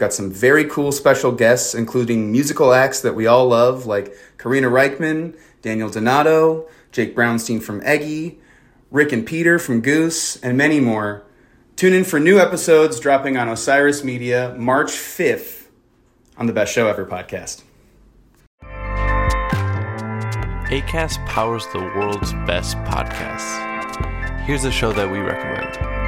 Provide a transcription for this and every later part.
Got some very cool special guests, including musical acts that we all love, like Karina Rykman, Daniel Donato, Jake Brownstein from Eggy, Rick and Peter from Goose, and many more. Tune in for new episodes dropping on Osiris Media March 5th on the Best Show Ever podcast. ACAST powers the world's best podcasts. Here's a show that we recommend.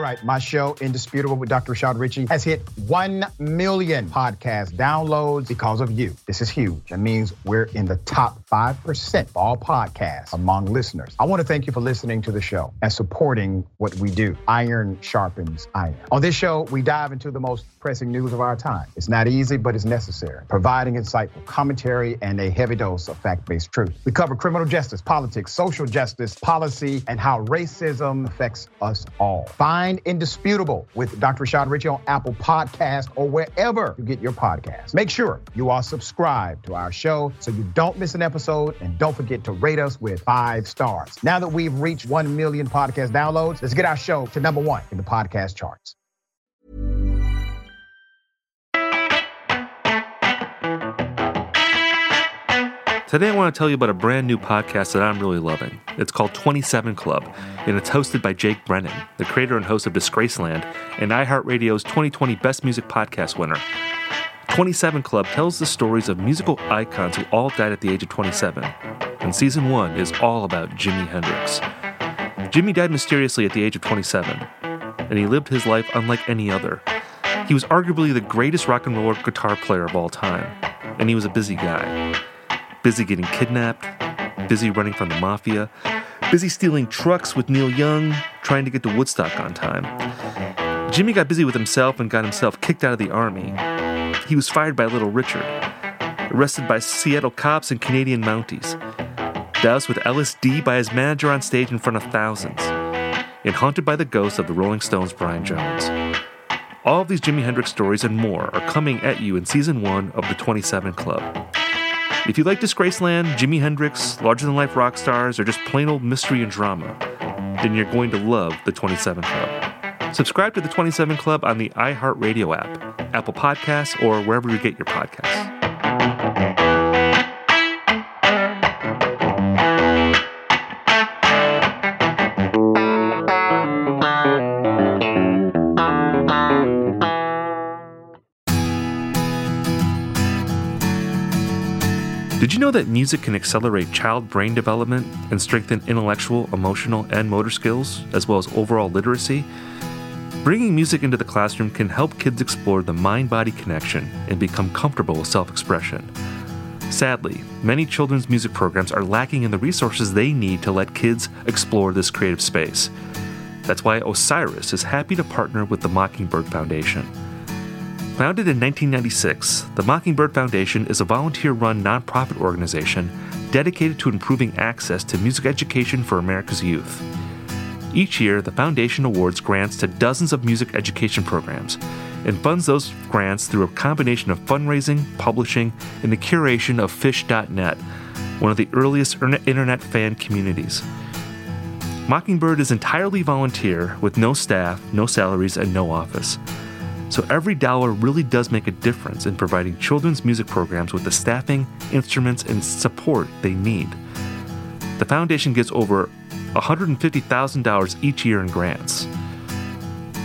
All right, my show, Indisputable with Dr. Rashad Richey, has hit 1 million podcast downloads because of you. This is huge. That means we're in the top 5% of all podcasts among listeners. I want to thank you for listening to the show and supporting what we do. Iron sharpens iron. On this show, we dive into the most pressing news of our time. It's not easy, but it's necessary, providing insightful commentary and a heavy dose of fact based truth. We cover criminal justice, politics, social justice, policy, and how racism affects us all. Find Indisputable with Dr. Rashad Richey on Apple Podcast or wherever you get your podcasts. Make sure you are subscribed to our show so you don't miss an episode and don't forget to rate us with five stars. Now that we've reached 1 million podcast downloads, let's get our show to number one in the podcast charts. Today, I want to tell you about a brand new podcast that I'm really loving. It's called 27 Club, and it's hosted by Jake Brennan, the creator and host of Disgraceland and iHeartRadio's 2020 Best Music Podcast winner. 27 Club tells the stories of musical icons who all died at the age of 27, and season one is all about Jimi Hendrix. Jimi died mysteriously at the age of 27, and he lived his life unlike any other. He was arguably the greatest rock and roll guitar player of all time, and he was a busy guy busy getting kidnapped, busy running from the mafia, busy stealing trucks with Neil Young, trying to get to Woodstock on time. Jimi got busy with himself and got himself kicked out of the army. He was fired by Little Richard, arrested by Seattle cops and Canadian Mounties, doused with LSD by his manager on stage in front of thousands, and haunted by the ghost of the Rolling Stones' Brian Jones. All of these Jimi Hendrix stories and more are coming at you in season one of the 27 Club. If you like Disgraceland, Jimi Hendrix, larger than life rock stars, or just plain old mystery and drama, then you're going to love the 27 Club. Subscribe to the 27 Club on the iHeartRadio app, Apple Podcasts, or wherever you get your podcasts. Did you know that music can accelerate child brain development and strengthen intellectual, emotional, and motor skills, as well as overall literacy? Bringing music into the classroom can help kids explore the mind body connection and become comfortable with self expression. Sadly, many children's music programs are lacking in the resources they need to let kids explore this creative space. That's why Osiris is happy to partner with the Mockingbird Foundation. Founded in 1996, the Mockingbird Foundation is a volunteer run nonprofit organization dedicated to improving access to music education for America's youth. Each year, the foundation awards grants to dozens of music education programs and funds those grants through a combination of fundraising, publishing, and the curation of Phish.net, one of the earliest internet fan communities. Mockingbird is entirely volunteer with no staff, no salaries, and no office. So every dollar really does make a difference in providing children's music programs with the staffing, instruments, and support they need. The foundation gets over $150,000 each year in grants.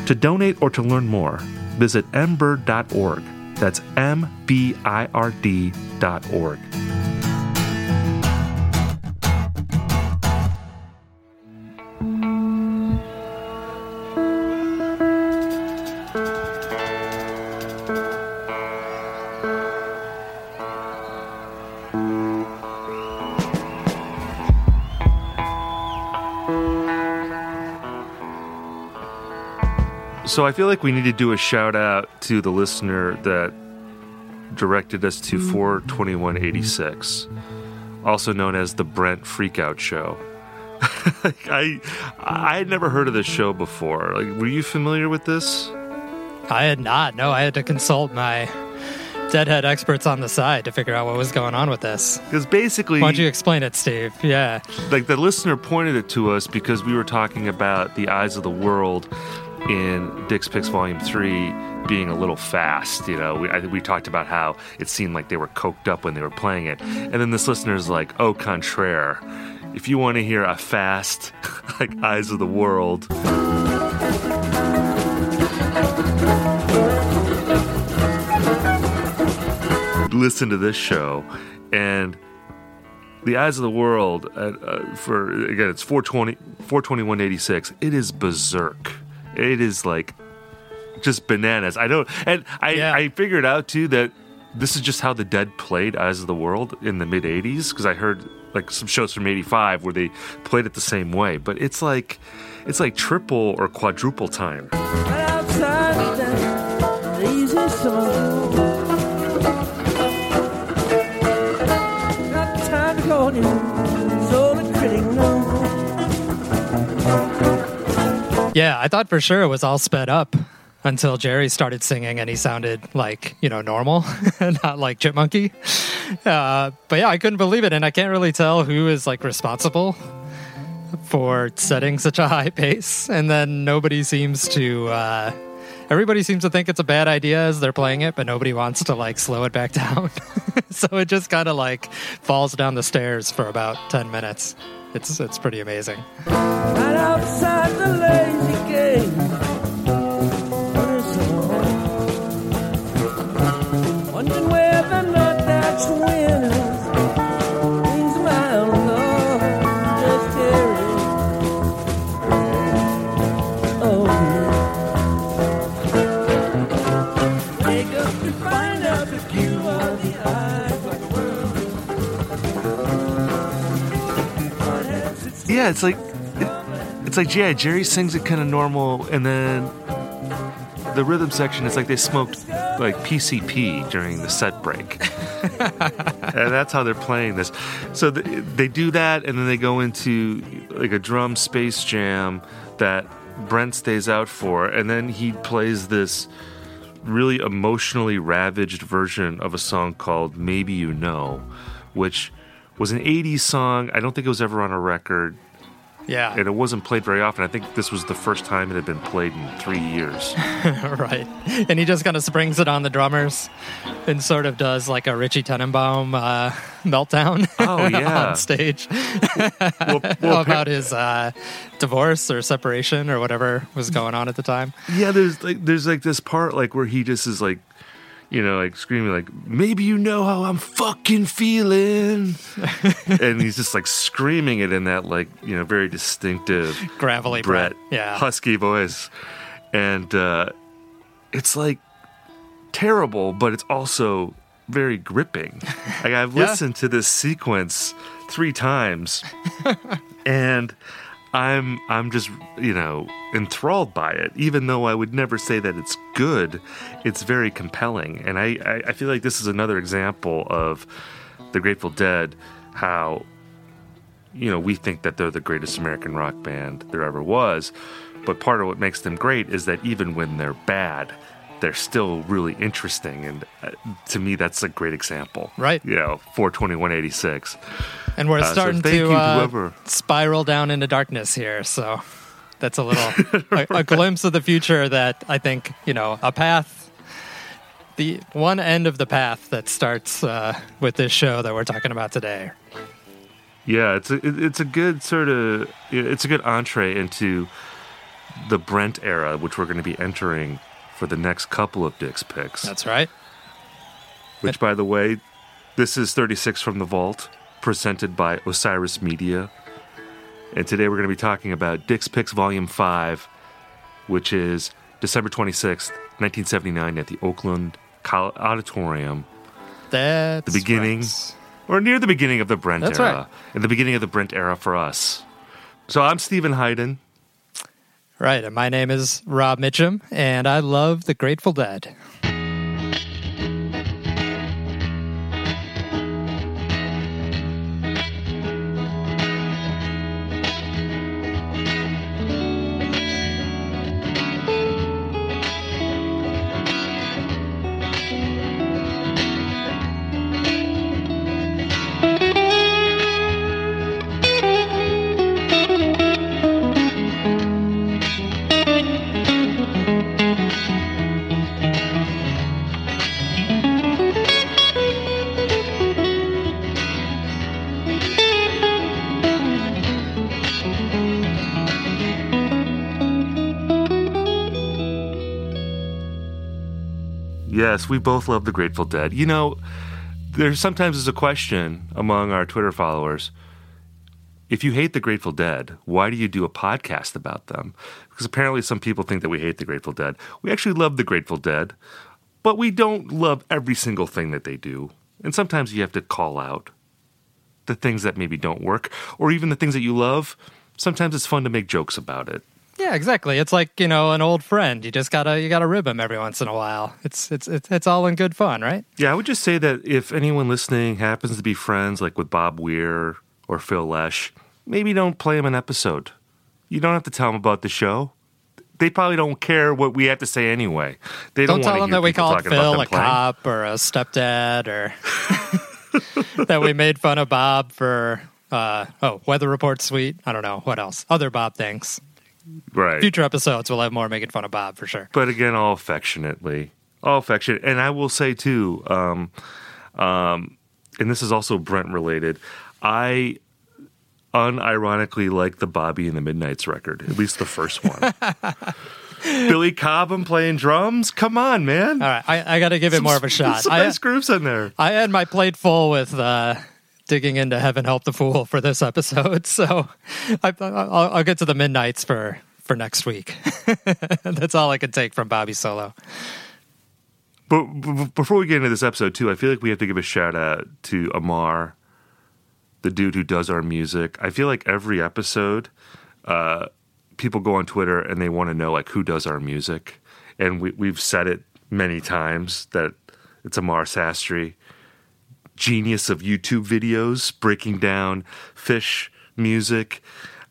To donate or to learn more, visit mbird.org. That's M B I R D.org. So I feel like we need to do a shout out to the listener that directed us to mm. 42186, also known as the Brent Freakout Show. I I had never heard of this show before. Like, were you familiar with this? I had not. No, I had to consult my deadhead experts on the side to figure out what was going on with this. Because basically, Why don't you explain it, Steve? Yeah. like the listener pointed it to us because we were talking about the eyes of the world in Dick's Picks Volume Three being a little fast. You know, we I, we talked about how it seemed like they were coked up when they were playing it, and then this listener's like, "Au contraire." If you want to hear a fast, like Eyes of the World, listen to this show, and the eyes of the world uh, uh, for again it's 420 42186 it is berserk it is like just bananas. I don't and i Yeah. i figured out too that this is just how the dead played eyes of the world in the mid 80s because i heard like some shows from 85 where they played it the same way but it's like it's like triple or quadruple time Yeah, I thought for sure it was all sped up until Jerry started singing and he sounded like, you know, normal, not like Chipmunky. Uh, but yeah, I couldn't believe it. And I can't really tell who is like responsible for setting such a high pace. And then nobody seems to, uh, everybody seems to think it's a bad idea as they're playing it, but nobody wants to like slow it back down. so it just kind of like falls down the stairs for about 10 minutes. It's, it's pretty amazing. Right Yeah, it's like it, it's like yeah, Jerry sings it kind of normal, and then the rhythm section is like they smoked like PCP during the set break, and that's how they're playing this. So th they do that, and then they go into like a drum space jam that Brent stays out for, and then he plays this really emotionally ravaged version of a song called Maybe You Know, which was an 80s song. I don't think it was ever on a record, Yeah. and it wasn't played very often. I think this was the first time it had been played in three years. right. And he just kind of springs it on the drummers and sort of does like a Richie Tenenbaum uh, meltdown Oh, yeah. on stage well, well, about his uh, divorce or separation or whatever was going on at the time. yeah, there's like there's like this part like where he just is like, you know, like screaming like, maybe you know how I'm fucking feeling, and he's just like screaming it in that like you know very distinctive Gravelly Brent. Yeah. husky voice, and uh, it's like terrible, but it's also very gripping. Like I've Yeah. listened to this sequence three times, and I'm I'm just you know enthralled by it. Even though I would never say that it's good, it's very compelling, and I I, I feel like this is another example of the Grateful Dead how you know, we think that they're the greatest American rock band there ever was. But part of what makes them great is that even when they're bad, they're still really interesting. And uh, to me, that's a great example. Right. You know, 42186. And we're Uh, starting thank to uh, spiral down into darkness here. So that's a little a, a glimpse of the future that I think you know a path. The one end of the path that starts uh, with this show that we're talking about today. Yeah, it's a it's a good sort of it's a good entree into the Brent era, which we're going to be entering for the next couple of Dick's picks. That's right. Which, by the way, this is 36 from the Vault, presented by Osiris Media. And today we're going to be talking about Dick's Picks Volume 5, which is December 26th, 1979, at the Oakland Col- Auditorium, That's the beginning, right. or near the beginning of the Brent That's era. right. And the beginning of the Brent era for us. So I'm Steven Hyden. Right, and my name is Rob Mitchum, and I love the Grateful Dead. We both love the Grateful Dead. You know, there sometimes is a question among our Twitter followers. If you hate the Grateful Dead, why do you do a podcast about them? Because apparently some people think that we hate the Grateful Dead. We actually love the Grateful Dead, but we don't love every single thing that they do. And sometimes you have to call out the things that maybe don't work, or even the things that you love. Sometimes it's fun to make jokes about it. Yeah, exactly. It's like you know an old friend. You just gotta you gotta rib him every once in a while. It's it's it's, it's all in good fun, right? Yeah, I would just say that if anyone listening happens to be friends like with Bob Weir or Phil Lesh, maybe don't play him an episode. You don't have to tell them about the show. They probably don't care what we have to say anyway. They Don't don't, tell them that we called Phil a playing. cop or a stepdad, or that we made fun of Bob for uh, oh weather report suite. I don't know what else. Other Bob things. Right. Future episodes we'll have more making fun of Bob for sure. but again, all affectionately, all affectionate. And I will say too, um, um, and this is also Brent related. I unironically like the Bobby and the Midnites record, at least the first one. Billy Cobham playing drums. Come on, man. All right, I, I got to give it more of a shot. Some I, nice grooves in there. I had my plate full with uh, digging into Heaven Help the Fool for this episode, so I, I'll, I'll get to the Midnites for for next week. That's all I can take from Bobby Solo. But before we get into this episode, too, I feel like we have to give a shout out to Amar, the dude who does our music. I feel like every episode, uh, people go on Twitter and they want to know like who does our music, and we, we've said it many times that it's Amar Sastry, genius of YouTube videos breaking down Phish music.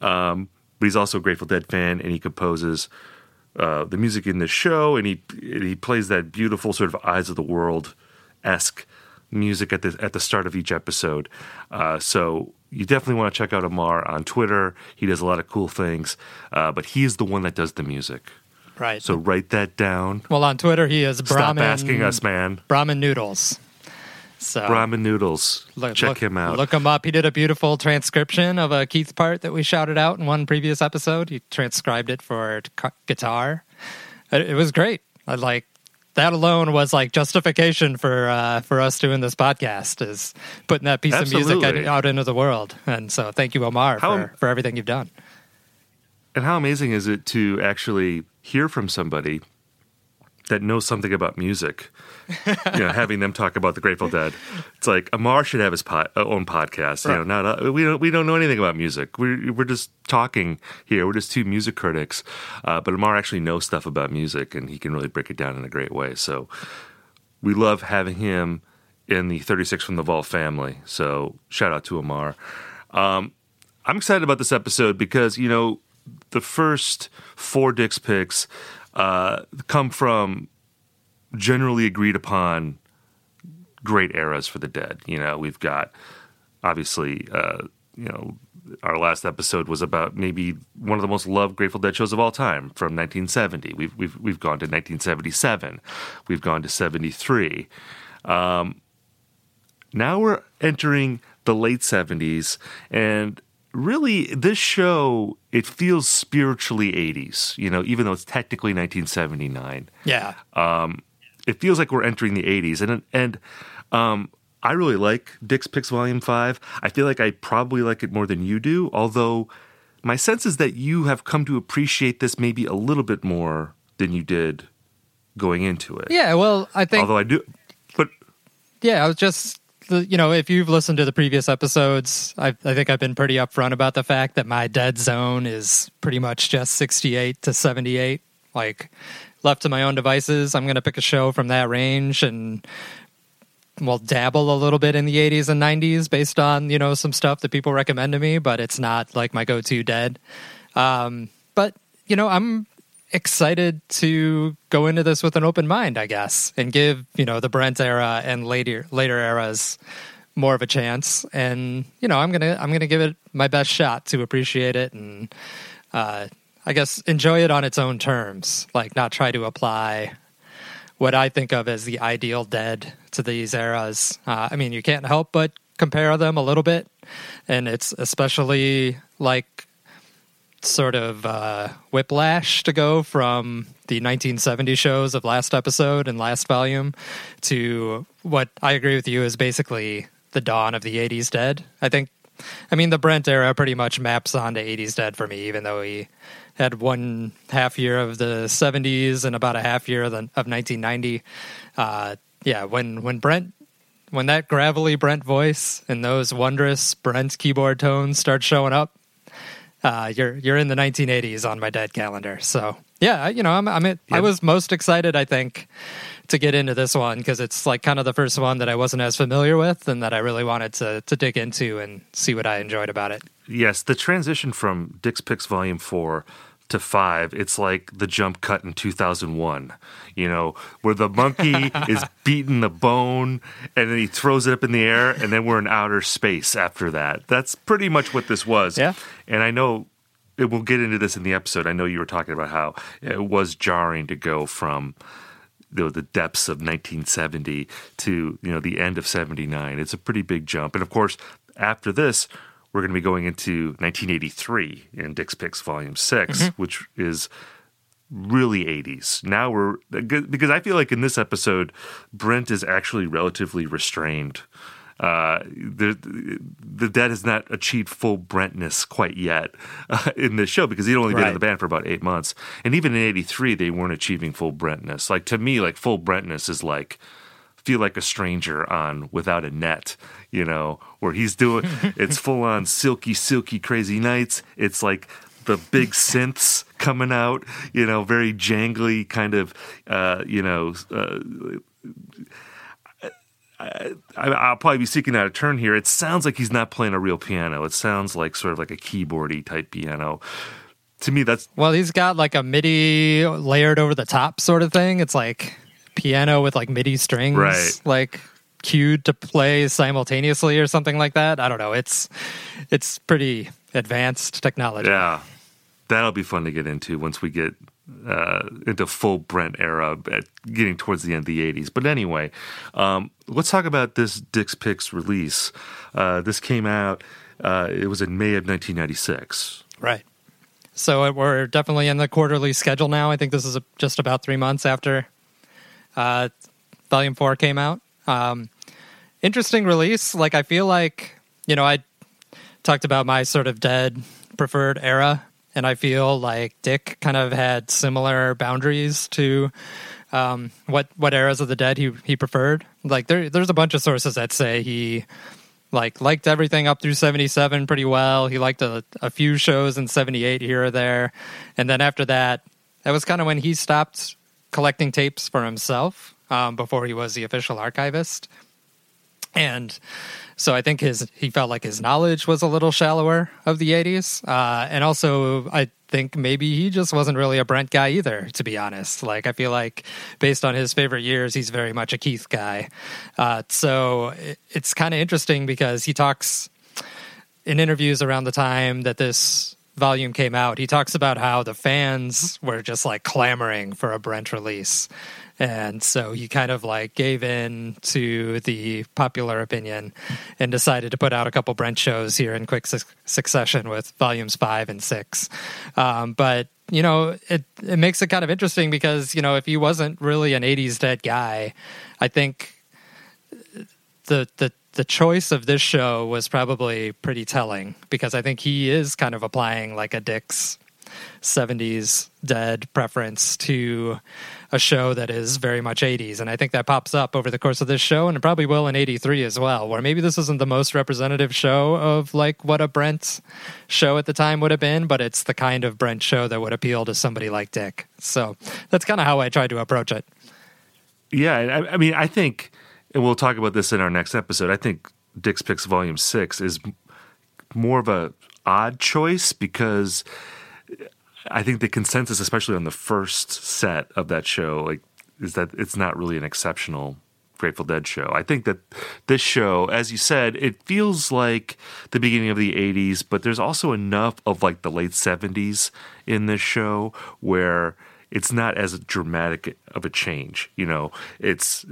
Um, but he's also a Grateful Dead fan, and he composes uh, the music in this show, and he he plays that beautiful sort of eyes of the world esque music at the at the start of each episode. Uh, so you definitely want to check out Amar on Twitter. He does a lot of cool things, uh, but he is the one that does the music. Right. So write that down. well, on Twitter he is Stop asking us, man. Brahmin Noodles. So Ramen Noodles. look- Check look- him out. Look him up. He did a beautiful transcription of a Keith part that we shouted out in one previous episode. He transcribed it for guitar. It, it was great. I like that alone was like justification for uh, for us doing this podcast is putting that piece of music out, out into the world. And so thank you, Amar, How- for, for everything you've done. And how amazing is it to actually hear from somebody that knows something about music? you know, having them talk about the Grateful Dead. It's like Amar should have his uh, own podcast. You know, not uh, we don't we don't know anything about music. We're we're just talking here. We're just two music critics. Uh, but Amar actually knows stuff about music, and he can really break it down in a great way. So we love having him in the 36 from the Vault family. So shout out to Amar. Um, I'm excited about this episode because you know the first four Dick's picks uh, come from generally agreed upon great eras for the dead. You know, we've got obviously, uh, you know, our last episode was about maybe one of the most loved Grateful Dead shows of all time from 1970. We've we've we've gone to 1977. We've gone to 73. Um, now we're entering the late 70s and really this show it feels spiritually 80s you know even though it's technically 1979 Yeah. It feels like we're entering the 80s and and um I really like Dick's Picks Volume 5. I feel like I probably like it more than you do, although my sense is that you have come to appreciate this maybe a little bit more than you did going into it. yeah. Well, I think Although I do but Yeah, I was just, you know, if you've listened to the previous episodes, I, I think I've been pretty upfront about the fact that my dead zone is pretty much just 68 to 78. Like, left to my own devices, I'm going to pick a show from that range and, well, dabble a little bit in the 80s and 90s based on, you know, some stuff that people recommend to me, but it's not like my go to dead. Um, but, you know, I'm excited to go into this with an open mind, I guess, and give you know the Brent era and later later eras more of a chance. And you know, I'm gonna I'm gonna give it my best shot to appreciate it and uh, I guess enjoy it on its own terms, like not try to apply what I think of as the ideal dead to these eras. Uh, I mean, you can't help but compare them a little bit, and it's especially like sort of uh, whiplash to go from the 1970 shows of last episode and last volume to what I agree with you is basically the dawn of the 80s dead. I think, I mean, the Brent era pretty much maps onto 80s dead for me, even though he had one half year of the 70s and about a half year of, the, of 1990. Uh, yeah, when when Brent when that gravelly Brent voice and those wondrous Brent keyboard tones start showing up, uh, you're you're in the 1980s on my dead calendar. So yeah, you know, I'm I'm I was most excited, I think, to get into this one because it's like kind of the first one that I wasn't as familiar with and that I really wanted to to dig into and see what I enjoyed about it. Yes, the transition from Dick's Picks Volume 4 to 5, it's like the jump cut in 2001, you know, where the monkey is beating the bone and then he throws it up in the air and then we're in outer space after that. That's pretty much what this was. Yeah. And I know it, we'll get into this in the episode. I know you were talking about how it was jarring to go from you know, the depths of 1970 to you know the end of 79 it's a pretty big jump. And of course after this we're going to be going into 1983 in Dick's Picks Volume 6 mm-hmm. which is really 80s now we're because i feel like in this episode brent is actually relatively restrained uh, the the dead has not achieved full Brentness quite yet uh, in this show because he'd only been in the band for about eight months, and even in '83 they weren't achieving full Brentness. Like to me, like full Brentness is like feel like a stranger on without a net, you know, where he's doing it's full on silky, silky, crazy nights. It's like the big synths coming out, you know, very jangly kind of, uh, you know. Uh, I, I'll probably be seeking out a turn here. It sounds like he's not playing a real piano. It sounds like sort of like a keyboardy type piano. To me, that's Well, he's got like a MIDI layered over the top sort of thing. It's like piano with like MIDI strings, Right. like cued to play simultaneously or something like that. I don't know. It's it's pretty advanced technology. yeah, that'll be fun to get into once we get uh, into full Brent era, at getting towards the end of the '80s. But anyway, um, let's talk about this Dick's Picks release. Uh, this came out. Uh, it was in May of 1996. Right. So it, we're definitely in the quarterly schedule now. I think this is a, just about three months after uh, Volume Four came out. Um, interesting release. Like I feel like you know I talked about my sort of dead preferred era, and I feel like Dick kind of had similar boundaries to um, what what eras of the dead he he preferred. Like there there's a bunch of sources that say he like liked everything up through 77 pretty well. He liked a, a few shows in 78 here or there. And then after that that was kind of when he stopped collecting tapes for himself um, before he was the official archivist and so i think his he felt like his knowledge was a little shallower of the 80s uh, and also i think maybe he just wasn't really a Brent guy either, to be honest. Like, I feel like based on his favorite years, he's very much a Keith guy. Uh, so it, it's kind of interesting because he talks in interviews around the time that this volume came out, he talks about how the fans were just like clamoring for a Brent release. And so he kind of like gave in to the popular opinion and decided to put out a couple Brent shows here in quick su- succession with volumes five and six. Um, but you know, it it makes it kind of interesting because you know if he wasn't really an '80s dead guy, I think the the the choice of this show was probably pretty telling because I think he is kind of applying like a Dick's 70s dead preference to a show that is very much 80s and I think that pops up over the course of this show and it probably will in 83 as well where maybe this isn't the most representative show of like what a Brent show at the time would have been but it's the kind of Brent show that would appeal to somebody like Dick so that's kind of how I tried to approach it Yeah, I, I mean, I think, and we'll talk about this in our next episode. I think Dick's Picks Volume Six is more of a odd choice because I think the consensus, especially on the first set of that show, like is that it's not really an exceptional Grateful Dead show. I think that this show, as you said, it feels like the beginning of the 80s, but there's also enough of like the late 70s in this show where it's not as dramatic of a change. You know, it's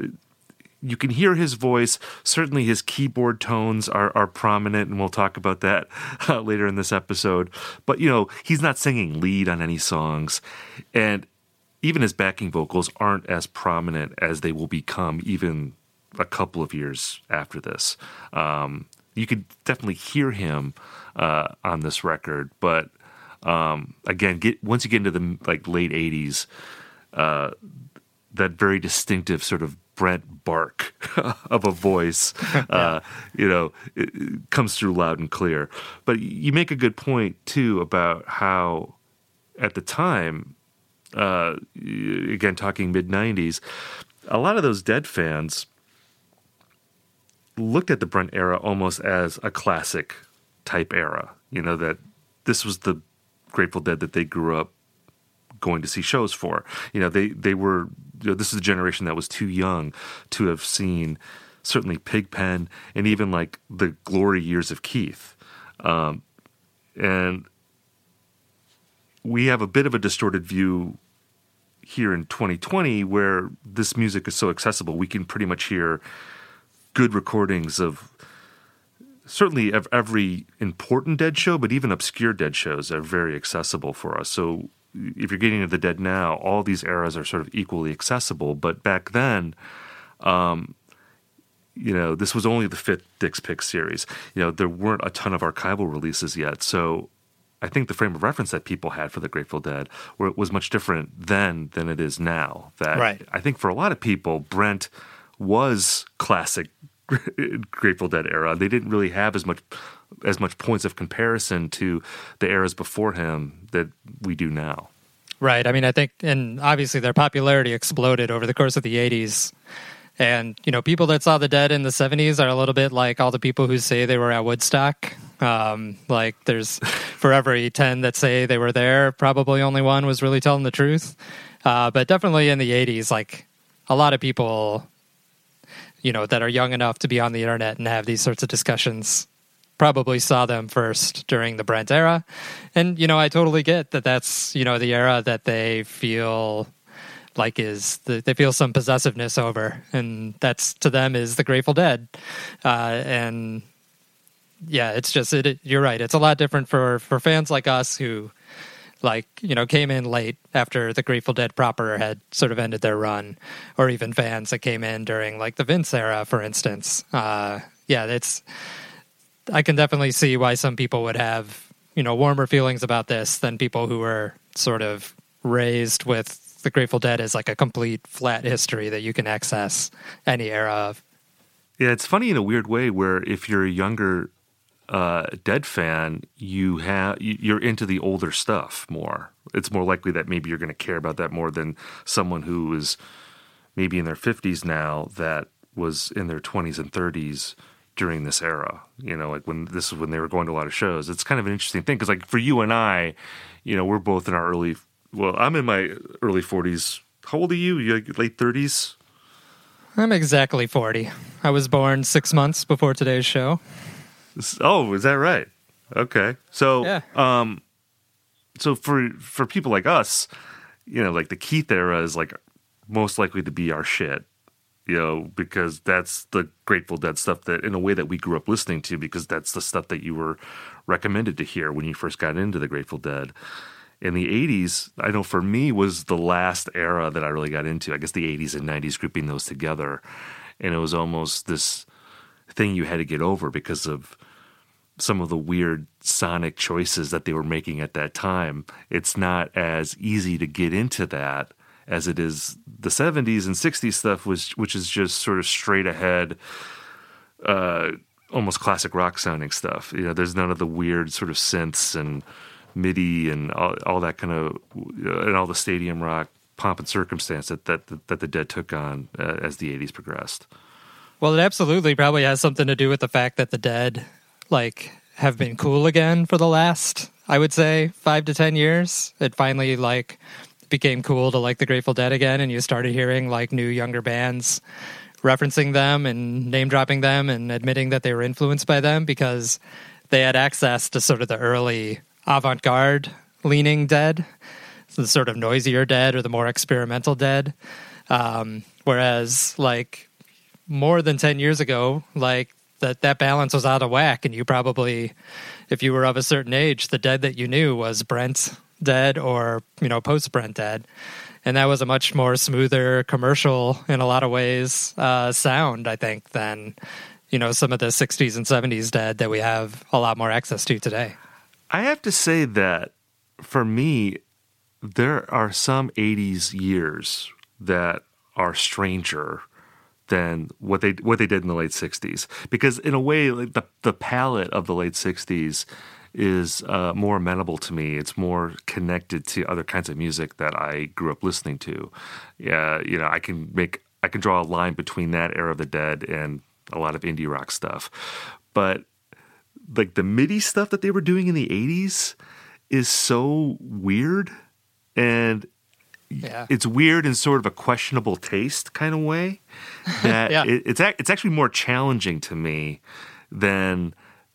you can hear his voice. Certainly, his keyboard tones are, are prominent, and we'll talk about that uh, later in this episode. But you know, he's not singing lead on any songs, and even his backing vocals aren't as prominent as they will become even a couple of years after this. Um, you could definitely hear him uh, on this record, but um, again, get once you get into the like late '80s, uh, that very distinctive sort of Brent bark of a voice, uh, you know, it, it comes through loud and clear. But you make a good point too about how, at the time, uh, again talking mid '90s, a lot of those Dead fans looked at the Brent era almost as a classic type era. You know that this was the Grateful Dead that they grew up going to see shows for. You know, they they were you know, this is a generation that was too young to have seen certainly Pigpen and even like the glory years of Keith. Um, and we have a bit of a distorted view here in 2020 where this music is so accessible. We can pretty much hear good recordings of certainly every important dead show, but even obscure dead shows are very accessible for us. So if you're getting into the dead now, all these eras are sort of equally accessible. But back then, um, you know, this was only the fifth Dick's Pick series. You know, there weren't a ton of archival releases yet. So I think the frame of reference that people had for the Grateful Dead were, was much different then than it is now. That Right. I think for a lot of people, Brent was classic Grateful Dead era. They didn't really have as much as much points of comparison to the eras before him that we do now. Right. I mean, I think, and obviously their popularity exploded over the course of the 80s. And, you know, people that saw the dead in the 70s are a little bit like all the people who say they were at Woodstock. Um, like, there's for every 10 that say they were there, probably only one was really telling the truth. Uh, but definitely in the 80s, like, a lot of people, you know, that are young enough to be on the internet and have these sorts of discussions probably saw them first during the Brent era. And, you know, I totally get that that's, you know, the era that they feel like is the, they feel some possessiveness over. And that's to them is the Grateful Dead. Uh, and yeah, it's just, it, it, you're right. It's a lot different for, for fans like us who, like you know came in late after the Grateful Dead proper had sort of ended their run, or even fans that came in during like the Vince era, for instance. Uh, yeah, it's I can definitely see why some people would have you know warmer feelings about this than people who were sort of raised with the Grateful Dead as like a complete flat history that you can access any era of. Yeah, it's funny in a weird way where if you're a younger uh, Dead fan, you have you- you're into the older stuff more. It's more likely that maybe you're going to care about that more than someone who is maybe in their 50s now that was in their 20s and 30s during this era. You know, like when this is when they were going to a lot of shows. It's kind of an interesting thing because, like, for you and I, you know, we're both in our early. Well, I'm in my early 40s. How old are you? You late 30s? I'm exactly 40. I was born six months before today's show. Oh, is that right? Okay. So, Yeah. um, so for for people like us, you know, like the Keith era is like most likely to be our shit, you know, because that's the Grateful Dead stuff that, in a way, that we grew up listening to, because that's the stuff that you were recommended to hear when you first got into the Grateful Dead. In the 80s, I know for me was the last era that I really got into. I guess the 80s and 90s, grouping those together. And it was almost this thing you had to get over because of some of the weird sonic choices that they were making at that time. It's not as easy to get into that as it is the 70s and 60s stuff was which is just sort of straight ahead uh almost classic rock sounding stuff. You know, there's none of the weird sort of synths and MIDI and all, all that kind of and all the stadium rock pomp and circumstance that that that the Dead took on uh, as the 80s progressed. Well, it absolutely probably has something to do with the fact that the dead, like, have been cool again for the last, I would say, five to ten years. It finally like became cool to like the Grateful Dead again, and you started hearing like new younger bands referencing them and name dropping them and admitting that they were influenced by them because they had access to sort of the early avant garde leaning dead, the sort of noisier dead or the more experimental dead. Um, whereas, like, more than 10 years ago, like, that, that balance was out of whack. And you probably, if you were of a certain age, the dead that you knew was Brent dead or, you know, post Brent dead. And that was a much more smoother commercial in a lot of ways uh, sound, I think, than, you know, some of the 60s and 70s dead that we have a lot more access to today. I have to say that for me, there are some 80s years that are stranger than what they what they did in the late 60s because in a way like the the palette of the late 60s is uh, more amenable to me. It's more connected to other kinds of music that I grew up listening to. Yeah you know I can make I can draw a line between that era of the dead and a lot of indie rock stuff. But like the MIDI stuff that they were doing in the 80s is so weird. And Yeah. it's weird in sort of a questionable taste kind of way that Yeah. it, it's it's actually more challenging to me than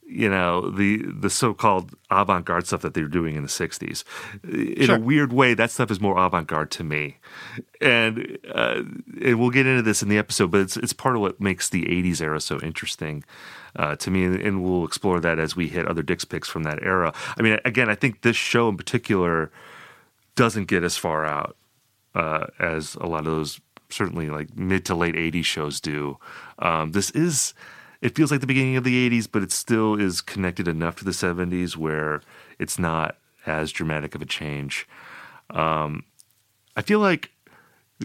you know the the so-called avant-garde stuff that they were doing in the 60s in Sure. a weird way that stuff is more avant-garde to me and uh, and we'll get into this in the episode but it's it's part of what makes the 80s era so interesting uh, to me and, and we'll explore that as we hit other dicks picks from that era i mean again i think this show in particular doesn't get as far out uh, as a lot of those certainly like mid to late 80s shows do. Um, this is, it feels like the beginning of the 80s, but it still is connected enough to the 70s where it's not as dramatic of a change. Um, I feel like,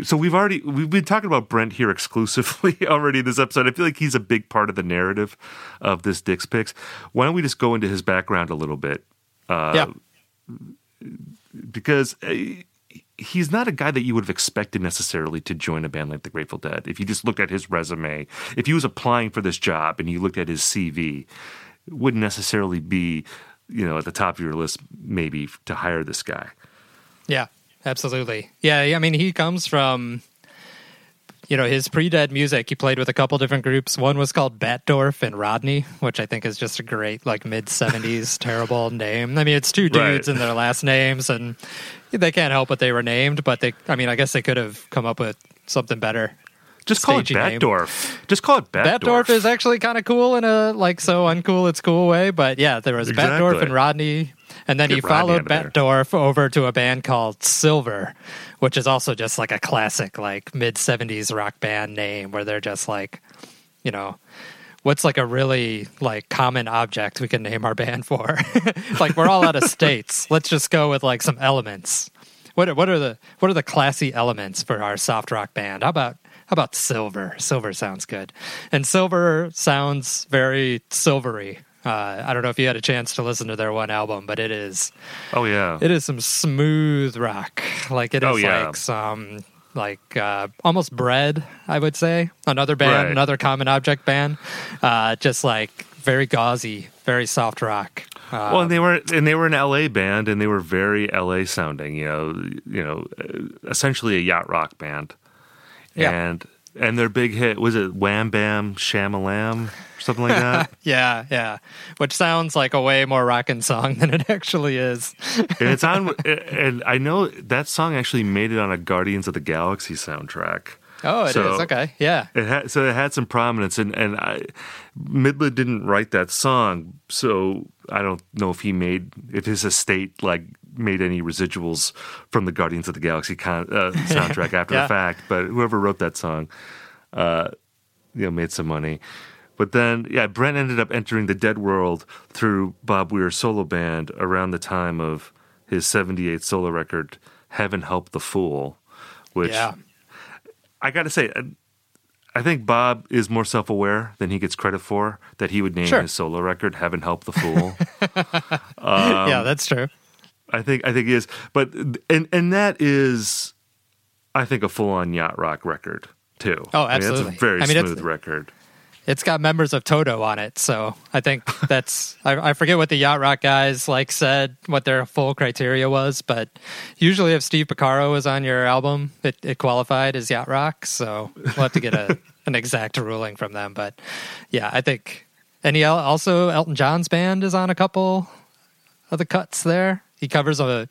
so we've already, we've been talking about Brent here exclusively already in this episode. I feel like he's a big part of the narrative of this Dick's Picks. Why don't we just go into his background a little bit? Uh, yeah. because uh, he's not a guy that you would have expected necessarily to join a band like the Grateful Dead. If you just looked at his resume, if he was applying for this job and you looked at his CV, it wouldn't necessarily be, you know, at the top of your list maybe to hire this guy. Yeah, absolutely. Yeah, I mean, he comes from, you know, his pre-dead music. He played with a couple different groups. One was called Batdorf and Rodney, which I think is just a great, like, mid '70s terrible name. I mean, it's two dudes Right. and their last names, and they can't help what they were named. But they, I mean, I guess they could have come up with something better. Just call it Staging name. Batdorf. Just call it Batdorf. Batdorf is actually kind of cool in a like so uncool it's cool way, but yeah, there was Exactly. Batdorf and Rodney, and then Get he followed. Batdorf over to a band called Silver, which is also just like a classic like mid '70s rock band name, where they're just like, you know. What's like a really like common object we can name our band for? like we're all out of states. Let's just go with like some elements. What are, what are the what are the classy elements for our soft rock band? How about how about silver? Silver sounds good, and silver sounds very silvery. Uh, I don't know if you had a chance to listen to their one album, but it is Oh, yeah. it is some smooth rock. Like it is Oh, yeah. like some like uh, almost bread. I would say another band, Right. another common object band, uh, just like very gauzy, very soft rock. well, and they were and they were an LA band, and they were very LA sounding. You know, you know, uh, essentially a yacht rock band. Yeah. And and their big hit was it Wham Bam Shamalam or something like that. Yeah, yeah. Which sounds like a way more rockin' song than it actually is. and it's on. And I know that song actually made it on a Guardians of the Galaxy soundtrack. Oh, it is So- Okay. Yeah. It had so it had some prominence, and and I, Mydland didn't write that song, so I don't know if he made if his estate like made any residuals from the Guardians of the Galaxy con, uh, soundtrack after Yeah. the fact. But whoever wrote that song, uh, you know, made some money. But then, yeah, Brent ended up entering the Dead World through Bob Weir's solo band around the time of his '78 solo record, "Heaven Help the Fool," which yeah. I got to say, I- I think Bob is more self aware than he gets credit for that he would name Sure. his solo record "Heaven Help the Fool." yeah, that's true. I think I think he is, but and and that is, I think, a full on yacht rock record too. Oh, I mean, absolutely. it's a very I mean, smooth record. It's got members of Toto on it, so I think that's I, I forget what the yacht rock guys like said what their full criteria was, but usually if Steve Porcaro was on your album, it, it qualified as yacht rock. So we'll have to get a an exact ruling from them. But yeah, I think and he also Elton John's band is on a couple of the cuts there. He covers a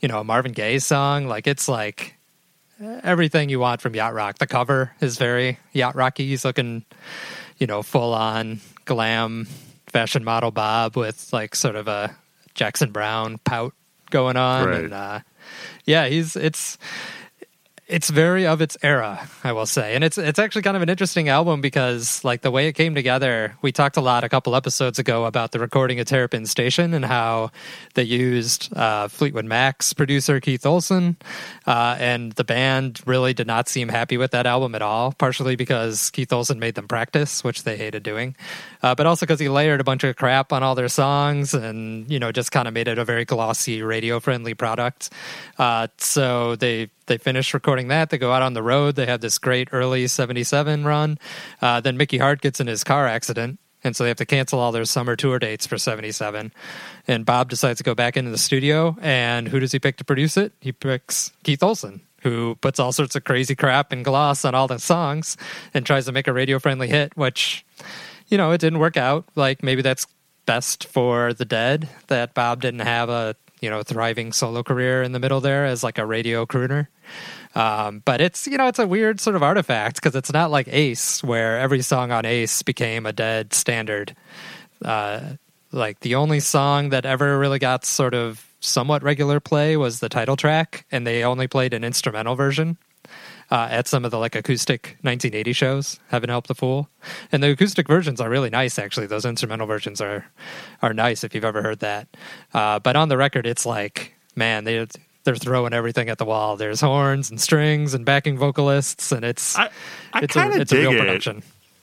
you know a Marvin Gaye song, like it's like everything you want from yacht rock. The cover is very yacht rocky. He's looking you know, full on glam fashion model Bob with like sort of a Jackson Browne pout going on. Right. And uh yeah, he's it's it's very of its era, I will say. And it's it's actually kind of an interesting album because like the way it came together, we talked a lot a couple episodes ago about the recording of Terrapin Station and how they used uh, Fleetwood Mac's producer Keith Olsen, uh, and the band really did not seem happy with that album at all. Partially because Keith Olsen made them practice, which they hated doing, uh, but also because he layered a bunch of crap on all their songs and you know just kind of made it a very glossy, radio friendly product. Uh, so they they finish recording that. They go out on the road. They have this great early '77 run. Uh, then Mickey Hart gets in his car accident. And so they have to cancel all their summer tour dates for 77. And Bob decides to go back into the studio. And who does he pick to produce it? He picks Keith Olsen, who puts all sorts of crazy crap and gloss on all the songs and tries to make a radio friendly hit, which, you know, it didn't work out. Like maybe that's best for the dead that Bob didn't have a, you know, thriving solo career in the middle there as like a radio crooner. Um, but it's you know it's a weird sort of artifact because it's not like Ace where every song on Ace became a dead standard. Uh, like the only song that ever really got sort of somewhat regular play was the title track, and they only played an instrumental version uh, at some of the like acoustic 1980 shows. Heaven help the fool, and the acoustic versions are really nice. Actually, those instrumental versions are are nice if you've ever heard that. Uh, but on the record, it's like man, they they're throwing everything at the wall. There's horns and strings and backing vocalists, and it's I, I it's a, kind of it's a real it. production.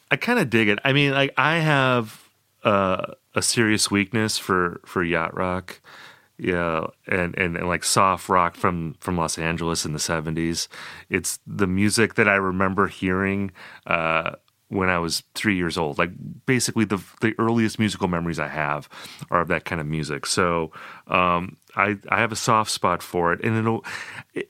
I kind of dig it. I mean, like I have uh, a serious weakness for for yacht rock, yeah, and, and and like soft rock from from Los Angeles in the seventies. It's the music that I remember hearing uh, when I was three years old. Like basically the the earliest musical memories I have are of that kind of music. So um, I I have a soft spot for it, and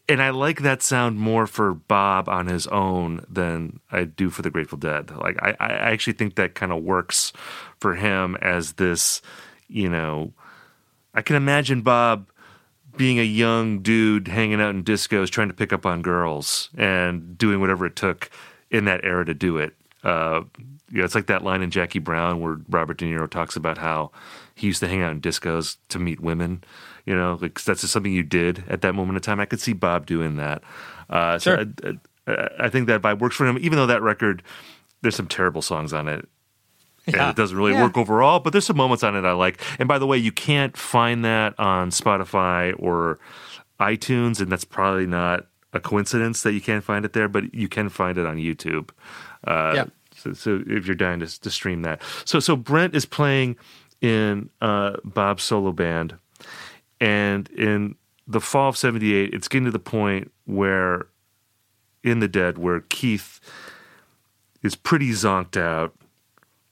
and I like that sound more for Bob on his own than I do for the Grateful Dead. Like I, I actually think that kind of works for him as this, you know, I can imagine Bob being a young dude hanging out in discos trying to pick up on girls and doing whatever it took in that era to do it. Uh, you know, it's like that line in Jackie Brown where Robert De Niro talks about how he used to hang out in discos to meet women. You know, like that's just something you did at that moment in time. I could see Bob doing that. Uh, so Sure. I, I, I think that vibe works for him, even though that record, there's some terrible songs on it and it doesn't really Yeah. work overall. But there's some moments on it I like. And by the way, you can't find that on Spotify or iTunes, and that's probably not a coincidence that you can't find it there. But you can find it on YouTube. Uh, Yeah. So, so if you're dying to, to stream that, so so Brent is playing in uh, Bob's solo band, and in the fall of '78, it's getting to the point where in the Dead, where Keith is pretty zonked out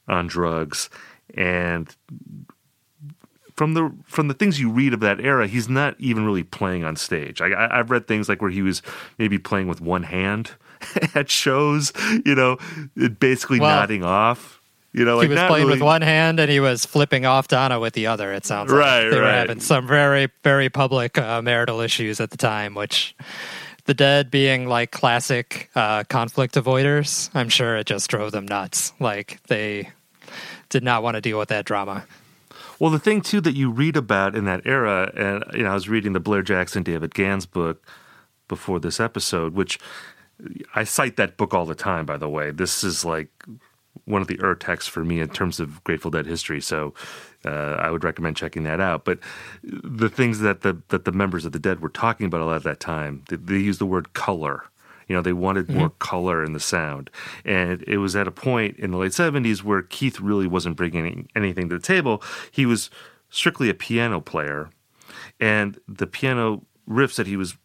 on drugs and from the from the things you read of that era, he's not even really playing on stage. I, I, I've read things like where he was maybe playing with one hand at shows, you know, basically Well, nodding off. You know, like he was playing with one hand and he was flipping off Donna with the other. It sounds Right, like they were having some very, very public uh, marital issues at the time, which the dead being like classic uh, conflict avoiders, I'm sure it just drove them nuts. Like they did not want to deal with that drama. Well, the thing too that you read about in that era, and you know, I was reading the Blair Jackson David Gans book before this episode, which I cite that book all the time. By the way, this is like one of the ur texts for me in terms of Grateful Dead history. So uh, I would recommend checking that out. But the things that the that the members of the Dead were talking about a lot at that time, they, they used the word color. You know, they wanted more color in the sound. And it was at a point in the late 70s where Keith really wasn't bringing anything to the table. He was strictly a piano player. And the piano riffs that he was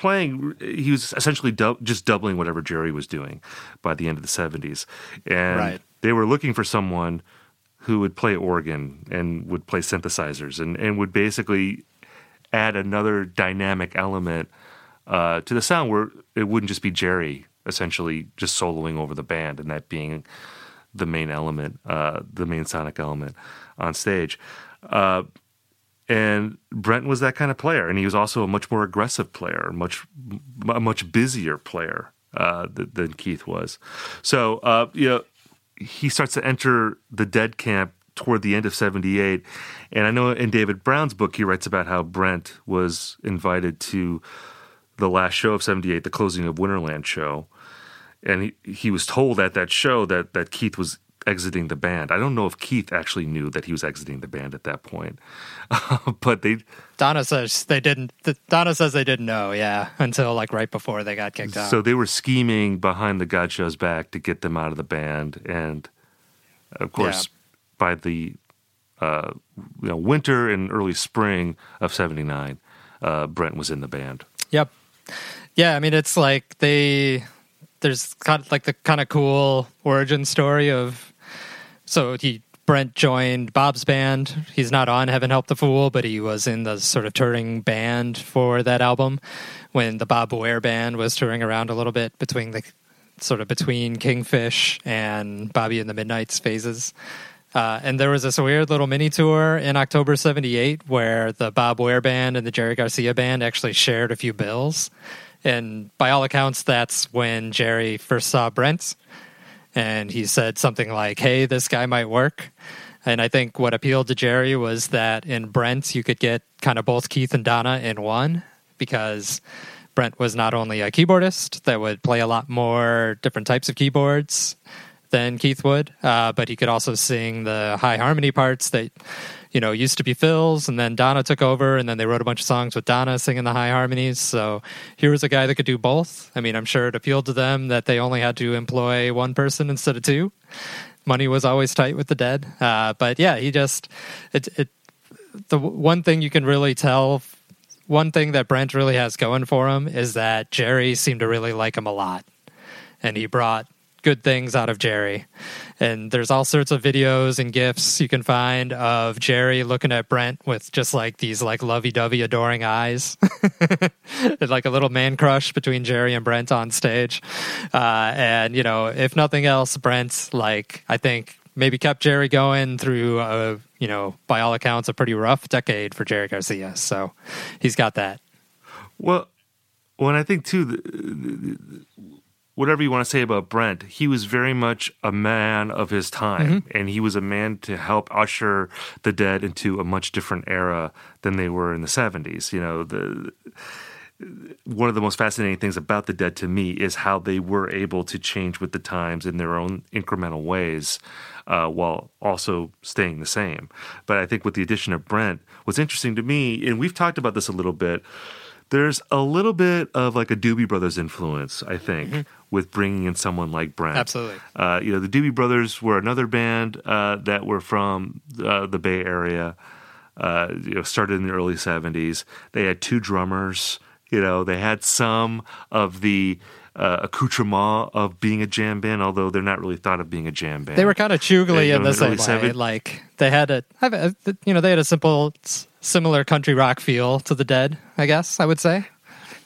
playing, he was essentially just doubling whatever Jerry was doing by the end of the 70s. And Right. they were looking for someone who would play organ and would play synthesizers and, and would basically add another dynamic element uh, to the sound where it wouldn't just be Jerry essentially just soloing over the band and that being the main element, uh, the main sonic element on stage. Uh, and Brent was that kind of player, and he was also a much more aggressive player, much a much busier player uh, th- than Keith was. So, uh, you know, he starts to enter the Dead camp toward the end of '78, and I know in David Browne's book he writes about how Brent was invited to the last show of '78, the closing of Winterland show, and he, he was told at that show that that Keith was exiting the band. I don't know if Keith actually knew that he was exiting the band at that point, but they Donna says they didn't. Donna says they didn't know. Yeah, until like right before they got kicked out. so they were scheming behind the Godchaux's back to get them out of the band, and of course, by the uh, you know winter and early spring of '79, uh, Brent was in the band. Yep. Yeah, I mean it's like they there's kind of like the kind of cool origin story of so he Brent joined Bob's band. He's not on Heaven Help the Fool, but he was in the sort of touring band for that album when the Bob Weir band was touring around a little bit between the sort of between Kingfish and Bobby and the Midnites phases. Uh, and there was this weird little mini tour in October 78 where the Bob Weir band and the Jerry Garcia band actually shared a few bills. And by all accounts, that's when Jerry first saw Brent. And he said something like, hey, this guy might work. And I think what appealed to Jerry was that in Brent, you could get kind of both Keith and Donna in one because Brent was not only a keyboardist that would play a lot more different types of keyboards than Keith would, uh, but he could also sing the high harmony parts that you know used to be Phil's, and then Donna took over, and then they wrote a bunch of songs with Donna singing the high harmonies. So here was a guy that could do both. I mean, I'm sure it appealed to them that they only had to employ one person instead of two. Money was always tight with the dead, uh, but yeah, he just it it the one thing you can really tell one thing that Brent really has going for him is that Jerry seemed to really like him a lot. And he brought good things out of Jerry. And there's all sorts of videos and gifs you can find of Jerry looking at Brent with just like these like lovey-dovey adoring eyes. It's like a little man crush between Jerry and Brent on stage. Uh, and you know, if nothing else, Brent like I think maybe kept Jerry going through a you know, by all accounts, a pretty rough decade for Jerry Garcia. So he's got that. Well, and I think too, the, the, whatever you want to say about Brent, he was very much a man of his time, and he was a man to help usher the Dead into a much different era than they were in the '70s. You know, the one of the most fascinating things about the Dead to me is how they were able to change with the times in their own incremental ways. Uh, while also staying the same. But I think with the addition of Brent, what's interesting to me, and we've talked about this a little bit, there's a little bit of like a Doobie Brothers influence, I think, with bringing in someone like Brent. Absolutely. Uh, you know, the Doobie Brothers were another band uh, that were from uh, the Bay Area. Uh, you know, started in the early '70s. They had two drummers. You know, they had some of the uh, accoutrement of being a jam band, although they're not really thought of being a jam band. They were kind of chugly in the in the early same way. Like they had a, you know, they had a simple, similar country rock feel to the Dead. I guess I would say.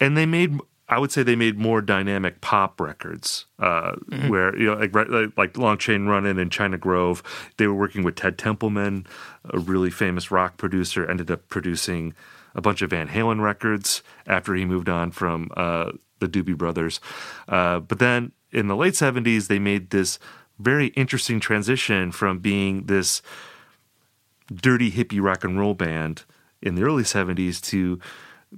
and they made I would say they made more dynamic pop records, uh, where you know like, like like Long Train Runnin' and China Grove. They were working with Ted Templeman, a really famous rock producer. Ended up producing a bunch of Van Halen records after he moved on from uh, the Doobie Brothers. Uh, but then in the late seventies, they made this very interesting transition from being this dirty hippie rock and roll band in the early 70s to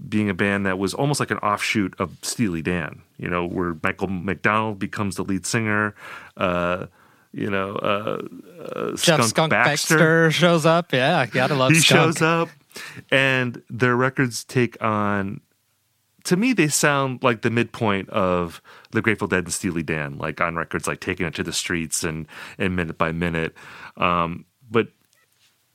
being a band that was almost like an offshoot of Steely Dan, you know, where Michael McDonald becomes the lead singer, uh, you know, uh, uh, Jeff Skunk, Skunk Baxter. Baxter. shows up. Yeah, gotta love He Skunk. shows up, and their records take on. To me, they sound like the midpoint of the Grateful Dead and Steely Dan, like on records like "Taking It to the Streets" and and "Minute by Minute." Um,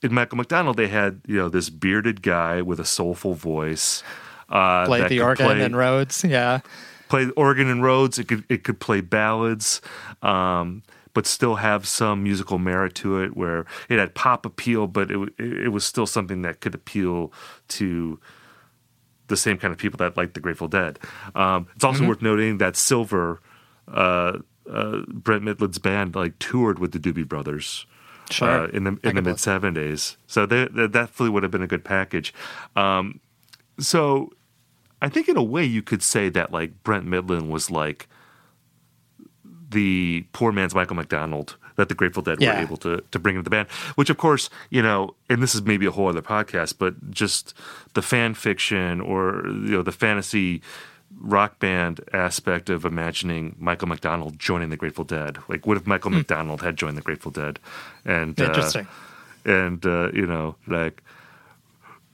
in Michael McDonald, they had you know this bearded guy with a soulful voice. Uh, Played the organ play- and Rhodes. Yeah, play organ and Rhodes. It could it could play ballads, um, but still have some musical merit to it. Where it had pop appeal, but it it was still something that could appeal to the same kind of people that like the Grateful Dead. Um, it's Mm-hmm. also worth noting that Silver, uh, uh, Brent Mydland's band, like toured with the Doobie Brothers. Sure. Uh, in the in the mid '70s. so they, that definitely would have been a good package. Um, so I think in a way you could say that like Brent Mydland was like the poor man's Michael McDonald that the Grateful Dead Yeah. were able to to bring into the band. Which of course, you know, and this is maybe a whole other podcast, but just the fan fiction or you know the fantasy rock band aspect of imagining Michael McDonald joining the Grateful Dead. Like what if Michael McDonald had joined the Grateful Dead? And uh, interesting. and uh, you know, like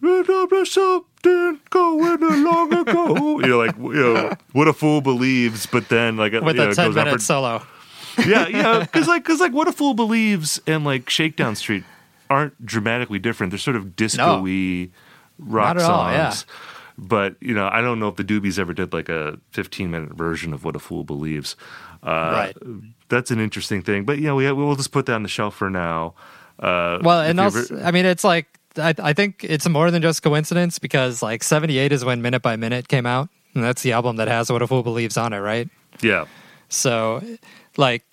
there's something going long ago. you know, like you know, what a fool believes, but then like With you know, a ten minute solo. yeah, yeah, because like because like what a fool believes and like Shakedown Street aren't dramatically different. They're sort of disco-y rock Not at all, yeah. Songs. But you know, I don't know if the Doobies ever did like a 15 minute version of What a Fool Believes. Uh, Right. That's an interesting thing. But you know, we we'll just put that on the shelf for now. Uh, Well, and also, ever- I mean, it's like I, I think it's more than just coincidence because like '78 is when Minute by Minute came out, and that's the album that has "What a Fool Believes" on it, right? yeah, So, like,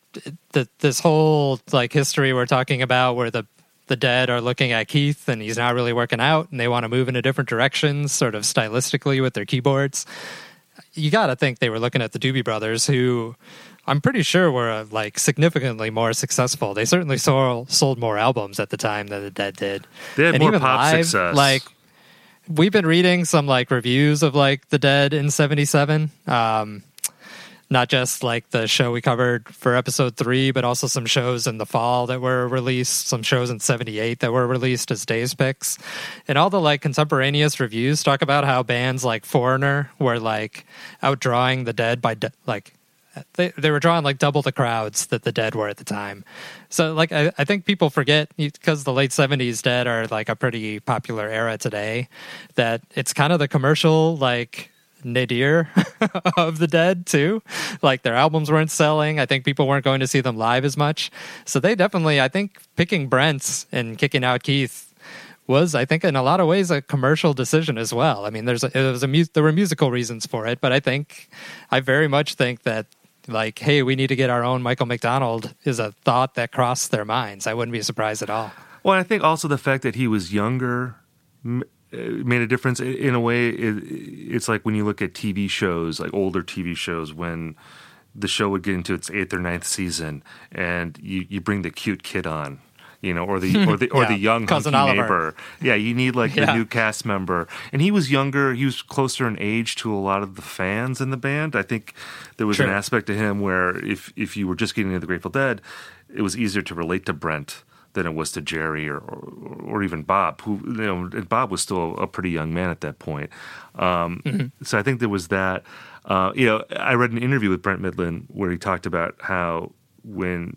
th- this whole like history we're talking about, where the the dead are looking at Keith and he's not really working out, and they want to move in a different direction, sort of stylistically with their keyboards. You got to think they were looking at the Doobie Brothers, who I'm pretty sure were uh, like significantly more successful. They certainly sold sold more albums at the time than the Dead did. They had And more pop live, success. Like we've been reading some like reviews of like the Dead in '77. Um, not just like the show we covered for episode three, but also some shows in the fall that were released, some shows in 78 that were released as Dave's Picks. And all the like contemporaneous reviews talk about how bands like Foreigner were like outdrawing the dead by de- like they, they were drawing like double the crowds that the dead were at the time. So like I, I think people forget because the late 70s dead are like a pretty popular era today that it's kind of the commercial like nadir of the dead too. Like their albums weren't selling. I think people weren't going to see them live as much. So they definitely i think picking brent's and kicking out keith was i think in a lot of ways a commercial decision as well. I mean there's a, it was a mu- there were musical reasons for it but i think i very much think that like hey we need to get our own michael mcdonald is a thought that crossed their minds. I wouldn't be surprised at all. Well, I think also the fact that he was younger Uh, made a difference. In a way, it, it's like when you look at TV shows, like older TV shows, when the show would get into its eighth or ninth season, and you, you bring the cute kid on. You know, or the or the or Yeah, the young Cousin hunky neighbor. Yeah, you need like Yeah. the new cast member, and he was younger. He was closer in age to a lot of the fans in the band. I think there was an aspect to him where if if you were just getting into the Grateful Dead, it was easier to relate to Brent than it was to Jerry or or, or even Bob, who you know, and Bob was still a pretty young man at that point. Um, So I think there was that. Uh, you know, I read an interview with Brent Mydland where he talked about how when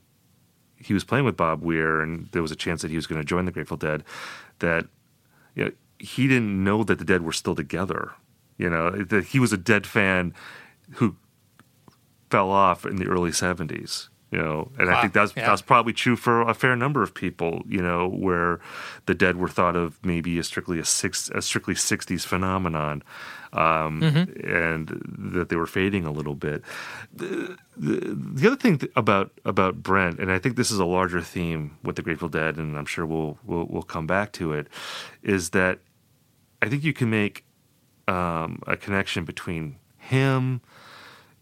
he was playing with Bob Weir and there was a chance that he was going to join the Grateful Dead, that you know, he didn't know that the Dead were still together You know, that he was a Dead fan who fell off in the early '70s. You know, and I think that's yeah. that's probably true for a fair number of people. You know, where the Dead were thought of maybe as strictly a six a strictly '60s phenomenon, um, and that they were fading a little bit. The, the, the other thing th- about about Brent, and I think this is a larger theme with the Grateful Dead, and I'm sure we'll we'll, we'll come back to it, is that I think you can make um, a connection between him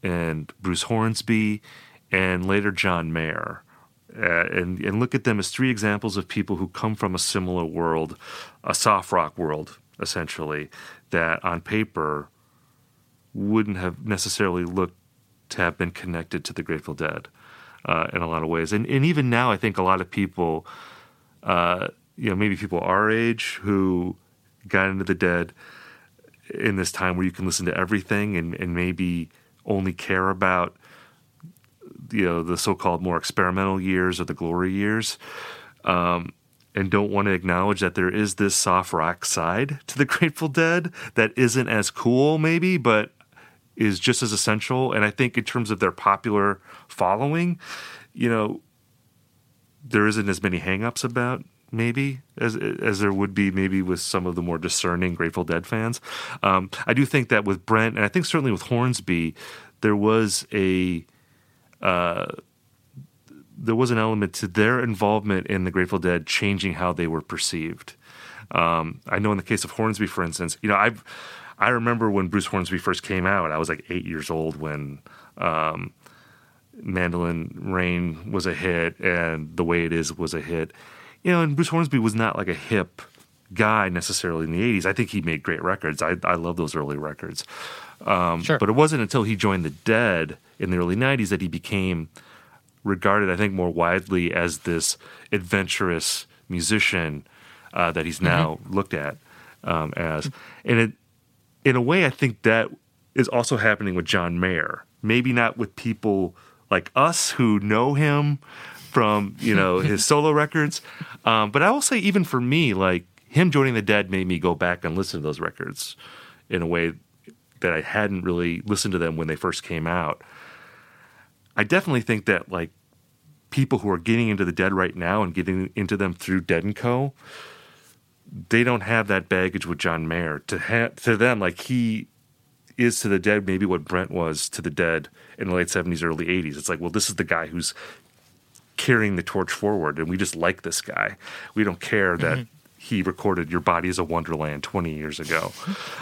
and Bruce Hornsby and later John Mayer. Uh, and, and look at them as three examples of people who come from a similar world, a soft rock world, essentially, that on paper wouldn't have necessarily looked to have been connected to the Grateful Dead uh, in a lot of ways. And, and even now, I think a lot of people, uh, you know, maybe people our age who got into the Dead in this time where you can listen to everything and, and maybe only care about you know the so-called more experimental years or the glory years um, and don't want to acknowledge that there is this soft rock side to the grateful dead that isn't as cool maybe but is just as essential and i think in terms of their popular following you know there isn't as many hangups about maybe as as there would be maybe with some of the more discerning Grateful Dead fans. Um, I do think that with Brent and I think certainly with Hornsby, there was a uh, there was an element to their involvement in the Grateful Dead changing how they were perceived. Um, I know in the case of Hornsby, for instance, you know I've I remember when Bruce Hornsby first came out. I was like eight years old when. Um, Mandolin Rain was a hit and The Way It Is was a hit. You know, and Bruce Hornsby was not like a hip guy necessarily in the 80s. I think he made great records. I, I love those early records. Um, Sure. But it wasn't until he joined the Dead in the early 90s that he became regarded, I think, more widely as this adventurous musician uh, that he's now looked at um, as. And it, in a way, I think that is also happening with John Mayer. Maybe not with people like us who know him from you know his solo records, um, but I will say even for me, like him joining the Dead made me go back and listen to those records in a way that I hadn't really listened to them when they first came out. I definitely think that like people who are getting into the Dead right now and getting into them through Dead and Co they don't have that baggage with John Mayer. To ha- to them, like he is to the dead, maybe what Brent was to the dead in the late seventies, early eighties. It's like, well, this is the guy who's carrying the torch forward, and we just like this guy. We don't care that mm-hmm. He recorded "Your Body Is a Wonderland" twenty years ago.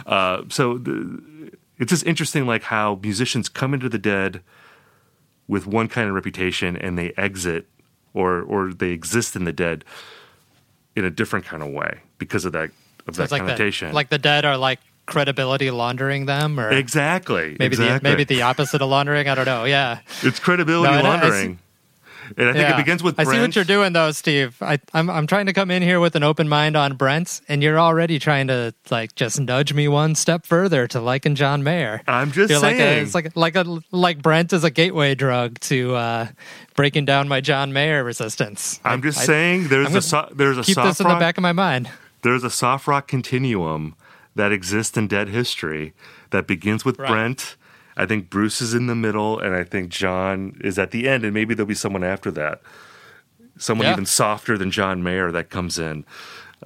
Uh, so the, it's just interesting, like how musicians come into the dead with one kind of reputation, and they exit, or or they exist in the dead in a different kind of way because of that of So that it's like the, like the dead are like credibility laundering them, or exactly, maybe exactly. the maybe the opposite of laundering. I don't know. Yeah, it's credibility No, and I- I laundering, and I think yeah. it begins with. I see what you're doing though, Steve. I, I'm I'm trying to come in here with an open mind on Brent, and you're already trying to like just nudge me one step further to liking John Mayer. I'm just You're like a, saying. it's like like a like Brent is a gateway drug to uh, breaking down my John Mayer resistance. I'm just I- saying there's a so, there's a keep soft this in rock the back of my mind. there's a soft rock continuum that exists in dead history that begins with Right. Brent. I think Bruce is in the middle, and I think John is at the end, and maybe there'll be someone after that, someone Yeah. even softer than John Mayer that comes in.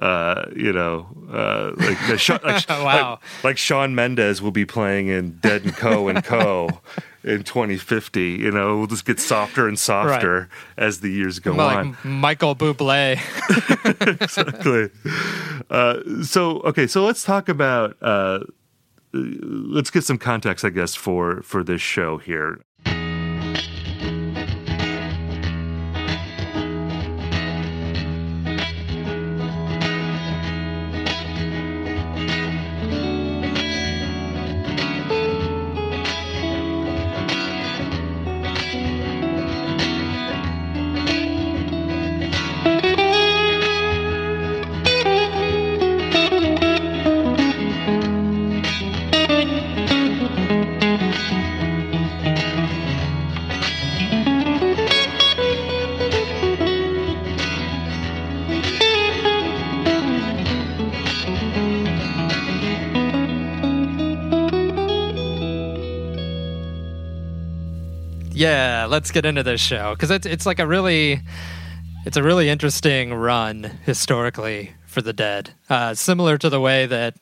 Uh, you know, uh, like, Sha- like, Wow. like like Shawn Mendes will be playing in Dead and Co and Co in 2050. You know, we'll just get softer and softer as the years go like on. Michael Bublé. exactly. Uh, so okay, so let's talk about. Let's get some context, I guess, for for this show here. Let's get into this show because it's it's like a really it's a really interesting run historically for the Dead. Uh, similar to the way that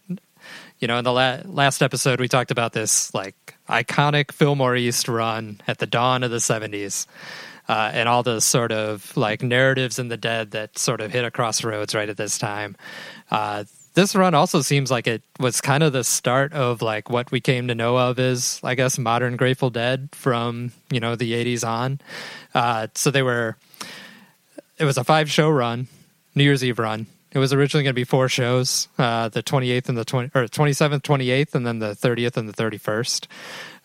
you know in the la- last episode we talked about this like iconic Fillmore East run at the dawn of the seventies. Uh, and all the sort of like narratives in the dead that sort of hit a crossroads right at this time. Uh, this run also seems like it was kind of the start of like what we came to know of as I guess modern Grateful Dead from you know the 80s on. Uh, so they were it was a five show run, New Year's Eve run. It was originally going to be four shows, uh, the 28th and the 20 or 27th, 28th, and then the 30th and the 31st.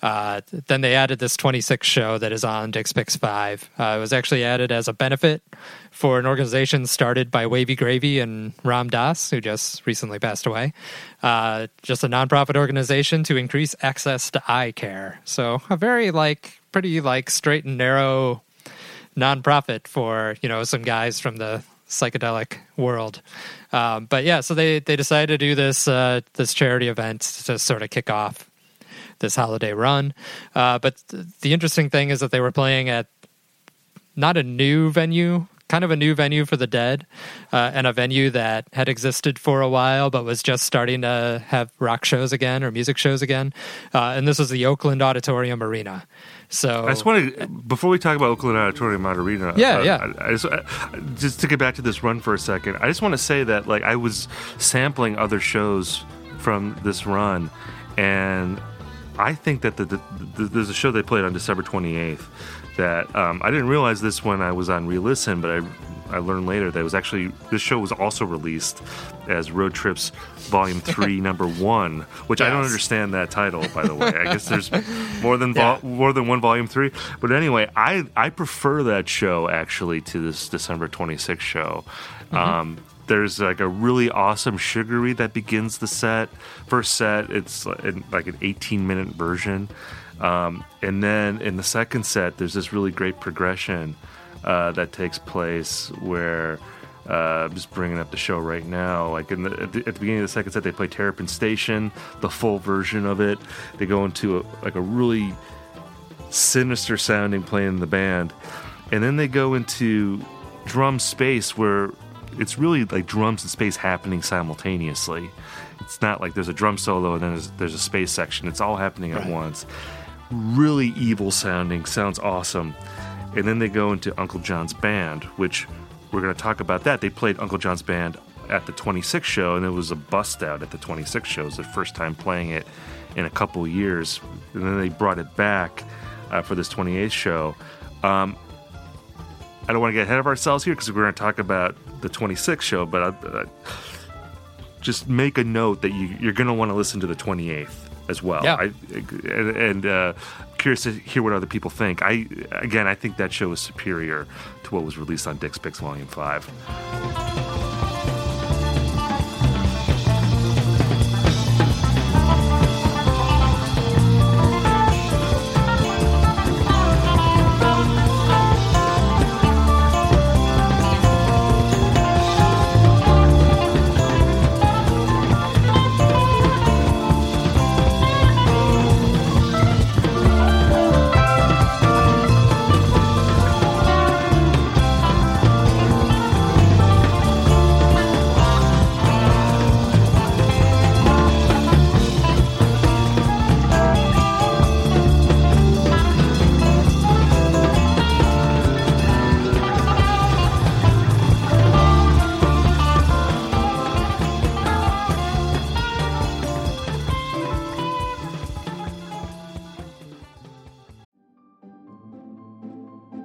Uh, then they added this 26 show that is on Dick's Picks 5. Uh, it was actually added as a benefit for an organization started by Wavy Gravy and Ram Dass, who just recently passed away. Uh, just a nonprofit organization to increase access to eye care. So a very like pretty like straight and narrow nonprofit for you know some guys from the psychedelic world. Um, but yeah, so they they decided to do this uh, this charity event to sort of kick off this holiday run. Uh, but th- the interesting thing is that they were playing at not a new venue, kind of a new venue for the dead, uh, and a venue that had existed for a while but was just starting to have rock shows again or music shows again. Uh, and this was the Oakland Auditorium Arena. So I just wanted before we talk about Oakland Auditorium Arena. Yeah, uh, yeah. I, I just, uh, just to get back to this run for a second, I just want to say that like I was sampling other shows from this run, and I think that the, the, the, there's a show they played on December 28th that um, I didn't realize this when I was on re-listen, but I I learned later that it was actually this show was also released as Road Trips Volume Three, Number One, which I don't understand that title. By the way, I guess there's more than Yeah. more than one Volume Three. But anyway, I I prefer that show actually to this December 26th show. Um, there's like a really awesome Sugaree that begins the set. First set, it's like an 18 minute version. Um, and then in the second set, there's this really great progression uh, that takes place where uh, I'm just bringing up the show right now. Like the, at, the, at the beginning of the second set, they play Terrapin Station, the full version of it. They go into a, like a really sinister sounding playing in the band, and then they go into drum space where it's really like drums and space happening simultaneously. It's not like there's a drum solo and then there's, there's a space section. It's all happening at once. Really evil sounding, sounds awesome. And then they go into Uncle John's band, which we're going to talk about that. They played Uncle John's band at the 26 show, and it was a bust out at the 26 show. It was their first time playing it in a couple years. And then they brought it back uh, for this 28th show. Um, I don't want to get ahead of ourselves here because we're going to talk about the 26th show, but I, uh, just make a note that you, you're going to want to listen to the 28th as well. Yeah. I, and and uh, curious to hear what other people think. I again, I think that show is superior to what was released on Dick's Picks Volume Five.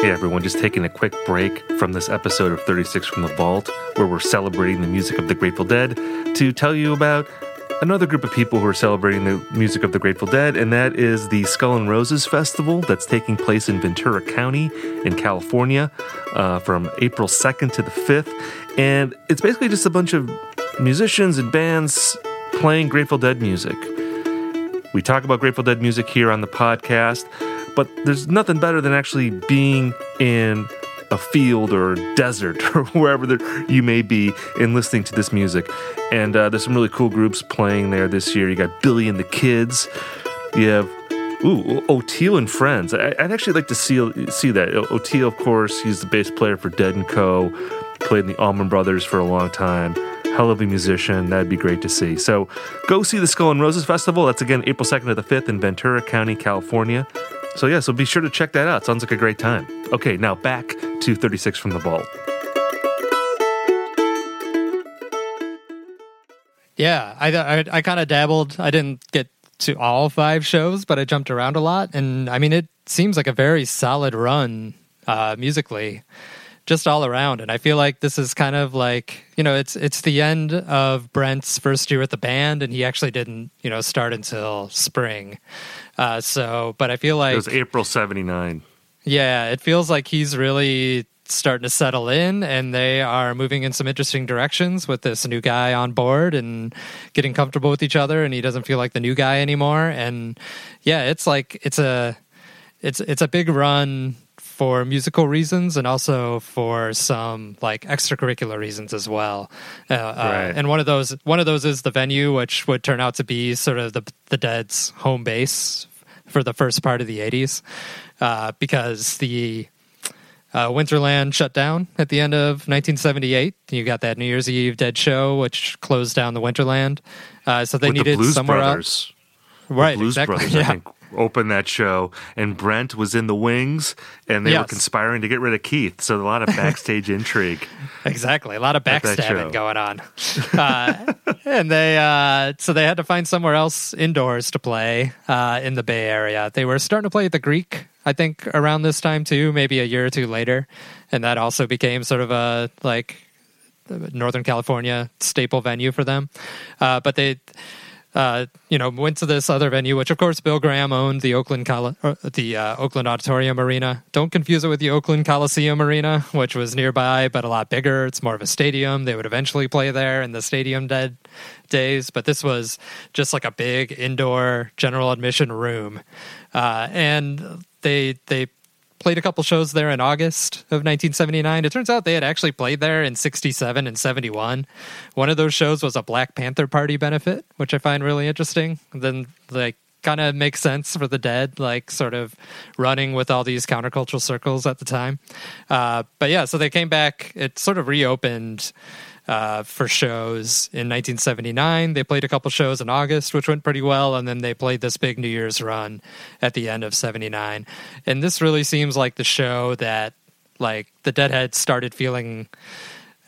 Hey everyone, just taking a quick break from this episode of 36 from the Vault, where we're celebrating the music of the Grateful Dead, to tell you about another group of people who are celebrating the music of the Grateful Dead, and that is the Skull and Roses Festival that's taking place in Ventura County in California uh, from April 2nd to the 5th. And it's basically just a bunch of musicians and bands playing Grateful Dead music. We talk about Grateful Dead music here on the podcast, but there's nothing better than actually being in a field or a desert or wherever there you may be and listening to this music. And uh, there's some really cool groups playing there this year. You got Billy and the Kids. You have ooh Oteil and Friends. I, would actually like to see see that. Oteil, of course, he's the bass player for Dead and Co. Played in the Allman Brothers for a long time. Hell of a musician. That'd be great to see. So go see the Skull and Roses Festival. That's again April 2nd to the 5th in Ventura County, California. So yeah, so be sure to check that out. Sounds like a great time. Okay, now back to 36 from the vault. Yeah, I I, I kind of dabbled. I didn't get to all five shows, but I jumped around a lot, and I mean, it seems like a very solid run uh, musically, just all around. And I feel like this is kind of like you know, it's it's the end of Brent's first year at the band, and he actually didn't you know start until spring. Uh, so, but I feel like it was April '79. Yeah, it feels like he's really starting to settle in and they are moving in some interesting directions with this new guy on board and getting comfortable with each other and he doesn't feel like the new guy anymore and yeah it's like it's a it's it's a big run for musical reasons and also for some like extracurricular reasons as well uh, uh right. uh, and one of those one of those is the venue which would turn out to be sort of the the dead's home base for the first part of the 80s uh, because the uh, Winterland shut down at the end of 1978. You got that New Year's Eve Dead show, which closed down the Winterland. Uh, so they With needed the Blues somewhere Brothers. else. Right, exactly. Brothers, yeah. Opened that show, and Brent was in the wings, and they Yes. were conspiring to get rid of Keith. So a lot of backstage intrigue. Exactly, a lot of backstabbing going on, uh, and they uh, so they had to find somewhere else indoors to play uh, in the Bay Area. They were starting to play at the Greek, I think, around this time too, maybe a year or two later, and that also became sort of a like Northern California staple venue for them. Uh, but they, uh, you know, went to this other venue, which of course Bill Graham owned, the Oakland Col- or the uh, Oakland Auditorium Arena. Don't confuse it with the Oakland Coliseum Arena, which was nearby but a lot bigger. It's more of a stadium. They would eventually play there in the Stadium Dead days, but this was just like a big indoor general admission room, uh, and they they played a couple shows there in August of 1979. It turns out they had actually played there in 67 and 71. One of those shows was a Black Panther Party benefit, which I find really interesting. Then, like, kind of makes sense for the dead, like, sort of running with all these countercultural circles at the time. Uh, but yeah, so they came back. It sort of reopened. Uh, for shows in 1979. They played a couple shows in August, which went pretty well, and then they played this big New Year's run at the end of 79. And this really seems like the show that, like, the Deadheads started feeling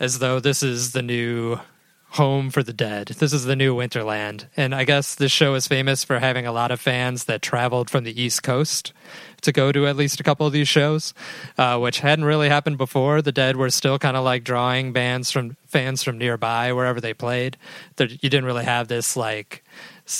as though this is the new home for the dead. This is the new Winterland. And I guess this show is famous for having a lot of fans that traveled from the East Coast to go to at least a couple of these shows, uh, which hadn't really happened before. The Dead were still kind of like drawing bands from fans from nearby wherever they played. There, you didn't really have this like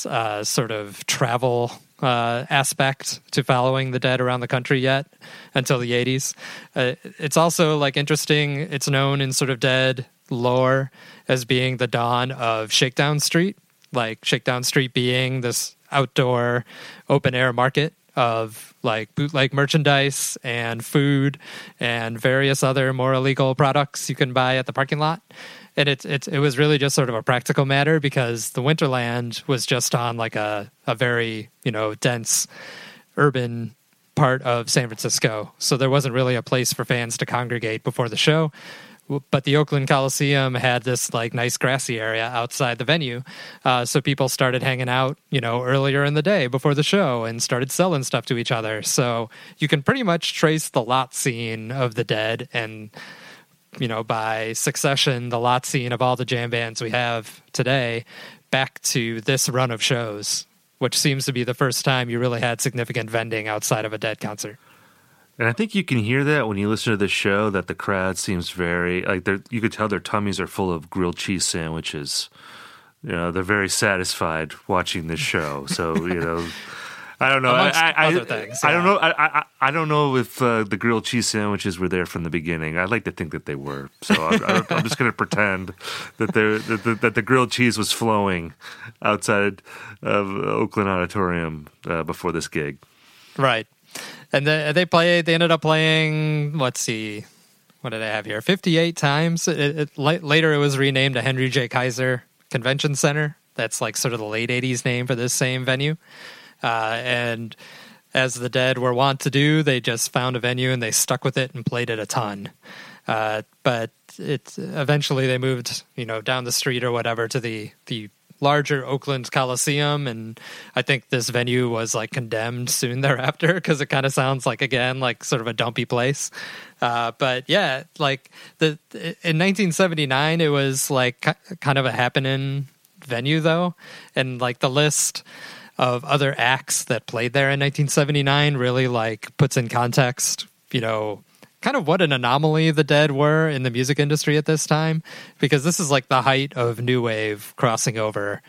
uh, sort of travel uh, aspect to following the dead around the country yet until the 80s. Uh, it's also like interesting. It's known in sort of dead lore as being the dawn of Shakedown Street, like Shakedown Street being this outdoor open air market of like bootleg merchandise and food and various other more illegal products you can buy at the parking lot. and it, it it was really just sort of a practical matter because the Winterland was just on like a a very you know dense urban part of San Francisco, so there wasn't really a place for fans to congregate before the show. But the Oakland Coliseum had this like nice grassy area outside the venue, uh, so people started hanging out, you know, earlier in the day before the show and started selling stuff to each other. So you can pretty much trace the lot scene of the Dead and you know, by succession, the lot scene of all the jam bands we have today back to this run of shows, which seems to be the first time you really had significant vending outside of a dead concert. And I think you can hear that when you listen to the show that the crowd seems very like they're you could tell their tummies are full of grilled cheese sandwiches. You know, they're very satisfied watching this show. So, you know, I don't know. I, Amongst I, I, other things, I don't know. I, I, I don't know if uh, the grilled cheese sandwiches were there from the beginning. I'd like to think that they were. So I'm, I'm I'm just going to pretend that, that, the, that the grilled cheese was flowing outside of Oakland Auditorium uh, before this gig. Right. And they, they played, they ended up playing, let's see, what did I have here? 58 times. It, it, la- later, it was renamed to Henry J. Kaiser Convention Center. That's like sort of the late 80s name for this same venue. Uh, and as the Dead were wont to do, they just found a venue and they stuck with it and played it a ton. Uh, but it eventually they moved, you know, down the street or whatever to the the larger Oakland Coliseum, and I think this venue was like condemned soon thereafter because it kind of sounds like again like sort of a dumpy place. Uh, but yeah, like the in 1979, it was like kind of a happening venue though, and like the list of other acts that played there in 1979 really like puts in context, you know, kind of what an anomaly the Dead were in the music industry at this time, because this is like the height of new wave crossing over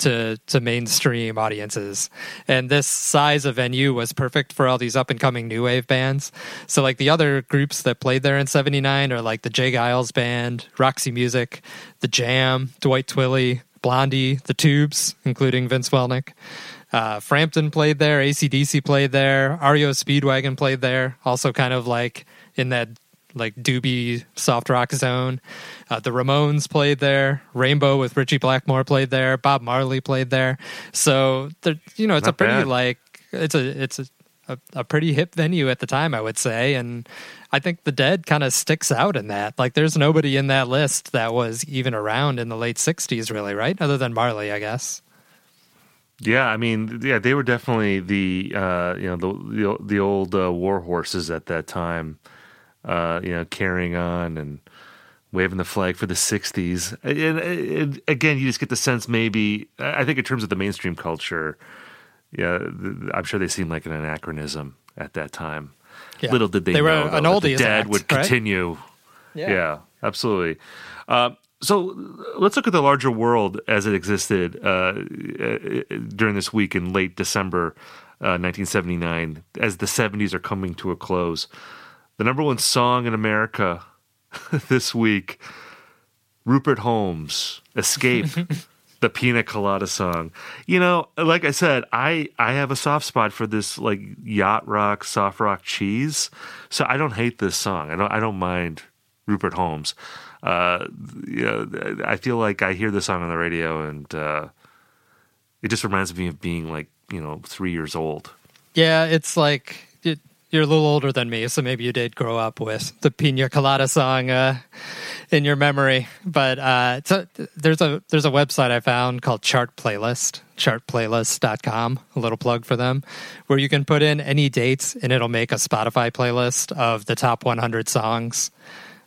to to mainstream audiences. And this size of venue was perfect for all these up and coming new wave bands. So like the other groups that played there in 79 are like the J. Geils band, Roxy Music, The Jam, Dwight Twilley, Blondie, The Tubes, including Vince Welnick. Uh, Frampton played there, ACDC played there, REO Speedwagon played there, also kind of like in that like doobie soft rock zone. Uh, the Ramones played there. Rainbow with Ritchie Blackmore played there. Bob Marley played there. So you know, it's a pretty bad. like it's a it's a, a a pretty hip venue at the time, I would say, and I think the Dead kind of sticks out in that. Like, there's nobody in that list that was even around in the late '60s, really, right? Other than Marley, I guess. Yeah, I mean, yeah, they were definitely the uh, you know the the, the old uh, war horses at that time. Uh, you know, carrying on and waving the flag for the '60s. And, and again, you just get the sense maybe I think in terms of the mainstream culture, yeah, I'm sure they seemed like an anachronism at that time. Yeah. Little did they, They know an though, that the dead act, would right? continue. Yeah. Yeah, absolutely. Uh, so let's look at the larger world as it existed uh, uh, during this week in late December uh, 1979, as the 70s are coming to a close. The number one song in America this week, Rupert Holmes, Escape. The pina colada song, you know, like I said, I I have a soft spot for this like yacht rock, soft rock cheese. So I don't hate this song. I don't I don't mind Rupert Holmes. Uh, you know, I feel like I hear this song on the radio, and uh, it just reminds me of being like you know three years old. Yeah, it's like you're a little older than me, so maybe you did grow up with the Pina Colada song uh, in your memory. But uh, there's a there's a website I found called Chart Playlist, chartplaylist.com, a little plug for them, where you can put in any dates and it'll make a Spotify playlist of the top 100 songs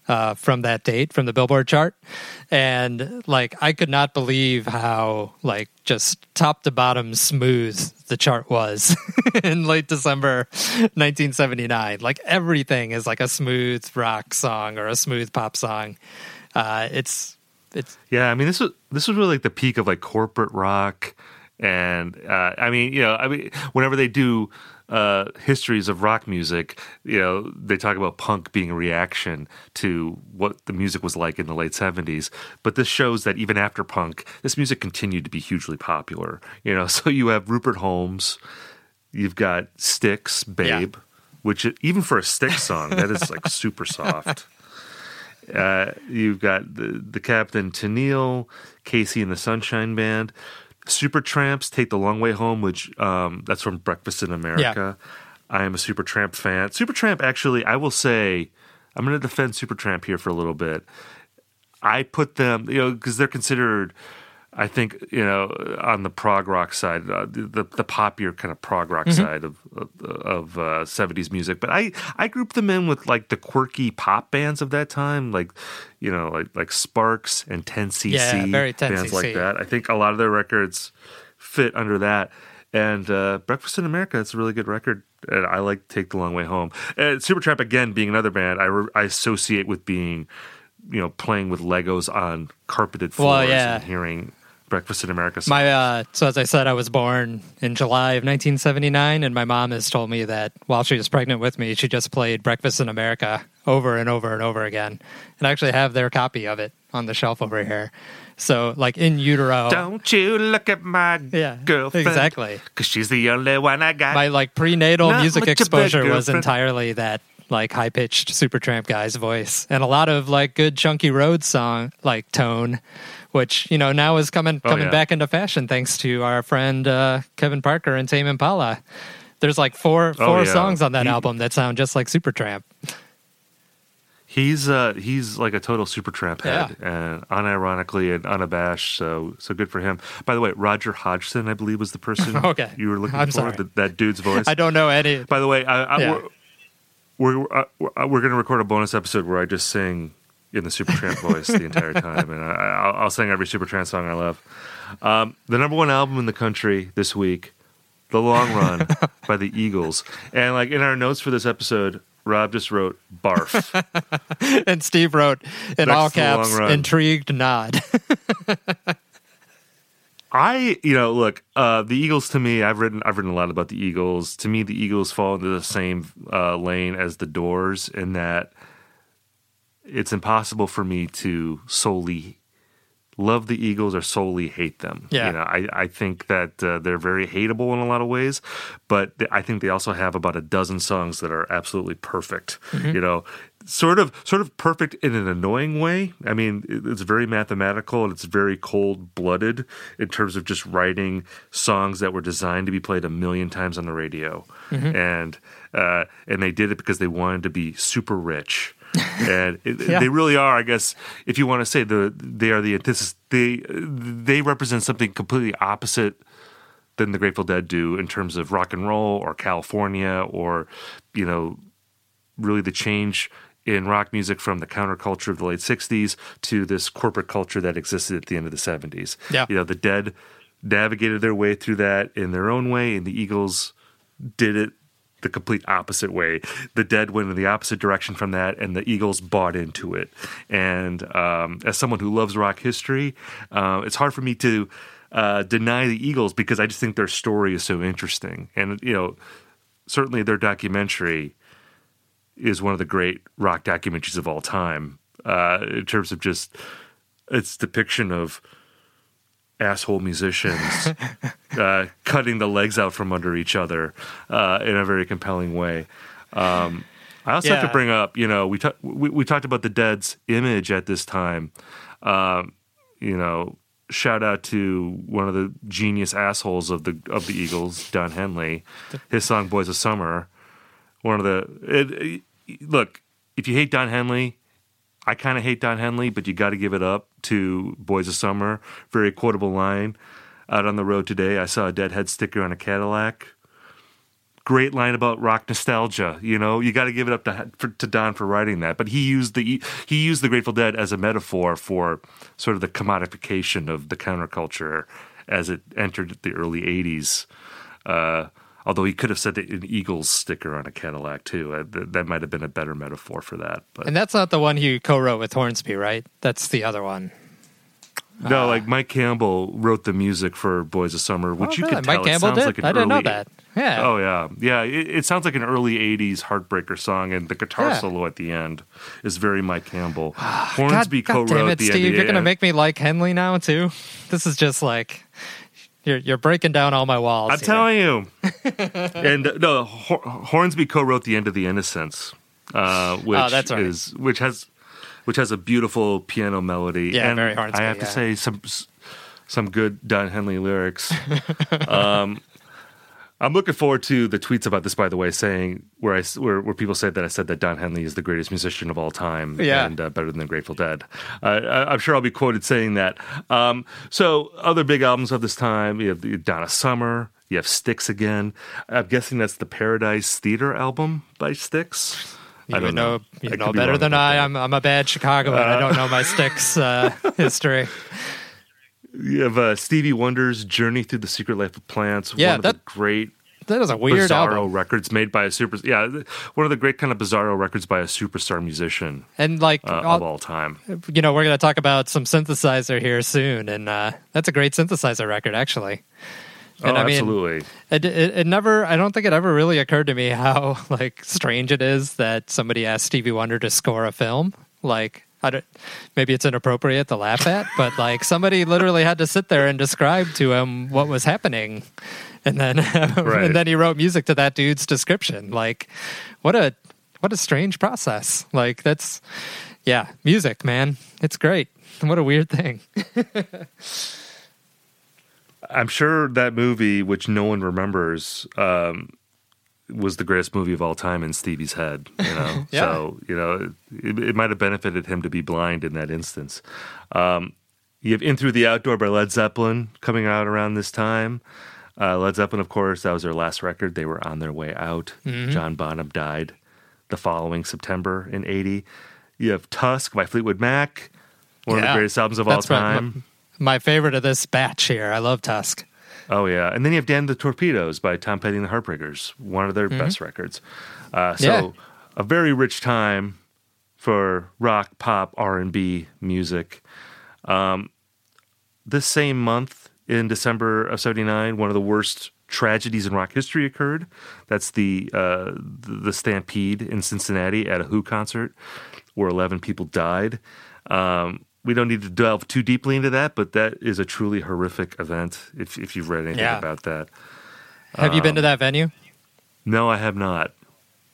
uh, from that date from the Billboard chart, and like I could not believe how like just top to bottom smooth the chart was in late December 1979. Like everything is like a smooth rock song or a smooth pop song. Uh, it's it's Yeah, I mean this was this was really like the peak of like corporate rock, and uh, I mean you know I mean whenever they do uh, histories of rock music, you know they talk about punk being a reaction to what the music was like in the late seventies. But this shows that even after punk, this music continued to be hugely popular. You know, so you have Rupert Holmes, you've got Styx, Babe, which even for a Styx song that is like super soft. Uh, you've got the, the Captain Tennille, KC and the Sunshine Band, Supertramp's, Take the Long Way Home, which um, that's from Breakfast in America. I am a Supertramp fan. Supertramp, actually, I will say, I'm going to defend Supertramp here for a little bit. I put them, you know, because they're considered, I think, you know, on the prog rock side, uh, the the poppier kind of prog rock Mm-hmm. side of of, uh, 70s music. But I I group them in with like the quirky pop bands of that time, like you know, like like Sparks and 10cc, Yeah, very bands like that. I think a lot of their records fit under that. And uh, Breakfast in America, it's a really good record. And I like Take the Long Way Home. And Supertramp, again, being another band, I, re- I associate with being, you know, playing with Legos on carpeted floors Well, yeah. and hearing Breakfast in America. songs. My uh, so as I said, I was born in July of 1979, and my mom has told me that while she was pregnant with me, she just played Breakfast in America over and over and over again, and I actually have their copy of it on the shelf over here. So, like in utero, Don't you look at my Yeah, girlfriend. exactly. Because she's the only one I got. my like prenatal Not music much of a exposure was entirely that like high pitched Supertramp guy's voice, and a lot of like good chunky road song like tone, which you know now is coming Oh, coming yeah. back into fashion thanks to our friend uh, Kevin Parker and Tame Impala. There's like four Oh, four yeah. songs on that He- album that sound just like Supertramp. He's uh he's like a total Supertramp head and unironically and unabashed. So so good for him. By the way, Roger Hodgson, I believe, was the person Okay. you were looking I'm for. sorry. That, dude's voice. I don't know any. By the way, I, I, Yeah. we're we're, uh, we're, we're going to record a bonus episode where I just sing in the Supertramp voice the entire time, and I, I'll, I'll sing every Supertramp song I love. Um, the number one album in the country this week, "The Long Run" by the Eagles, and like in our notes for this episode, Rob just wrote "barf." and Steve wrote in all to the long caps, intrigued nod. I, you know, look, uh, the Eagles to me, I've written, I've written a lot about the Eagles. To me, the Eagles fall into the same uh, lane as the Doors in that it's impossible for me to solely love the Eagles or solely hate them. Yeah. You know, I, I think that uh, they're very hateable in a lot of ways, but th- I think they also have about a dozen songs that are absolutely perfect. You know, sort of sort of perfect in an annoying way. I mean, it- it's very mathematical and it's very cold blooded in terms of just writing songs that were designed to be played a million times on the radio, and uh, and they did it because they wanted to be super rich. And it, Yeah. they really are. I guess if you want to say the they are the antithesis, they they represent something completely opposite than the Grateful Dead do in terms of rock and roll or California or you know really the change in rock music from the counterculture of the late 60s to this corporate culture that existed at the end of the 70s. Yeah. You know, the Dead navigated their way through that in their own way and the Eagles did it the complete opposite way. The Dead went in the opposite direction from that, and the Eagles bought into it. And um, as someone who loves rock history, uh, it's hard for me to uh, deny the Eagles because I just think their story is so interesting. And you know, certainly their documentary is one of the great rock documentaries of all time uh, in terms of just its depiction of asshole musicians uh, cutting the legs out from under each other uh, in a very compelling way. Um, I also have to bring up, you know, we, ta- we we talked about the Dead's image at this time. Um, you know, shout out to one of the genius assholes of the of the Eagles, Don Henley. His song "Boys of Summer," one of the it, it- look. If you hate Don Henley, I kind of hate Don Henley, but you got to give it up to Boys of Summer. Very quotable line. Out on the road today, I saw a Deadhead sticker on a Cadillac. Great line about rock nostalgia. You know, you got to give it up to for, to Don for writing that. But he used the he used the Grateful Dead as a metaphor for sort of the commodification of the counterculture as it entered the early '80s. Uh, although he could have said an Eagles sticker on a Cadillac too. Uh, th- that might have been a better metaphor for that. But and that's not the one he co-wrote with Hornsby, right? That's the other one. No, like Mike Campbell wrote the music for Boys of Summer, which Oh, you really? can tell. Mike it Campbell sounds did? Like an I didn't know that. Yeah. Oh yeah, yeah. It, it sounds like an early '80s heartbreaker song, and the guitar Yeah. solo at the end is very Mike Campbell. God, Hornsby God co-wrote damn it, the Steve! You're gonna make me like Henley now too. This is just like you're you're breaking down all my walls. I'm here. telling you. and uh, no, Hor- Hornsby co-wrote the end of the Innocence, uh, which Oh, that's right. is which has which has a beautiful piano melody. Yeah, and very Hornsby, I have to say some some good Don Henley lyrics. um, I'm looking forward to the tweets about this, by the way, saying where I where, where people say that I said that Don Henley is the greatest musician of all time Yeah. and uh, better than the Grateful Dead. Uh, I, I'm sure I'll be quoted saying that. Um, so other big albums of this time, you have the Donna Summer, you have Styx again. I'm guessing that's the Paradise Theater album by Styx. You I don't know. know, you I know could be better than I. I'm, I'm a bad Chicagoan. I don't know my Styx uh, history. You have uh, Stevie Wonder's Journey Through the Secret Life of Plants. Yeah, one of the great That was a weird bizarro album. records made by a super. Yeah, one of the great kind of bizarro records by a superstar musician And like, uh, all- of all time. you know, we're going to talk about some synthesizer here soon, and uh, that's a great synthesizer record, actually. And oh, I mean, absolutely. It, it, it never, I don't think it ever really occurred to me how like strange it is that somebody asked Stevie Wonder to score a film. Like, I don't, maybe it's inappropriate to laugh at, but like somebody literally had to sit there and describe to him what was happening, and then Right. and then he wrote music to that dude's description. Like, what a what a strange process. Like that's yeah, music, man. It's great. What a weird thing. I'm sure that movie, which no one remembers, um, was the greatest movie of all time in Stevie's head. You know, Yeah. so you know it, it might have benefited him to be blind in that instance. Um, you have "In Through the Outdoor" by Led Zeppelin coming out around this time. Uh, Led Zeppelin, of course, that was their last record. They were on their way out. Mhm. John Bonham died the following September in '80. You have "Tusk" by Fleetwood Mac, one of the greatest albums of That's all my- time. My favorite of this batch here. I love Tusk. Oh yeah, and then you have Damn the Torpedoes by Tom Petty and the Heartbreakers, one of their Mhm. best records. Uh, so Yeah. a very rich time for rock, pop, R and B music. Um, this same month in December of '79, one of the worst tragedies in rock history occurred. That's the uh, the the stampede in Cincinnati at a Who concert, where 11 people died. Um, we don't need to delve too deeply into that, but that is a truly horrific event. If if you've read anything Yeah. about that, Have you been Um, to that venue? no, I have not.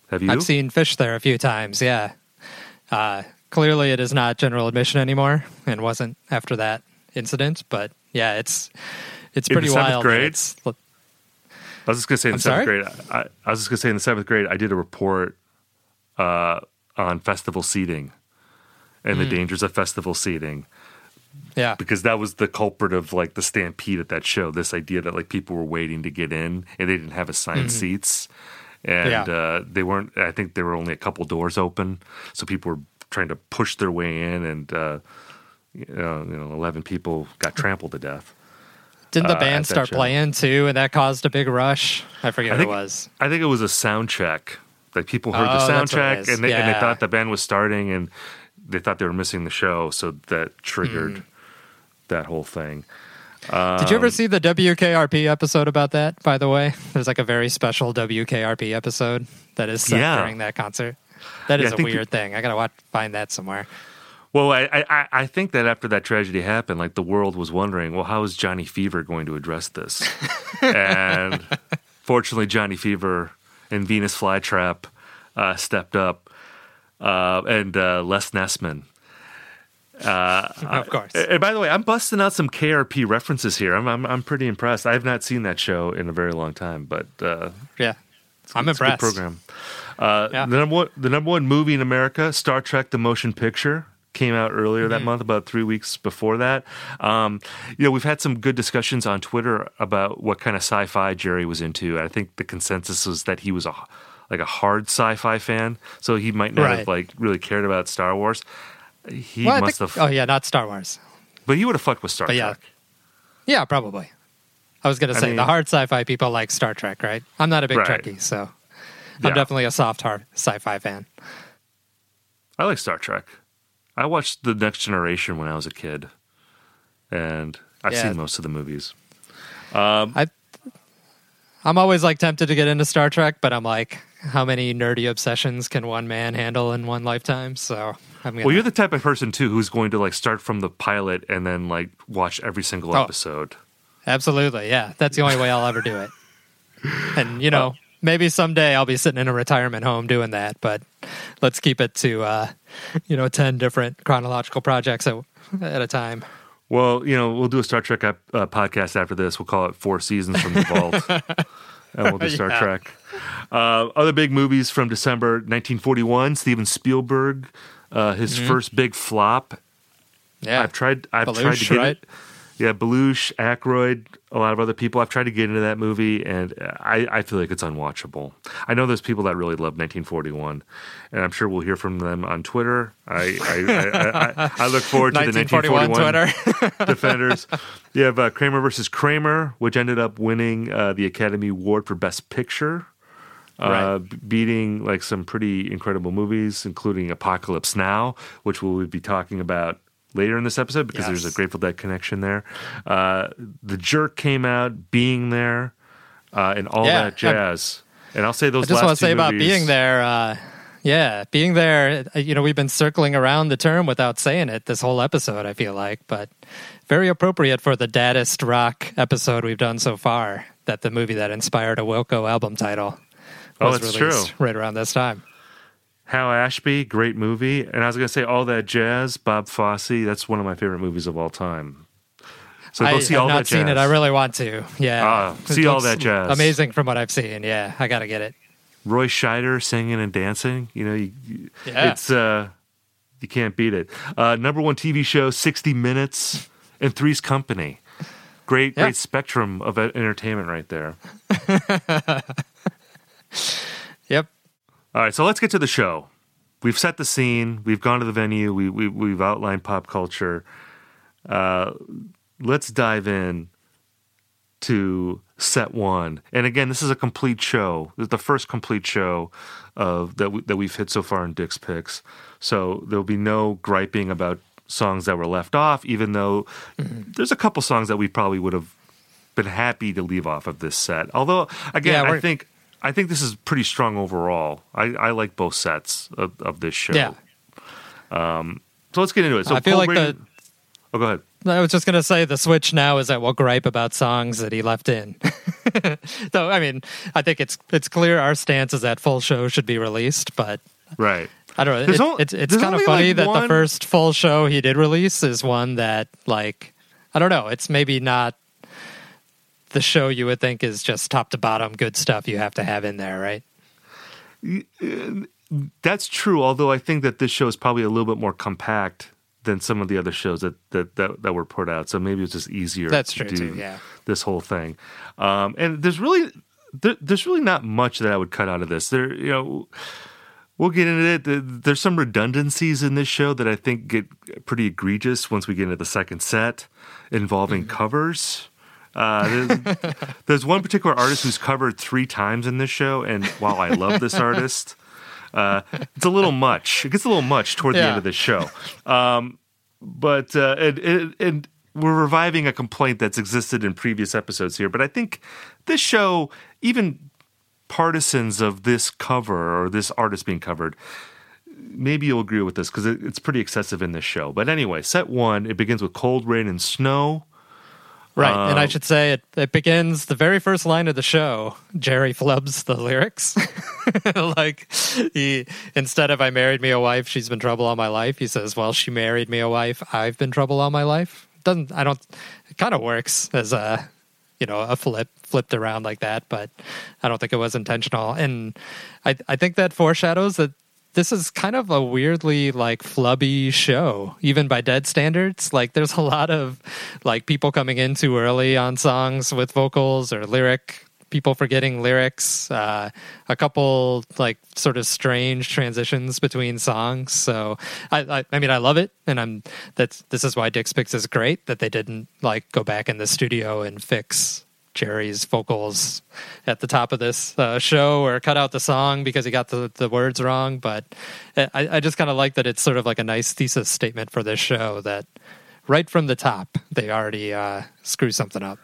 Have you? I've seen Phish there a few times. Yeah. Uh, clearly, it is not general admission anymore, and wasn't after that incident. But yeah, it's it's In pretty the seventh wild. grade? It's- I was just gonna say in I'm the seventh sorry? grade. I, I was just gonna say in the seventh grade, I did a report uh, on festival seating and the Mm. dangers of festival seating. Yeah, because that was the culprit of like the stampede at that show. This idea that like people were waiting to get in and they didn't have assigned Mhm. seats, and Yeah. uh, they weren't. I think there were only a couple doors open, so people were trying to push their way in, and uh, you, know, you know, eleven people got trampled to death. Didn't the uh, band that start playing too, and that caused a big rush? I forget I what think it was. I think it was a sound check. Like people heard Oh, the that's sound check and they, and they thought the band was starting and they thought they were missing the show, so that triggered Mm. that whole thing. Did you ever Um, see the WKRP episode about that? By the way, there's like a very special WKRP episode that is set Yeah. during that concert. That is Yeah, is I a think weird thing. I gotta watch, find that somewhere. Well, I, I- I, I think that after that tragedy happened, like the world was wondering, well, how is Johnny Fever going to address this? and fortunately, Johnny Fever and Venus Flytrap uh, stepped up, uh, and uh, Les Nessman. Uh, Of course. And by the way, I'm busting out some KRP references here. I'm, I'm I'm pretty impressed. I have not seen that show in a very long time, but uh, Yeah, I'm it's a good impressed. program. Uh, Yeah. The number one, the number one movie in America, Star Trek: The Motion Picture, came out earlier that Mhm. month, about three weeks before that. Um, you know, we've had some good discussions on Twitter about what kind of sci-fi Jerry was into. I think the consensus was that he was a like a hard sci-fi fan, so he might not Right. have like really cared about Star Wars. He Well, must think- have, Oh yeah, not Star Wars. but he would have fucked with Star But yeah. Trek. Yeah, probably. I was gonna I say mean- the hard sci-fi people like Star Trek, right? I'm not a big Right. Trekkie, so I'm definitely a soft hard sci-fi fan. I like Star Trek. I watched The Next Generation when I was a kid, and I've Yeah. seen most of the movies. Um, I I'm always like tempted to get into Star Trek, but I'm like, how many nerdy obsessions can one man handle in one lifetime? So I'm gonna. Well, you're the type of person too who's going to like start from the pilot and then like watch every single Oh. episode. Absolutely, yeah. That's the only way I'll ever do it. And you know, maybe someday I'll be sitting in a retirement home doing that, but let's keep it to uh, you know ten different chronological projects at, at a time. Well, you know, we'll do a Star Trek uh, podcast after this. We'll call it Four Seasons from the Vault, and we'll do Star Yeah. Trek. Uh, other big movies from December 1941. Steven Spielberg, uh, his first big flop. Yeah, I've tried. I've tried to get right? it. Yeah, Belushi, Aykroyd, a lot of other people. I've tried to get into that movie, and I, I feel like it's unwatchable. I know there's people that really love 1941, and I'm sure we'll hear from them on Twitter. I I, I, I, I look forward to the 1941 1941 Twitter. defenders. You have uh, Kramer versus Kramer, which ended up winning uh, the Academy Award for Best Picture, Right. beating like some pretty incredible movies, including Apocalypse Now, which we'll be talking about later in this episode because there's a Grateful Dead connection there. Uh, the Jerk came out, Being There, uh, and all Yeah, that jazz. And I'll say those. I just last want to say about movies- being there. Uh, yeah, being there. uh, You know, we've been circling around the term without saying it this whole episode. I feel like, but very appropriate for the daddest rock episode we've done so far. That the movie that inspired a Wilco album title Oh, it's true. right around this time. Hal Ashby, great movie. And I was going to say all that jazz, Bob Fosse. That's one of my favorite movies of all time. So go I see have all not that jazz. seen it. I really want to. Yeah, Ah, see all that jazz. Amazing from what I've seen. Yeah, I got to get it. Roy Scheider singing and dancing. You know, you, you- Yeah. it's uh, you can't beat it. Uh, number one TV show, 60 Minutes, and Three's Company. Great, Yeah. great spectrum of entertainment right there. Yep. All right, so let's get to the show. We've set the scene. We've gone to the venue. We, we we've outlined pop culture. Uh, let's dive in to set one. And again, this is a complete show. This is the first complete show of that we, that we've hit so far in Dick's picks. So there'll be no griping about songs that were left off, even though there's a couple songs that we probably would have been happy to leave off of this set. Although, again, Yeah, I think I think this is pretty strong overall. I, I like both sets of, of this show. Yeah. Um, So let's get into it. So I feel like the- Oh, go ahead. I was just gonna say the switch now is that we'll gripe about songs that he left in. so I mean, I think it's it's clear our stance is that full show should be released, but Right. I don't know. It, on- it's it's kind of funny like, that one- the first full show he did release is one that like I don't know. It's maybe not the show you would think is just top to bottom good stuff you have to have in there, right? That's true. Although I think that this show is probably a little bit more compact than some of the other shows that that that, that were put out. So maybe it's just easier. That's to true, do too, yeah. This whole thing, um, and there's really there, there's really not much that I would cut out of this. There, you know. We'll get into it. There's some redundancies in this show that I think get pretty egregious once we get into the second set involving Mm-hmm. covers. Uh, there's, there's one particular artist who's covered three times in this show, and while I love this artist, uh, it's a little much. It gets a little much toward the end of the show. Um, but uh, and, and, and we're reviving a complaint that's existed in previous episodes here. But I think this show, even partisans of this cover or this artist being covered, maybe you'll agree with this because it, it's pretty excessive in this show. But anyway, set one, it begins with cold rain and snow. Right. and I Um, should say it, it begins the very first line of the show. Jerry flubs the lyrics. like he instead of I married me a wife, she's been trouble all my life, he says, Well, she married me a wife, I've been trouble all my life. Doesn't I don't it kind of works as a you know, a flip flipped around like that, but I don't think it was intentional. And I I think that foreshadows that this is kind of a weirdly like flubby show, even by dead standards. Like there's a lot of like people coming in too early on songs with vocals or lyric people forgetting lyrics uh, a couple like sort of strange transitions between songs so I, I i mean i love it and i'm that's this is why dick's picks is great that they didn't like go back in the studio and fix Jerry's vocals at the top of this uh, show or cut out the song because he got the, the words wrong. But I, I just kind of like that it's sort of like a nice thesis statement for this show that right from the top, they already uh, screw something up.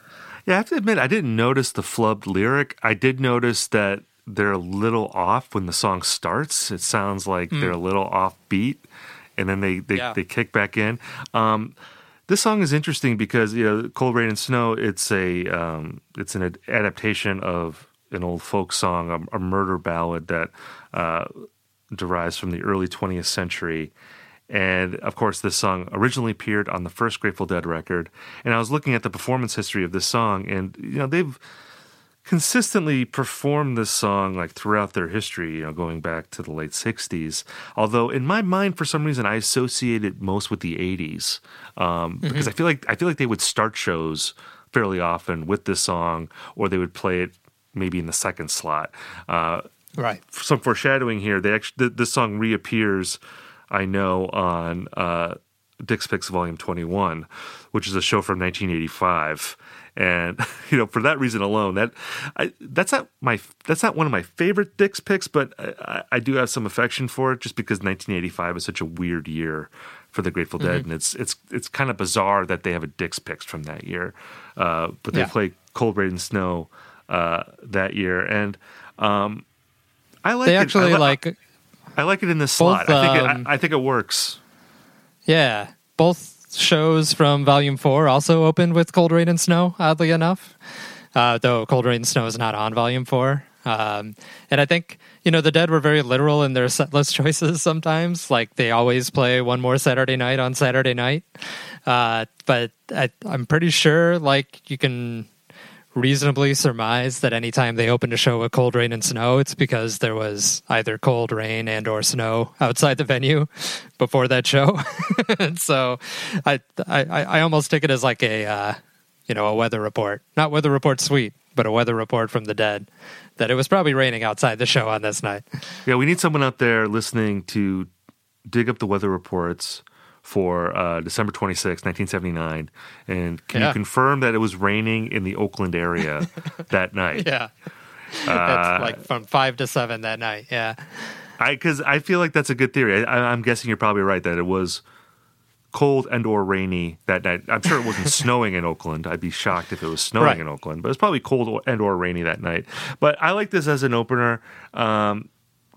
Yeah, I have to admit, I didn't notice the flubbed lyric. I did notice that they're a little off when the song starts. It sounds like they're a little off beat, and then they they, Yeah. they kick back in. Um, this song is interesting because you know, "Cold Rain and Snow." It's a um, it's an ad- adaptation of an old folk song, a, a murder ballad that uh, derives from the early 20th century. And of course, this song originally appeared on the first Grateful Dead record. And I was looking at the performance history of this song, and you know they've consistently performed this song like throughout their history, you know, going back to the late 60s. Although in my mind, for some reason, I associate it most with the 80s um, Mm-hmm. because I feel like I feel like they would start shows fairly often with this song, or they would play it maybe in the second slot. Uh, Right. some foreshadowing here. They actually th- this song reappears, I know, on uh, Dick's Picks Volume Twenty One, which is a show from 1985. And you know, for that reason alone, that I, that's not my that's not one of my favorite Dick's picks, but I, I- I do have some affection for it just because 1985 is such a weird year for the Grateful Dead, and it's it's it's kind of bizarre that they have a Dick's picks from that year, uh, but they Yeah. play Cold Rain and Snow uh, that year, and um, I like They it. actually I li- like I like it in this both, slot. I think um, it, I, I think it works. Yeah, both shows from Volume Four also opened with Cold Rain and Snow. Oddly enough, uh, though Cold Rain and Snow is not on Volume Four. Um, and I think you know the Dead were very literal in their set list choices. Sometimes, like they always play one more Saturday night on Saturday night. Uh, but I, I'm pretty sure, like you can reasonably surmise that anytime they opened a show with cold rain and snow it's because there was either cold rain and or snow outside the venue before that show. So I, I i almost take it as like a uh, you know a weather report. Not weather report sweet but a weather report from the dead that it was probably raining outside the show on this night. Yeah, we need someone out there listening to dig up the weather reports for uh, December 26, 1979. And can Yeah. you confirm that it was raining in the Oakland area that night? yeah Uh, that's like from five to seven that night yeah I because I feel like that's a good theory. I, I'm guessing you're probably right that it was cold and or rainy that night. I'm sure it wasn't snowing in Oakland. I'd be shocked if it was snowing Right. in Oakland, but it's probably cold and or rainy that night. But I like this as an opener. Um,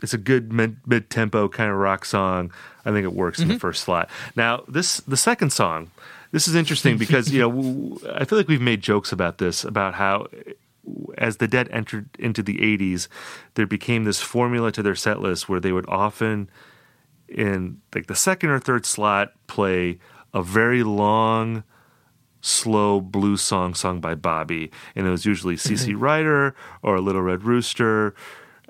it's a good mid tempo kind of rock song. I think it works in the mm-hmm. first slot. Now this the second song. This is interesting because you know I feel like we've made jokes about this about how eh, as the Dead entered into the 80s, there became this formula to their set list where they would often, in like the second or third slot, play a very long, slow blues song sung by Bobby. And it was usually mm-hmm. CC Ryder or Little Red Rooster.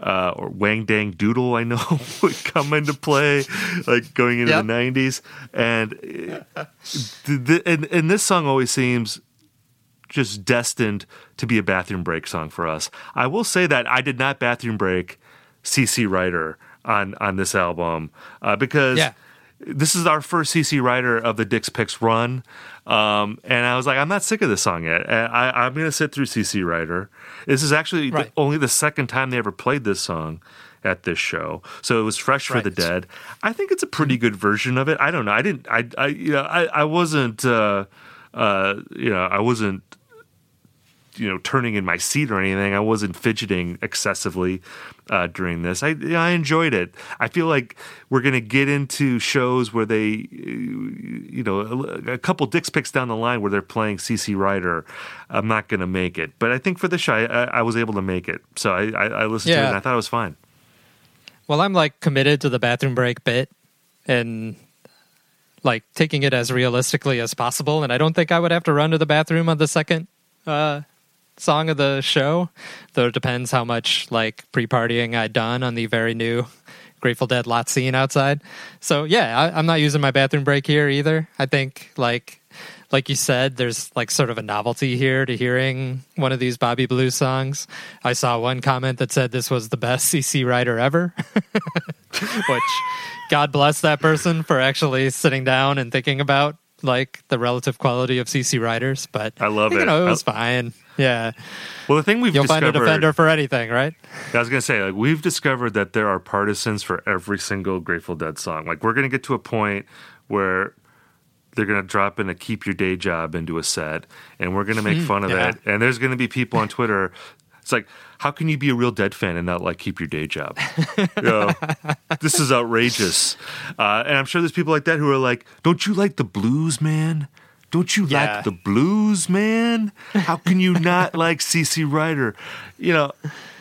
Uh, or Wang Dang Doodle, I know would come into play, like going into Yep. the '90s, and, uh, th- th- and and this song always seems just destined to be a bathroom break song for us. I will say that I did not bathroom break CC Ryder on on this album uh, because Yeah. this is our first CC Ryder of the Dick's Picks run, um, and I was like, I'm not sick of this song yet. I, I'm going to sit through CC Ryder. This is actually the- only the second time they ever played this song at this show, so it was fresh for the Dead. I think it's a pretty good version of it. I don't know. I didn't. I. I. You know. I. I wasn't. Uh, uh, you know. I wasn't you know turning in my seat or anything. I wasn't fidgeting excessively uh, during this. I I enjoyed it. I feel like we're gonna get into shows where they, you know, a, a couple Dick's Picks down the line where they're playing CC Ryder. I'm not gonna make it, but I think for the show, I, I, I was able to make it. So I, I, I listened to it and I thought it was fine. Well, I'm like committed to the bathroom break bit and like taking it as realistically as possible. And I don't think I would have to run to the bathroom on the second uh, song of the show, though it depends how much like pre partying I'd done on the very new Grateful Dead lot scene outside. So yeah, I, I'm not using my bathroom break here either. I think like like you said, there's like sort of a novelty here to hearing one of these Bobby Blue songs. I saw one comment that said this was the best CC Rider ever, which God bless that person for actually sitting down and thinking about like the relative quality of CC Riders. But I love you it. know, it was I- fine. Yeah, Well, the thing we've you'll find a discovered, defender for anything, right? I was gonna say, like, we've discovered that there are partisans for every single Grateful Dead song. Like, we're gonna get to a point where they're gonna drop in a "Keep Your Day Job" into a set, and we're gonna make hmm, fun of yeah. it. And there's gonna be people on Twitter. It's like, how can you be a real Dead fan and not like "Keep Your Day Job"? You know, this is outrageous. Uh, and I'm sure there's people like that who are like, "Don't you like the blues, man?" Don't you Yeah. like the blues, man? How can you not like CC Ryder? You know,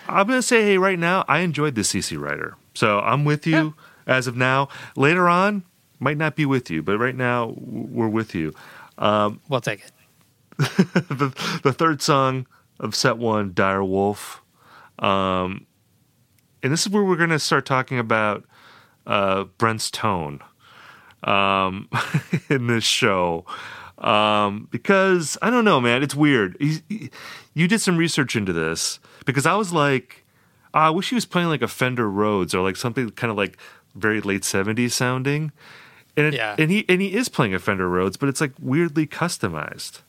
I'm gonna say, hey, right now, I enjoyed the CC Rider, so I'm with you as of now. Later on, might not be with you, but right now we're with you. Um, we'll take it. the, the third song of set one, Dire Wolf, um, and this is where we're gonna start talking about uh, Brent's tone um, in this show. Um, because I don't know, man, it's weird. He's, he, you did some research into this because I was like, oh, I wish he was playing like a Fender Rhodes or like something kind of like very late '70s sounding. And it, Yeah. and he and he is playing a Fender Rhodes, but it's like weirdly customized.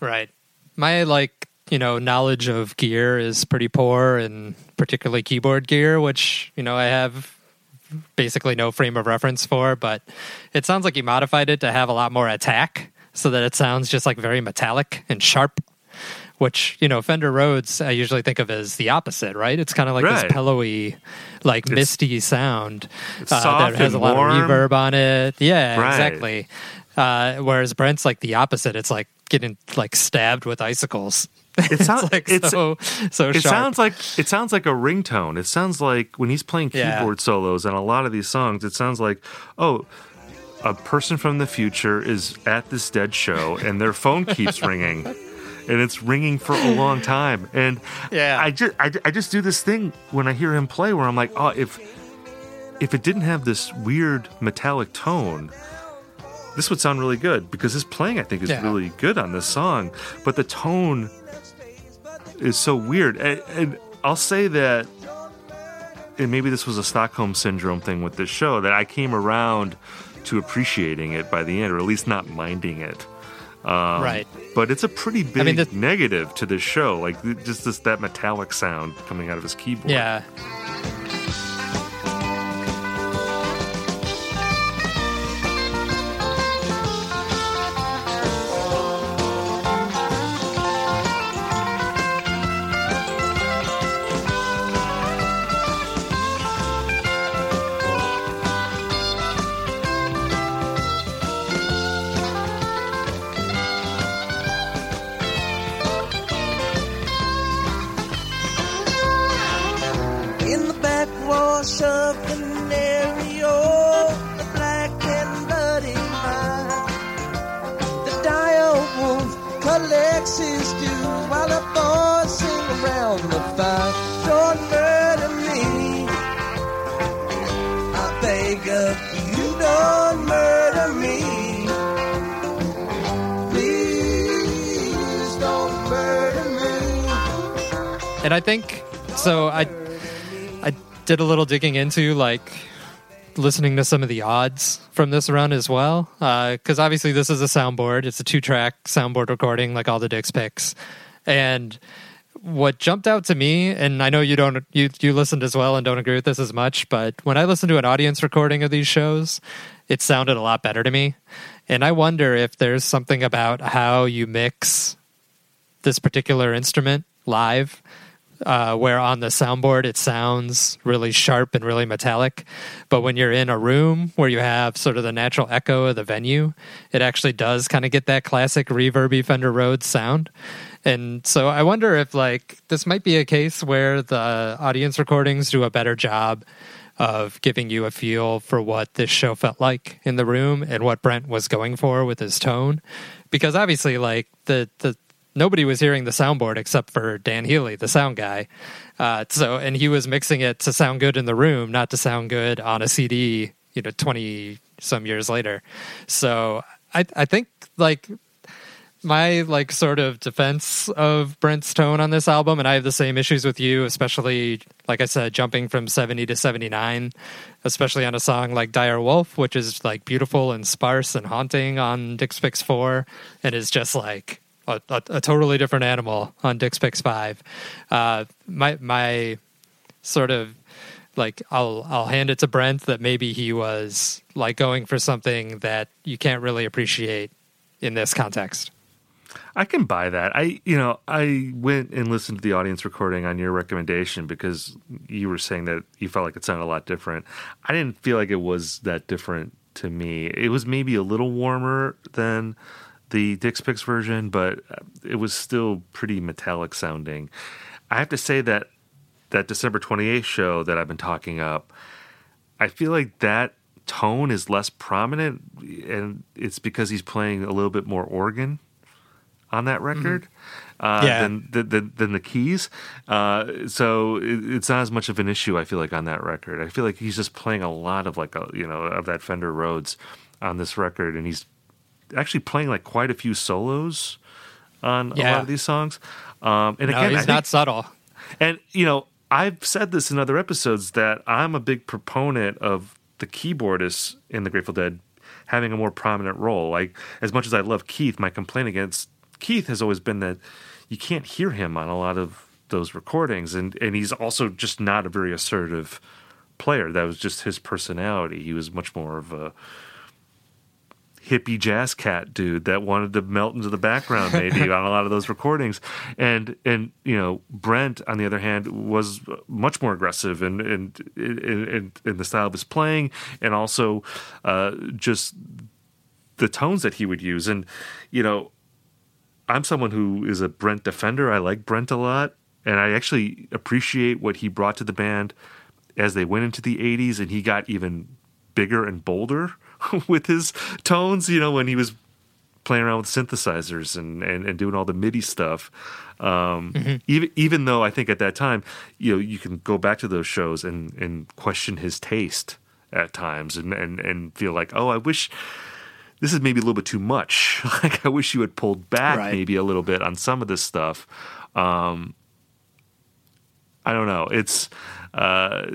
Right. My like, you know, knowledge of gear is pretty poor and particularly keyboard gear, which, you know, I have basically no frame of reference for, but it sounds like he modified it to have a lot more attack so that it sounds just like very metallic and sharp. Which, you know, Fender Rhodes I usually think of as the opposite, right? It's kind of like Right. this pillowy, like It's- misty sound uh, that has a lot warm. of reverb on it. Yeah, Right. exactly. Uh, whereas Brent's like the opposite. It's like getting like stabbed with icicles. It sounds like it's, so so it sharp. sounds like it sounds like a ringtone. It sounds like when he's playing Yeah. keyboard solos on a lot of these songs. It sounds like oh, a person from the future is at this dead show and their phone keeps ringing, and it's ringing for a long time. And Yeah. I just I, I just do this thing when I hear him play where I'm like oh if if it didn't have this weird metallic tone. This would sound really good because his playing, I think, is Yeah. really good on this song. But the tone is so weird. And, and I'll say that, and maybe this was a Stockholm syndrome thing with this show, that I came around to appreciating it by the end, or at least not minding it. Um, Right. But it's a pretty big mean, the- negative to this show, like just this that metallic sound coming out of his keyboard. yeah. His dues while the boys sing around the fire. Don't murder me. I beg of you, don't murder me. Please don't murder me. And I think so. I I did a little digging into like listening to some of the odds from this run as well, uh, because obviously this is a soundboard. It's a two-track soundboard recording, like all the Dick's Picks. And what jumped out to me, and I know you don't, you you listened as well and don't agree with this as much, but when I listened to an audience recording of these shows, it sounded a lot better to me. And I wonder if there's something about how you mix this particular instrument live uh, where on the soundboard it sounds really sharp and really metallic. But when you're in a room where you have sort of the natural echo of the venue, it actually does kind of get that classic reverby Fender Rhodes sound. And so I wonder if like this might be a case where the audience recordings do a better job of giving you a feel for what this show felt like in the room and what Brent was going for with his tone. Because obviously like the the nobody was hearing the soundboard except for Dan Healy, the sound guy. Uh, so, and he was mixing it to sound good in the room, not to sound good on a CD. You know, twenty some years later. So, I I think like my like sort of defense of Brent's tone on this album, and I have the same issues with you, especially like I said, jumping from seventy to seventy nine, especially on a song like Dire Wolf, which is like beautiful and sparse and haunting on Dick's Picks four, and is just like a, a, a totally different animal on Dick's Picks five. Uh, my my sort of like I'll I'll hand it to Brent that maybe he was like going for something that you can't really appreciate in this context. I can buy that. I, you know, I went and listened to the audience recording on your recommendation because you were saying that you felt like it sounded a lot different. I didn't feel like it was that different to me. It was maybe a little warmer than the Dick's Picks version, but it was still pretty metallic sounding. I have to say that that December 28th show that I've been talking up, I feel like that tone is less prominent, and it's because he's playing a little bit more organ on that record. Mm-hmm. Uh, yeah. than, than, than the keys. Uh, so it, it's not as much of an issue. I feel like on that record, I feel like he's just playing a lot of like a, you know of that Fender Rhodes on this record, and he's actually playing like quite a few solos on a lot of these songs. Um, and No, again, he's I think- not subtle. and you know, I've said this in other episodes that I'm a big proponent of the keyboardists in the Grateful Dead having a more prominent role. Like as much as I love Keith, my complaint against Keith has always been that you can't hear him on a lot of those recordings and and he's also just not a very assertive player. That was just his personality. He was much more of a hippie jazz cat dude that wanted to melt into the background maybe on a lot of those recordings. And and you know Brent on the other hand was much more aggressive and and in, in, in the style of his playing and also uh, just the tones that he would use. And you know I'm someone who is a Brent defender. I like Brent a lot and I actually appreciate what he brought to the band as they went into the 80s and he got even bigger and bolder with his tones, you know, when he was playing around with synthesizers and, and, and doing all the MIDI stuff. Um, even even though I think at that time, you know, you can go back to those shows and, and question his taste at times and, and, and feel like, oh, I wish this is maybe a little bit too much. like I wish you had pulled back Right. maybe a little bit on some of this stuff. Um, I don't know. It's uh,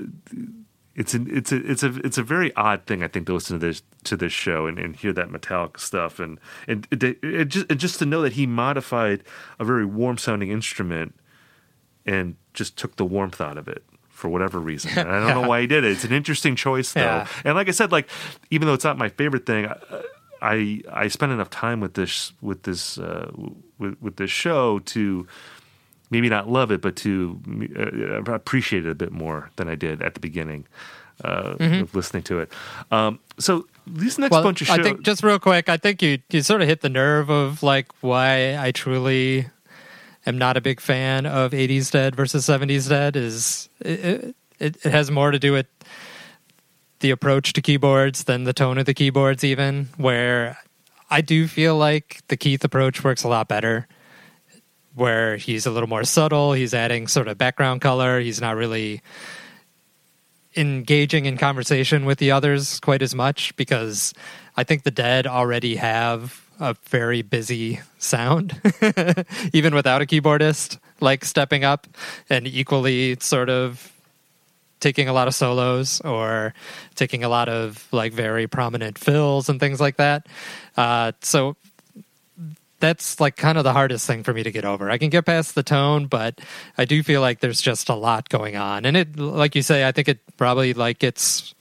it's an, it's a it's a it's a very odd thing I think to listen to this to this show and, and hear that metallic stuff and and it, it just and just to know that he modified a very warm sounding instrument and just took the warmth out of it for whatever reason. And I don't know why he did it. It's an interesting choice though. Yeah. And like I said, like even though it's not my favorite thing, I I, I spent enough time with this with this uh, with with this show to maybe not love it, but to uh, appreciate it a bit more than I did at the beginning uh, of listening to it. Um, so these next well, bunch of shows, I think just real quick, I think you you sort of hit the nerve of like why I truly am not a big fan of 80s Dead versus 70s Dead is it, it, it has more to do with the approach to keyboards than the tone of the keyboards even where I do feel like the Keith approach works a lot better where he's a little more subtle, he's adding sort of background color, he's not really engaging in conversation with the others quite as much because I think the dead already have a very busy sound, even without a keyboardist, like stepping up and equally sort of taking a lot of solos or taking a lot of like very prominent fills and things like that. Uh, so that's like kind of the hardest thing for me to get over. I can get past the tone, but I do feel like there's just a lot going on. And it, like you say, I think it probably like gets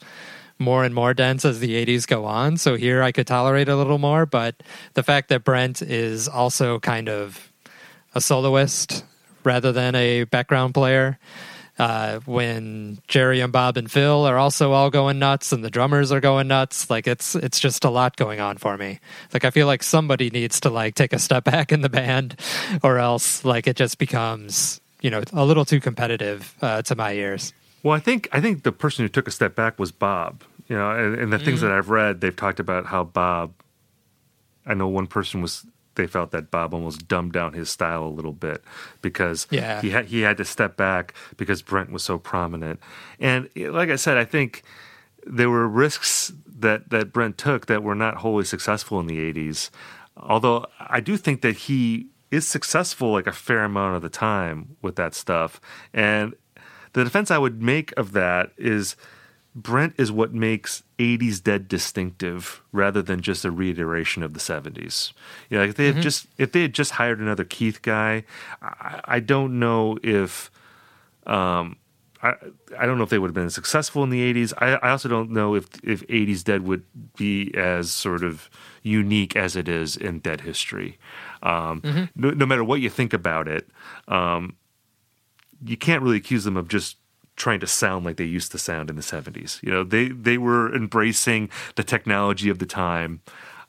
more and more dense as the 80s go on. So here I could tolerate a little more, but the fact that Brent is also kind of a soloist rather than a background player. Uh, when Jerry and Bob and Phil are also all going nuts and the drummers are going nuts, like it's it's just a lot going on for me. Like I feel like somebody needs to like take a step back in the band, or else like it just becomes you know a little too competitive uh, to my ears. Well, I think I think the person who took a step back was Bob. You know, and, and the things Mm-hmm. that I've read, they've talked about how Bob. I know one person was. They felt that Bob almost dumbed down his style a little bit because Yeah. he had he had to step back because Brent was so prominent. And eh, like I said, I think there were risks that that Brent took that were not wholly successful in the '80s. Although I do think that he is successful like a fair amount of the time with that stuff. And the defense I would make of that is Brent is what makes 80s Dead distinctive rather than just a reiteration of the 70s. You know, like if they had just if they had just hired another Keith guy, I, I don't know if um I, I don't know if they would have been successful in the 80s. I, I also don't know if if 80s Dead would be as sort of unique as it is in Dead history. Um, no, no matter what you think about it, um, you can't really accuse them of just trying to sound like they used to sound in the 70s. You know, they they were embracing the technology of the time.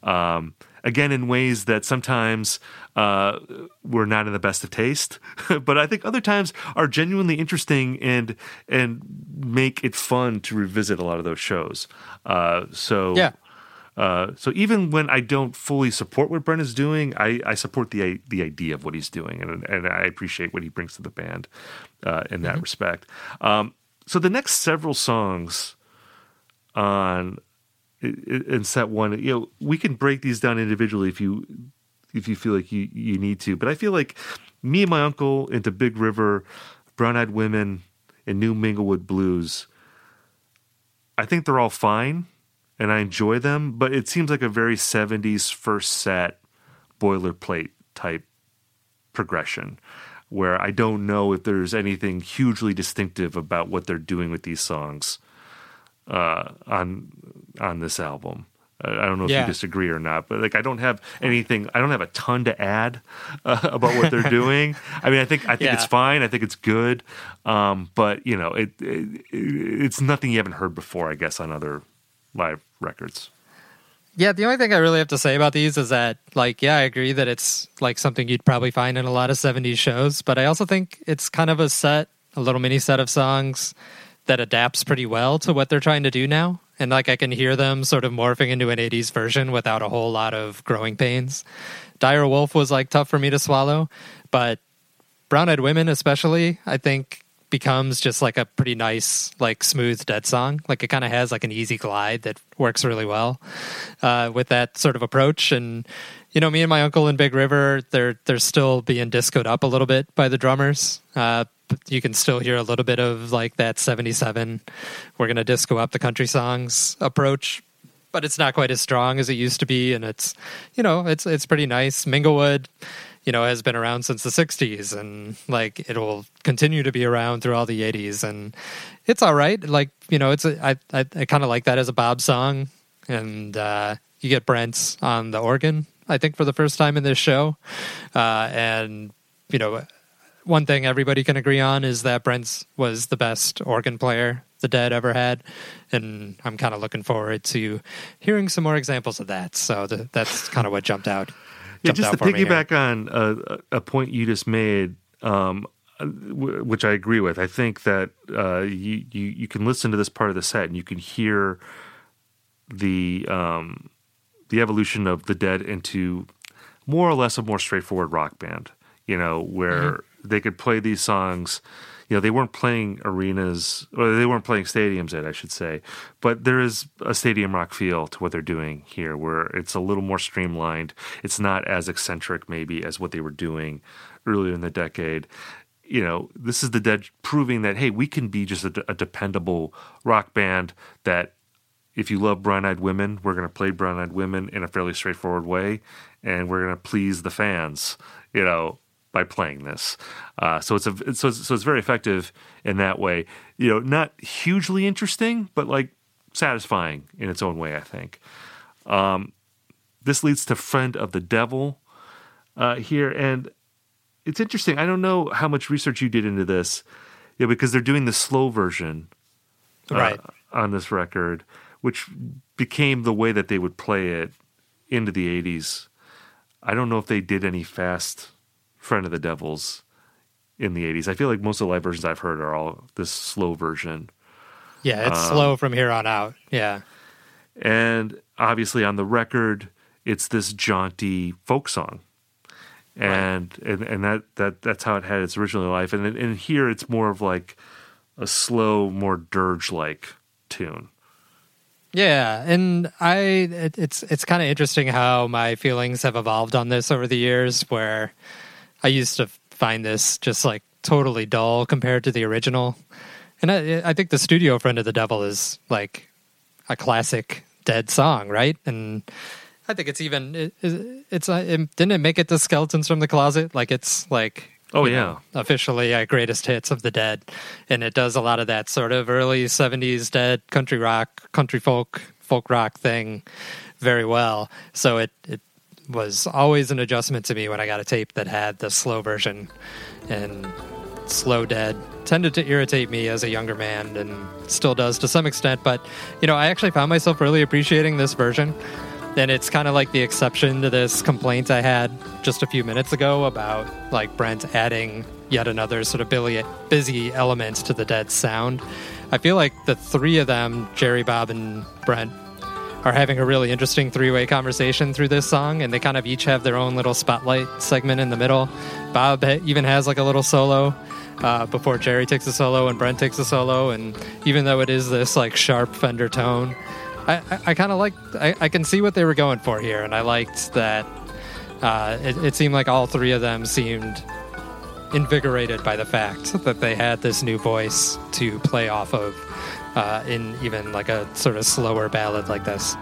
Um, again in ways that sometimes uh, we're not in the best of taste, but I think other times are genuinely interesting and and make it fun to revisit a lot of those shows. Uh, so Yeah. Uh, so even when I don't fully support what Brent is doing, I, I support the the idea of what he's doing, and and I appreciate what he brings to the band uh, in that respect. Um, so the next several songs on in set one, you know, we can break these down individually if you if you feel like you you need to. But I feel like me and my uncle into Big River, Brown Eyed Women, and New Minglewood Blues. I think they're all fine and I enjoy them, but it seems like a very 70s first set boilerplate type progression where I don't know if there's anything hugely distinctive about what they're doing with these songs uh, on on this album. I don't know if Yeah. you disagree or not, but like I don't have anything. I don't have a ton to add uh, about what they're doing. I mean, I think I think Yeah. it's fine. I think it's good, um, but you know, it, it it's nothing you haven't heard before. I guess on other live records. Yeah, the only thing I really have to say about these is that, like, yeah, I agree that it's like something you'd probably find in a lot of 70s shows, but I also think it's kind of a set, a little mini set of songs that adapts pretty well to what they're trying to do now. And like, I can hear them sort of morphing into an 80s version without a whole lot of growing pains. Dire Wolf was like tough for me to swallow, but Brown Eyed Women, especially, I think becomes just like a pretty nice, like smooth dead song. Like it kind of has like an easy glide that works really well uh, with that sort of approach. And you know, me and my uncle in Big River, they're they're still being discoed up a little bit by the drummers. Uh, you can still hear a little bit of like that '77. We're gonna disco up the country songs approach. But it's not quite as strong as it used to be, and it's, you know, it's it's pretty nice. Minglewood, you know, has been around since the 60s and like it'll continue to be around through all the 80s and it's all right. Like, you know, it's a, I I, I kind of like that as a Bob song and uh you get Brent's on the organ, I think for the first time in this show. Uh and you know, one thing everybody can agree on is that Brent's was the best organ player the Dead ever had, and I'm kind of looking forward to hearing some more examples of that. So the, that's kind of what jumped out. Yeah, just to piggyback on a, a point you just made, um, w- which I agree with. I think that uh, you, you you can listen to this part of the set and you can hear the um, the evolution of the Dead into more or less a more straightforward rock band. You know, where they could play these songs. You know, they weren't playing arenas, or they weren't playing stadiums yet, I should say. But there is a stadium rock feel to what they're doing here, where it's a little more streamlined. It's not as eccentric, maybe, as what they were doing earlier in the decade. You know, this is the Dead proving that, hey, we can be just a, a dependable rock band that if you love brown eyed women, we're going to play brown eyed women in a fairly straightforward way, and we're going to please the fans, you know, by playing this. Uh, so it's a so it's, so it's very effective in that way. You know, not hugely interesting, but like satisfying in its own way. I think. Um, this leads to "Friend of the Devil" uh, here, and it's interesting. I don't know how much research you did into this, yeah, because they're doing the slow version uh, Right. on this record, which became the way that they would play it into the 80s. I don't know if they did any fast Friend of the Devils in the 80s. I feel like most of the live versions I've heard are all this slow version. Yeah, it's Um, slow from here on out. Yeah. And obviously on the record, it's this jaunty folk song. And, and and that, that that's how it had its original life. And and here it's more of like a slow, more dirge like tune. Yeah, and I it, it's it's kind of interesting how my feelings have evolved on this over the years where I used to find this just like totally dull compared to the original. And I I think the studio friend of the devil is like a classic dead song, right? And I think it's even it, it, it's uh, it, didn't it make it to Skeletons from the Closet? Like it's like Oh, yeah. know, officially uh, greatest hits of the Dead, and it does a lot of that sort of early '70s Dead country rock, country folk, folk rock thing very well. So it it was always an adjustment to me when I got a tape that had the slow version, and slow Dead tended to irritate me as a younger man, and still does to some extent. But you know, I actually found myself really appreciating this version. and it's kind of like the exception to this complaint I had just a few minutes ago about like Brent adding yet another sort of busy, element to the Dead sound. I feel like the three of them, Jerry, Bob, and Brent, are having a really interesting three-way conversation through this song, and they kind of each have their own little spotlight segment in the middle. Bob even has like a little solo uh, before Jerry takes a solo and Brent takes a solo, and even though it is this like sharp Fender tone, I, I, I kind of like I, I can see what they were going for here, and I liked that. Uh, it, it seemed like all three of them seemed invigorated by the fact that they had this new voice to play off of uh, in even like a sort of slower ballad like this.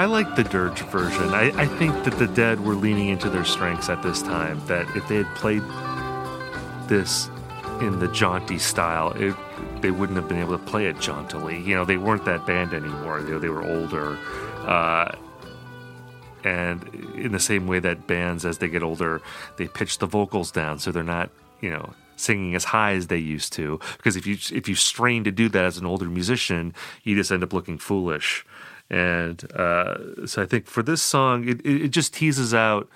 I like the Dirge version. I, I think that the Dead were leaning into their strengths at this time. That if they had played this in the jaunty style, it, they wouldn't have been able to play it jauntily. You know, they weren't that band anymore. They, they were older. Uh, and in the same way that bands, as they get older, they pitch the vocals down so they're not, you know, singing as high as they used to. Because if you if you strain to do that as an older musician, you just end up looking foolish. And uh, so I think for this song, it, it, just teases out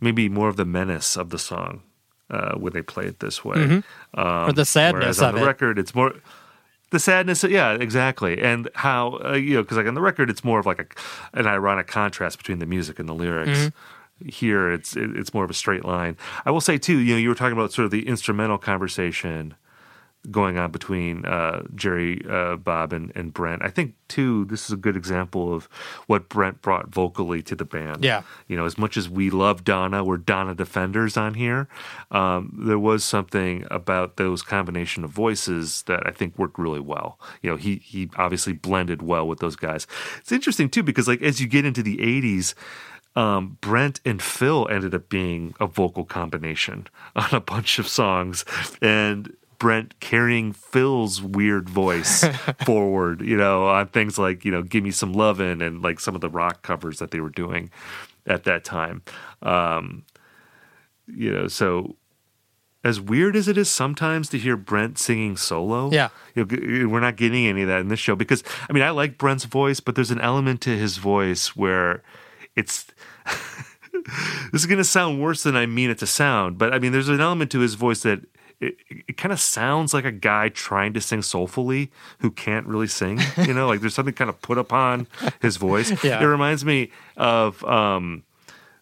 maybe more of the menace of the song uh, when they play it this way, Mhm. um, Or the sadness on of the it. record, it's more the sadness. Yeah, exactly. And how uh, you know because like on the record, it's more of like a, an ironic contrast between the music and the lyrics. Mhm. Here, it's it, it's more of a straight line. I will say too, you know, you were talking about sort of the instrumental conversation going on between uh, Jerry, uh, Bob, and, and Brent. I think too, this is a good example of what Brent brought vocally to the band. Yeah. you know, as much as we love Donna, we're Donna defenders on here. Um, there was something about those combination of voices that I think worked really well. You know, he he obviously blended well with those guys. It's interesting too because like as you get into the '80s. Um, Brent and Phil ended up being a vocal combination on a bunch of songs, and Brent carrying Phil's weird voice forward, you know, on things like, you know, Give Me Some Lovin' and like some of the rock covers that they were doing at that time. Um, you know, so as weird as it is sometimes to hear Brent singing solo, Yeah. you know, we're not getting any of that in this show because I mean, I like Brent's voice, but there's an element to his voice where it's this is going to sound worse than I mean it to sound, but I mean, there's an element to his voice that it, it kind of sounds like a guy trying to sing soulfully who can't really sing. You know, like there's something kind of put upon his voice. Yeah. It reminds me of um,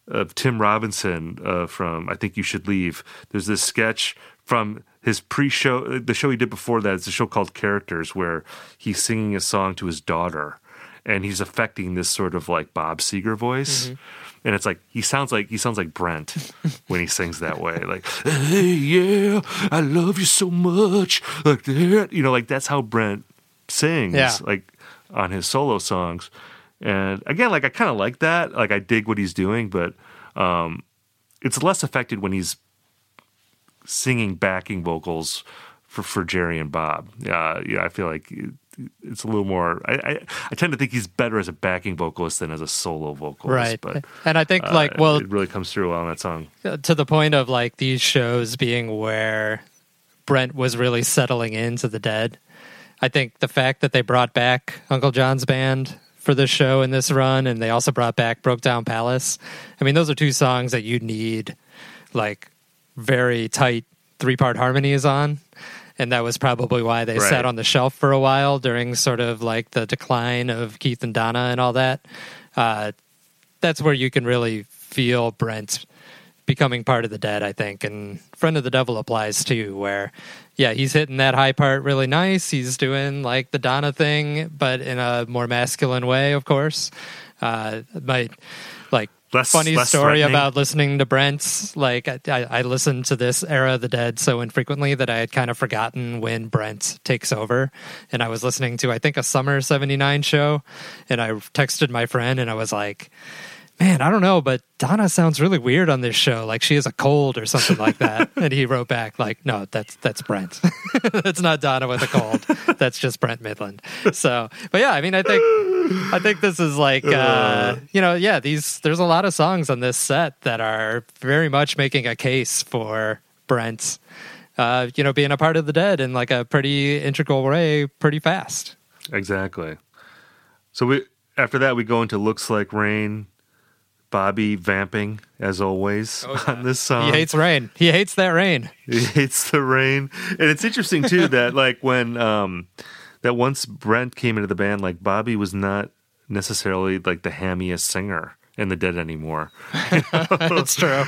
of Tim Robinson uh, from I Think You Should Leave. There's this sketch from his pre-show, the show he did before that. It's a show called Characters, where he's singing a song to his daughter, and he's affecting this sort of like Bob Seger voice. And it's like he sounds like he sounds like Brent when he sings that way, like "Hey, yeah, I love you so much," like that. You know, like that's how Brent sings, Yeah. like on his solo songs. And again, like I kind of like that. Like I dig what he's doing, but um, it's less affected when he's singing backing vocals for, for Jerry and Bob. Uh, yeah, I feel like it's a little more. I, I, I tend to think he's better as a backing vocalist than as a solo vocalist. Right. But And I think, uh, like, well, it really comes through well in that song. to the point of like these shows being where Brent was really settling into the dead. I think the fact that they brought back Uncle John's band for this show in this run, and they also brought back Brokedown Palace. I mean, those are two songs that you need like very tight three part harmonies on. And that was probably why they Right. sat on the shelf for a while during sort of like the decline of Keith and Donna and all that. Uh, that's where you can really feel Brent becoming part of the dead, I think. And Friend of the Devil applies too, where, yeah, he's hitting that high part really nice. He's doing like the Donna thing, but in a more masculine way, of course. Uh, my, like, Less- funny less story about listening to Brent's. Like, I, I I listened to this era of the dead so infrequently that I had kind of forgotten when Brent takes over. And I was listening to, I think, a summer 79 show. And I texted my friend and I was like, man, I don't know, but Donna sounds really weird on this show. Like she has a cold or something like that. and he wrote back like, no, that's that's Brent. that's not Donna with a cold. That's just Brent Mydland. So, but yeah, I mean, I think I think this is like, uh, you know, yeah, these there's a lot of songs on this set that are very much making a case for Brent. Uh, you know, being a part of the dead in like a pretty integral way, pretty fast. Exactly. So we after that we go into looks like rain. Bobby vamping as always on this song. He hates rain. He hates that rain. He hates the rain. And it's interesting too that like when um that once Brent came into the band, like Bobby was not necessarily like the hammiest singer in the Dead anymore. That's true.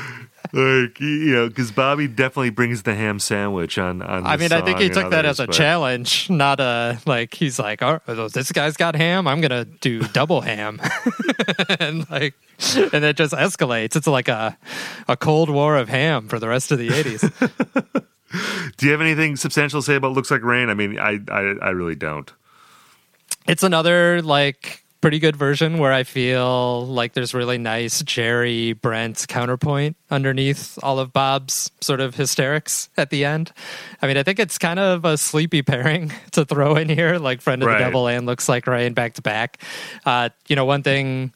Like you know, because Bobby definitely brings the ham sandwich on. on I mean, I think he took that as a but- challenge, not a like. He's like, oh, this guy's got ham. I'm gonna do double ham, and like, and it just escalates. It's like a a cold war of ham for the rest of the '80s. Do you have anything substantial to say about "Looks Like Rain"? I mean, I I, I really don't. it's another like pretty good version where I feel like there's really nice Jerry Brent counterpoint underneath all of Bob's sort of hysterics at the end. I mean, I think it's kind of a sleepy pairing to throw in here, like Friend of Right. the Devil and Looks Like Rain back to back. Uh, you know, one thing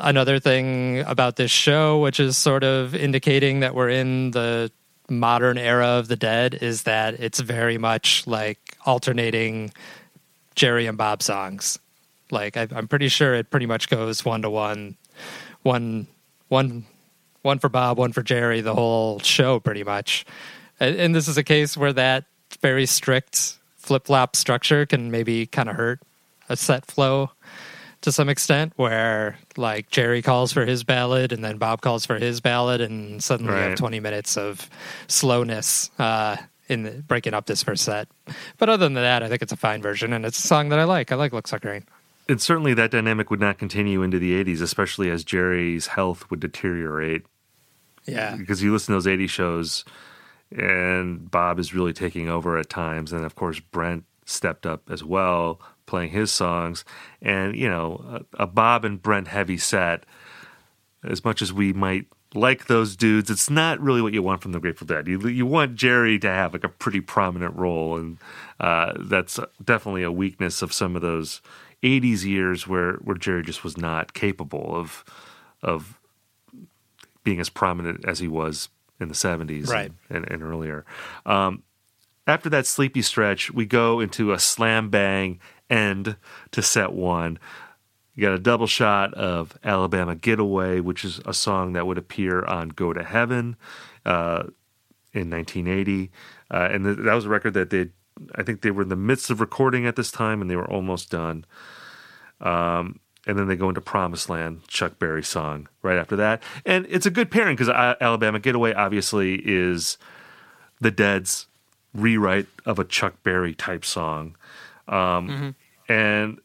another thing about this show, which is sort of indicating that we're in the modern era of the dead, is that it's very much like alternating Jerry and Bob songs. Like I, I'm pretty sure it pretty much goes one to one, one, one, one for Bob, one for Jerry, the whole show pretty much. And, and this is a case where that very strict flip flop structure can maybe kind of hurt a set flow to some extent where like Jerry calls for his ballad and then Bob calls for his ballad and suddenly you have 20 minutes of slowness uh, in the, breaking up this first set. But other than that, I think it's a fine version and it's a song that I like. I like Looks Like Rain. And certainly that dynamic would not continue into the 80s, especially as Jerry's health would deteriorate. Yeah. Because you listen to those 80 shows and Bob is really taking over at times. And of course, Brent stepped up as well, playing his songs. And, you know, a, a Bob and Brent heavy set, as much as we might like those dudes, it's not really what you want from the Grateful Dead. You, you want Jerry to have like a pretty prominent role. And uh, that's definitely a weakness of some of those 80s years where, where Jerry just was not capable of, of being as prominent as he was in the 70s Right. and, and, and earlier. Um, after that sleepy stretch, we go into a slam bang end to set one. You got a double shot of Alabama Getaway, which is a song that would appear on Go to Heaven uh, in 1980. Uh, and th- that was a record that they, I think they were in the midst of recording at this time and they were almost done. Um, and then they go into Promised Land, Chuck Berry song right after that. And it's a good pairing because Alabama Getaway obviously is the Dead's rewrite of a Chuck Berry type song. Um, And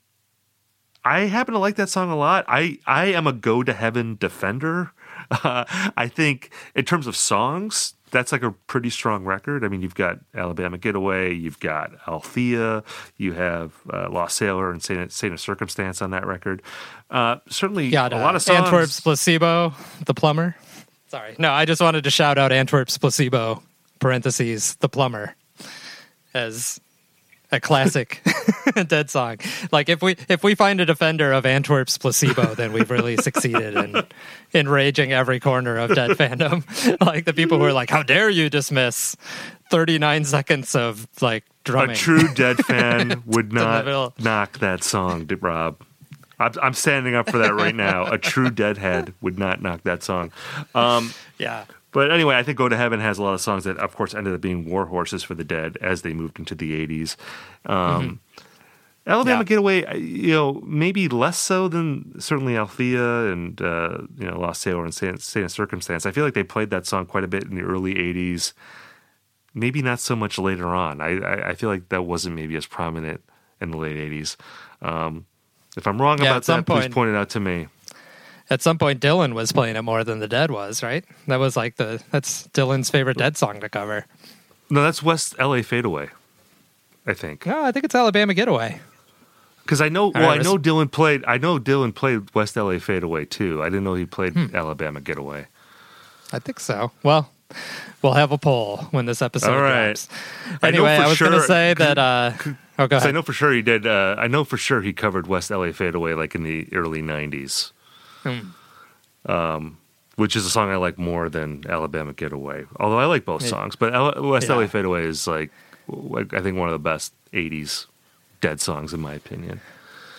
I happen to like that song a lot. I, I am a Go to Heaven defender. Uh, I think in terms of songs, that's like a pretty strong record. I mean, you've got Alabama Getaway, you've got Althea, you have uh, Lost Sailor and Saint, Saint of Circumstance on that record. Uh, certainly, Got a lot of songs. Antwerp's Placebo, The Plumber. Sorry. No, I just wanted to shout out Antwerp's Placebo, parentheses, The Plumber, as a classic Dead song. Like if we if we find a defender of Antwerp's placebo, then we've really succeeded in enraging every corner of Dead fandom. like the people who are like, "How dare you dismiss 39 seconds of like drumming?" A true Dead fan would not knock that song, Rob. I'm, I'm standing up for that right now. A true Deadhead would not knock that song. Um, yeah. But anyway, I think Go to Heaven has a lot of songs that, of course, ended up being war horses for the Dead as they moved into the 80s. Um, Alabama Yeah. Getaway, you know, maybe less so than certainly Althea and, uh, you know, Lost Sailor and Saint, Saint of Circumstance. I feel like they played that song quite a bit in the early 80s. Maybe not so much later on. I, I, I feel like that wasn't maybe as prominent in the late 80s. Um, if I'm wrong Yeah, about that, please point- point it out to me. At some point, Dylan was playing it more than the Dead was, right? That was like the that's Dylan's favorite Dead song to cover. No, that's West LA Fadeaway, I think. No, I think it's Alabama Getaway. Because I know, well, right, I know Dylan played. I know Dylan played West LA Fadeaway too. I didn't know he played Hmm. Alabama Getaway. I think so. Well, we'll have a poll when this episode All right. drops. Anyway, for I, was going to say that. Uh, oh, I know for sure he did. Uh, I know for sure he covered West LA Fadeaway like in the early '90s, Hmm. um, which is a song I like more than Alabama Getaway. Although I like both Yeah. songs, but West Yeah. LA Fadeaway is like, like I think one of the best '80s Dead songs in my opinion.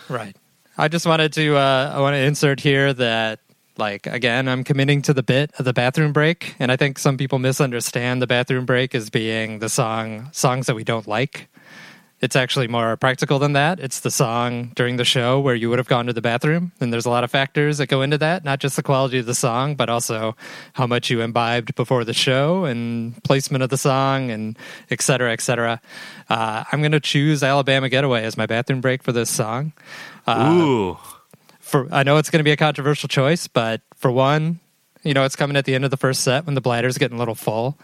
Right. I just wanted to. Uh, I want to insert here that. Like again, I'm committing to the bit of the bathroom break, and I think some people misunderstand the bathroom break as being the song songs that we don't like. It's actually more practical than that. It's the song during the show where you would have gone to the bathroom. And there's a lot of factors that go into that, not just the quality of the song, but also how much you imbibed before the show and placement of the song and et cetera, et cetera. Uh, I'm going to choose Alabama Getaway as my bathroom break for this song. Uh, Ooh, For I know it's going to be a controversial choice, but for one, you know, it's coming at the end of the first set when the bladder's getting a little full.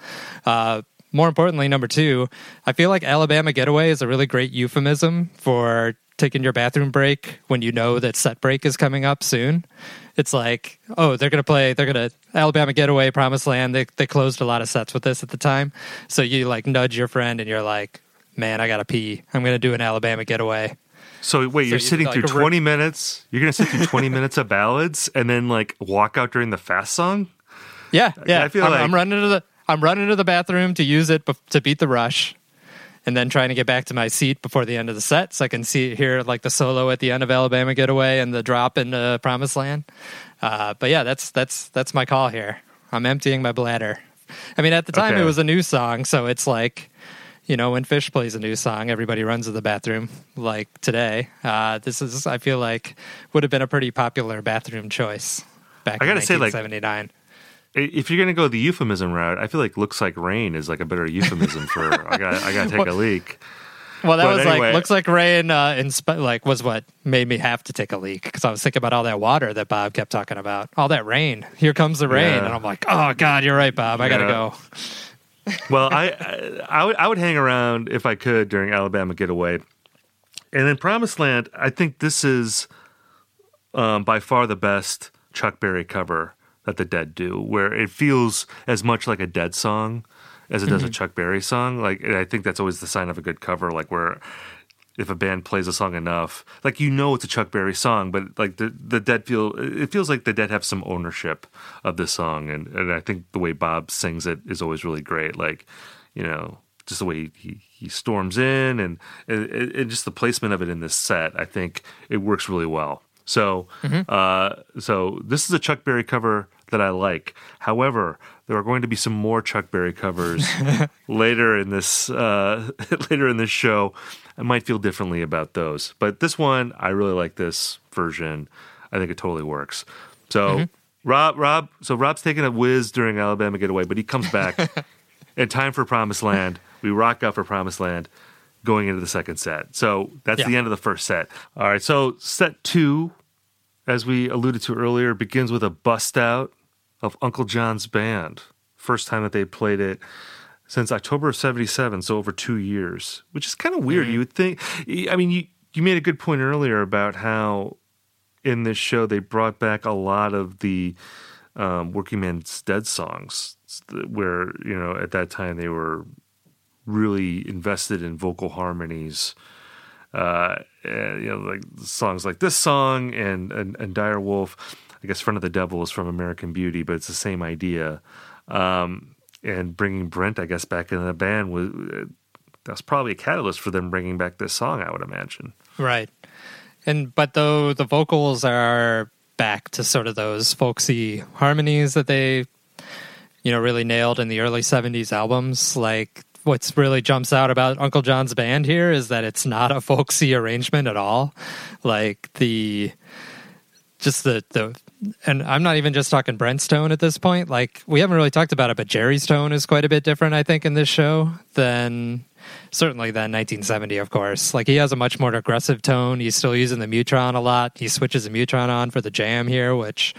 Uh, more importantly, number two, I feel like Alabama Getaway is a really great euphemism for taking your bathroom break when you know that set break is coming up soon. It's like, oh, they're going to play, they're going to Alabama Getaway, Promised Land. They, they closed a lot of sets with this at the time. So you like nudge your friend and you're like, man, I got to pee. I'm going to do an Alabama Getaway. so wait, So you're you sitting like through a rip- 20 minutes. You're gonna sit through 20 minutes of ballads and then like walk out during the fast song. Yeah, yeah. I feel I'm, like- I'm running to the I'm running to the bathroom to use it bef- to beat the rush, and then trying to get back to my seat before the end of the set, so I can see hear like the solo at the end of Alabama Getaway and the drop in uh, Promised Land. Uh, but yeah, that's that's that's my call here. I'm emptying my bladder. I mean, at the time Okay. it was a new song, so it's like. You know, when Phish plays a new song, everybody runs to the bathroom. Like today, uh, this is I feel like would have been a pretty popular bathroom choice back I in gotta say, like, 1979. If you're gonna go the euphemism route, I feel like "looks like rain" is like a better euphemism for I got I got to take What- a leak. Well, that But was anyway- like looks like rain. Uh, insp- like was what made me have to take a leak because I was thinking about all that water that Bob kept talking about. All that rain. Here comes the rain, Yeah. and I'm like, oh god, you're right, Bob. I gotta Yeah. go. Well, I, I I would I would hang around if I could during Alabama Getaway, and then Promised Land. I think this is um, by far the best Chuck Berry cover that the Dead do, where it feels as much like a Dead song as it does a Chuck Berry song. Like, and I think that's always the sign of a good cover. Like where if a band plays a song enough, like you know it's a Chuck Berry song, but like the the Dead feel it feels like the Dead have some ownership of the song, and and I think the way Bob sings it is always really great. Like you know just the way he he, storms in, and, and and just the placement of it in this set, I think it works really well. So uh, so this is a Chuck Berry cover that I like. However, there are going to be some more Chuck Berry covers later in this uh, later in this show. I might feel differently about those, but this one I really like this version. I think it totally works. So Rob, Rob, so Rob's taking a whiz during Alabama Getaway, but he comes back in time for Promised Land. We rock out for Promised Land going into the second set. So that's Yeah. the end of the first set. All right, so set two, as we alluded to earlier, begins with a bust out of Uncle John's band. First time that they played it since October of 77, so over two years, which is kind of weird. You would think, I mean, you, you made a good point earlier about how in this show they brought back a lot of the um, Working Man's Dead songs, where, you know, at that time they were really invested in vocal harmonies. Uh, you know, like songs like this song and, and and Dire Wolf. I guess "Friend of the Devil" is from American Beauty, but it's the same idea. Um, and bringing Brent, I guess, back in the band was that's probably a catalyst for them bringing back this song. I would imagine. Right. And but though the vocals are back to sort of those folksy harmonies that they you know really nailed in the early 70s albums like what's really jumps out about Uncle John's band here is that it's not a folksy arrangement at all like the just the the and I'm not even just talking Brent's tone at this point like we haven't really talked about it but Jerry's tone is quite a bit different I think in this show than certainly than 1970, of course. Like he has a much more aggressive tone. He's still using the Mutron a lot. He switches the Mutron on for the jam here, which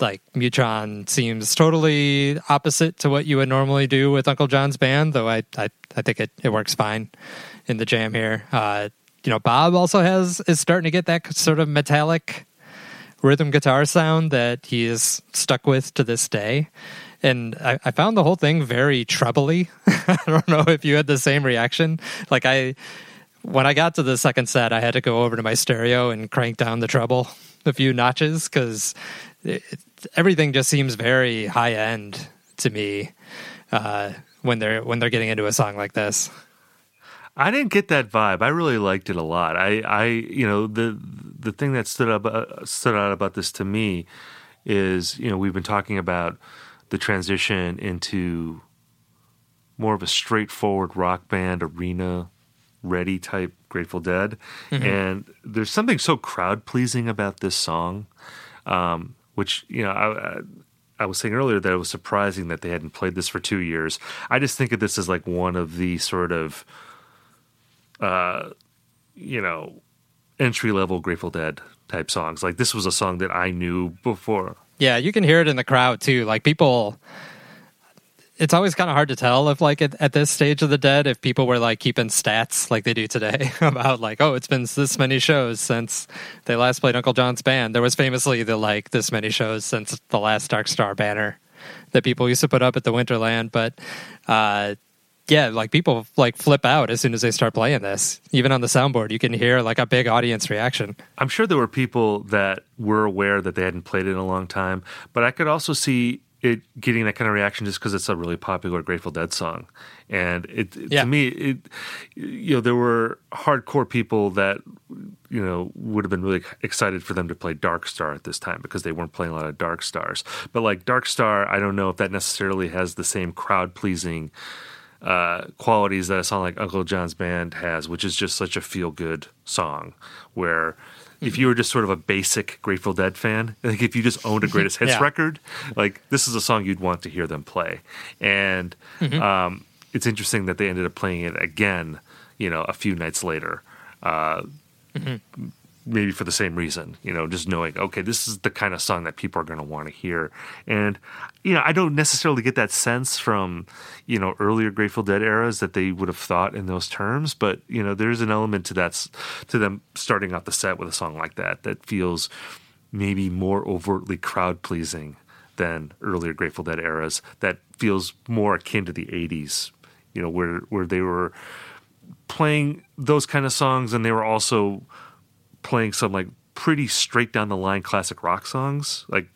like Mutron seems totally opposite to what you would normally do with Uncle John's band, though I I, I think it, it works fine in the jam here. Uh, you know, Bob also has is starting to get that sort of metallic rhythm guitar sound that he is stuck with to this day and I, I, found the whole thing very trebly. I don't know if you had the same reaction. Like I, when I got to the second set, I had to go over to my stereo and crank down the treble a few notches because everything just seems very high end to me uh, when they're when they're getting into a song like this. I didn't get that vibe. I really liked it a lot. I, I, you know, the the thing that stood up uh, stood out about this to me is, you know, we've been talking about the transition into more of a straightforward rock band arena ready type Grateful Dead. Mm-hmm. And there's something so crowd pleasing about this song, um, which, you know, I, I, was saying earlier that it was surprising that they hadn't played this for two years. I just think of this as like one of the sort of, uh, you know, entry level Grateful Dead type songs. Like this was a song that I knew before. Yeah, you can hear it in the crowd too. Like people it's always kind of hard to tell if like at, at, this stage of the dead if people were like keeping stats like they do today about like oh it's been this many shows since they last played uncle john's band there was famously the like this many shows since the last dark star banner that people used to put up at the winterland but uh yeah, like people like flip out as soon as they start playing this. Even on the soundboard, you can hear like a big audience reaction. I'm sure there were people that were aware that they hadn't played it in a long time, but I could also see it getting that kind of reaction just because it's a really popular Grateful Dead song. And it, yeah. to me, it you know there were hardcore people that you know would have been really excited for them to play Dark Star at this time because they weren't playing a lot of Dark Stars. But like Dark Star, I don't know if that necessarily has the same crowd pleasing uh, qualities that a song like Uncle John's Band has, which is just such a feel good song. Where if you were just sort of a basic Grateful Dead fan, like if you just owned a greatest hits yeah. record, like this is a song you'd want to hear them play. And mm-hmm. um, it's interesting that they ended up playing it again, you know, a few nights later. Uh, mm-hmm maybe for the same reason, you know, just knowing, okay, this is the kind of song that people are going to want to hear. And, you know, I don't necessarily get that sense from, you know, earlier Grateful Dead eras that they would have thought in those terms, but, you know, there's an element to that, to them starting off the set with a song like that, that feels maybe more overtly crowd pleasing than earlier Grateful Dead eras that feels more akin to the 80s, you know, where, where they were playing those kind of songs and they were also, playing some like pretty straight down the line classic rock songs, like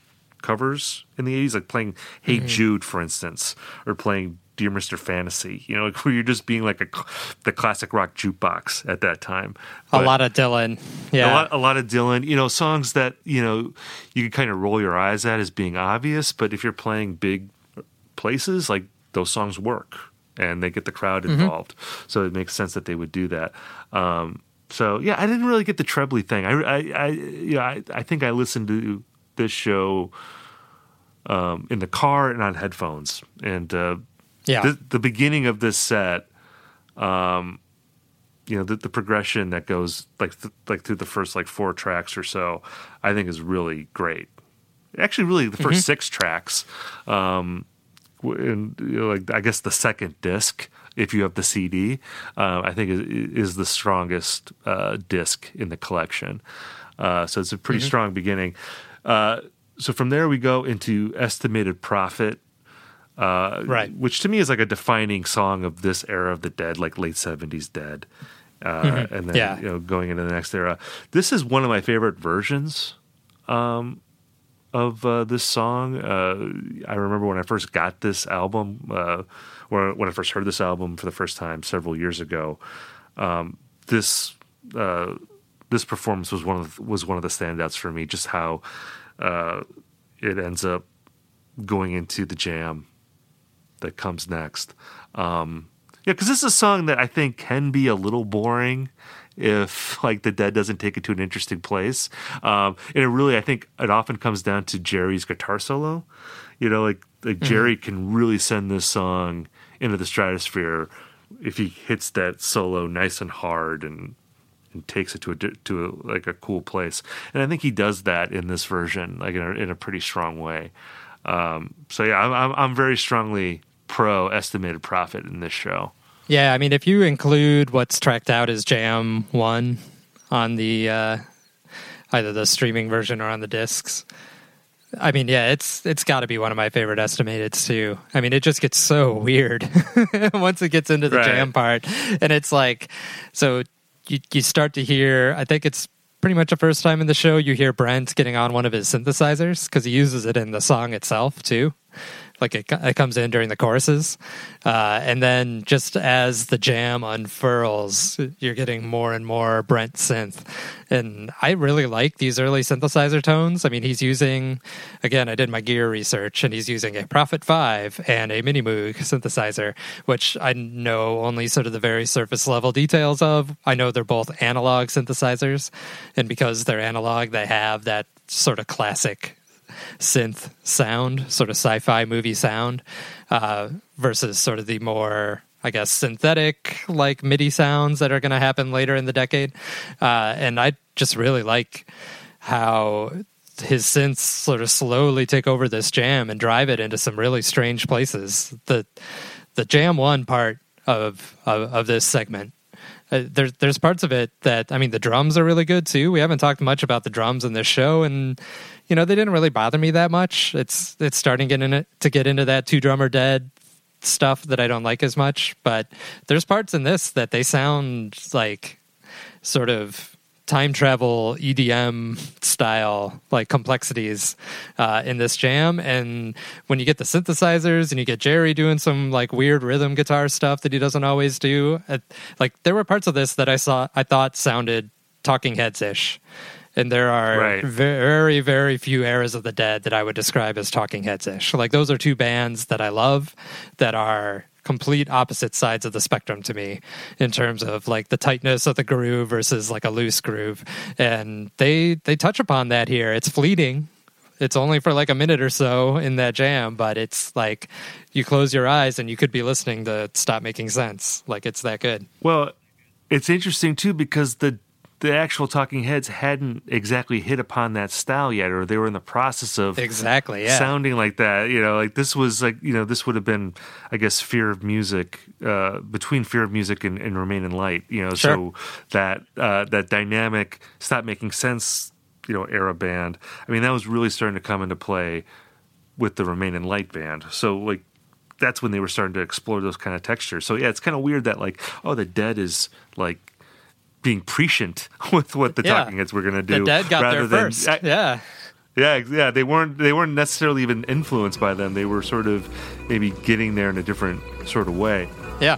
covers in the 80s, like playing Hey mm-hmm. Jude, for instance, or playing Dear Mr. Fantasy, you know, like where you're just being like a, the classic rock jukebox at that time. But a lot of Dylan. Yeah. A lot, a lot of Dylan, you know, songs that, you know, you can kind of roll your eyes at as being obvious, but if you're playing big places, like those songs work and they get the crowd mm-hmm. involved. Mm-hmm. So it makes sense that they would do that. Um, so yeah, I didn't really get the trebly thing. I, I, I you know, I, I think I listened to this show um, in the car and on headphones, and uh, yeah, the, the, beginning of this set, um, you know, the, the progression that goes like th- like through the first like four tracks or so, I think is really great. Actually, really, the 1st mm-hmm. six tracks, um, and you know, like I guess the second disc if you have the CD, uh, I think is, is the strongest uh, disc in the collection. Uh, so it's a pretty mm-hmm. strong beginning. Uh, so from there we go into estimated prophet. Uh, Right. Which to me is like a defining song of this era of the Dead, like late seventies Dead, uh, Mhm. and then Yeah. you know going into the next era. This is one of my favorite versions um, of uh, this song. Uh, I remember when I first got this album, uh, or when I first heard this album for the first time several years ago. Um, this uh, this performance was one of the, was one of the standouts for me. Just how uh, it ends up going into the jam that comes next. Um, yeah, because this is a song that I think can be a little boring if like the dead doesn't take it to an interesting place. Um, and it really, I think, it often comes down to Jerry's guitar solo. You know, like like Mm-hmm. Jerry can really send this song into the stratosphere if he hits that solo nice and hard and and takes it to a to a, like a cool place. And I think he does that in this version, like in a, in a pretty strong way. Um, so yeah, I'm, I'm very strongly pro estimated prophet in this show. Yeah, I mean, if you include what's tracked out as Jam One on the uh, either the streaming version or on the discs, I mean, yeah, it's it's got to be one of my favorite estimateds too. I mean, it just gets so weird once it gets into the Right. jam part, and it's like, so you you start to hear. I think it's pretty much the first time in the show you hear Brent getting on one of his synthesizers because he uses it in the song itself too. Like it, it comes in during the choruses, uh, and then just as the jam unfurls, you're getting more and more Brent synth, and I really like these early synthesizer tones. I mean, he's using, again, I did my gear research, and he's using a Prophet Five and a Mini Moog synthesizer, which I know only sort of the very surface level details of. I know they're both analog synthesizers, and because they're analog, they have that sort of classic synth sound, sort of sci-fi movie sound, uh, versus sort of the more, I guess, synthetic like MIDI sounds that are going to happen later in the decade. Uh, and I just really like how his synths sort of slowly take over this jam and drive it into some really strange places. The the jam one part of of, of this segment uh, there's there's parts of it that I mean the drums are really good too. We haven't talked much about the drums in this show, and you know they didn't really bother me that much. It's it's starting to get in it to get into that two drummer dead stuff that I don't like as much. But there's parts in this that they sound like sort of time travel EDM style like complexities uh, in this jam. And when you get the synthesizers and you get Jerry doing some like weird rhythm guitar stuff that he doesn't always do, uh, like there were parts of this that I saw I thought sounded Talking Heads ish. And there are Right. very, very few eras of the Dead that I would describe as Talking Heads ish. Like those are two bands that I love that are complete opposite sides of the spectrum to me in terms of like the tightness of the groove versus like a loose groove. And they they touch upon that here. It's fleeting. It's only for like a minute or so in that jam, but it's like you close your eyes and you could be listening to Stop Making Sense. Like it's that good. Well, it's interesting too because the the actual Talking Heads hadn't exactly hit upon that style yet, or they were in the process of Exactly, yeah. sounding like that. You know, like this was like you know this would have been, I guess, Fear of Music uh, between Fear of Music and, and Remain in Light. You know, Sure. so that uh, that dynamic stop making sense. You know, era band. I mean, that was really starting to come into play with the Remain in Light band. So like that's when they were starting to explore those kind of textures. So yeah, it's kind of weird that like oh the dead is like being prescient with what the Yeah. talking heads were going to do. The Dead got rather there than- first. I- yeah. yeah, yeah. They weren't they weren't necessarily even influenced by them. They were sort of maybe getting there in a different sort of way. Yeah.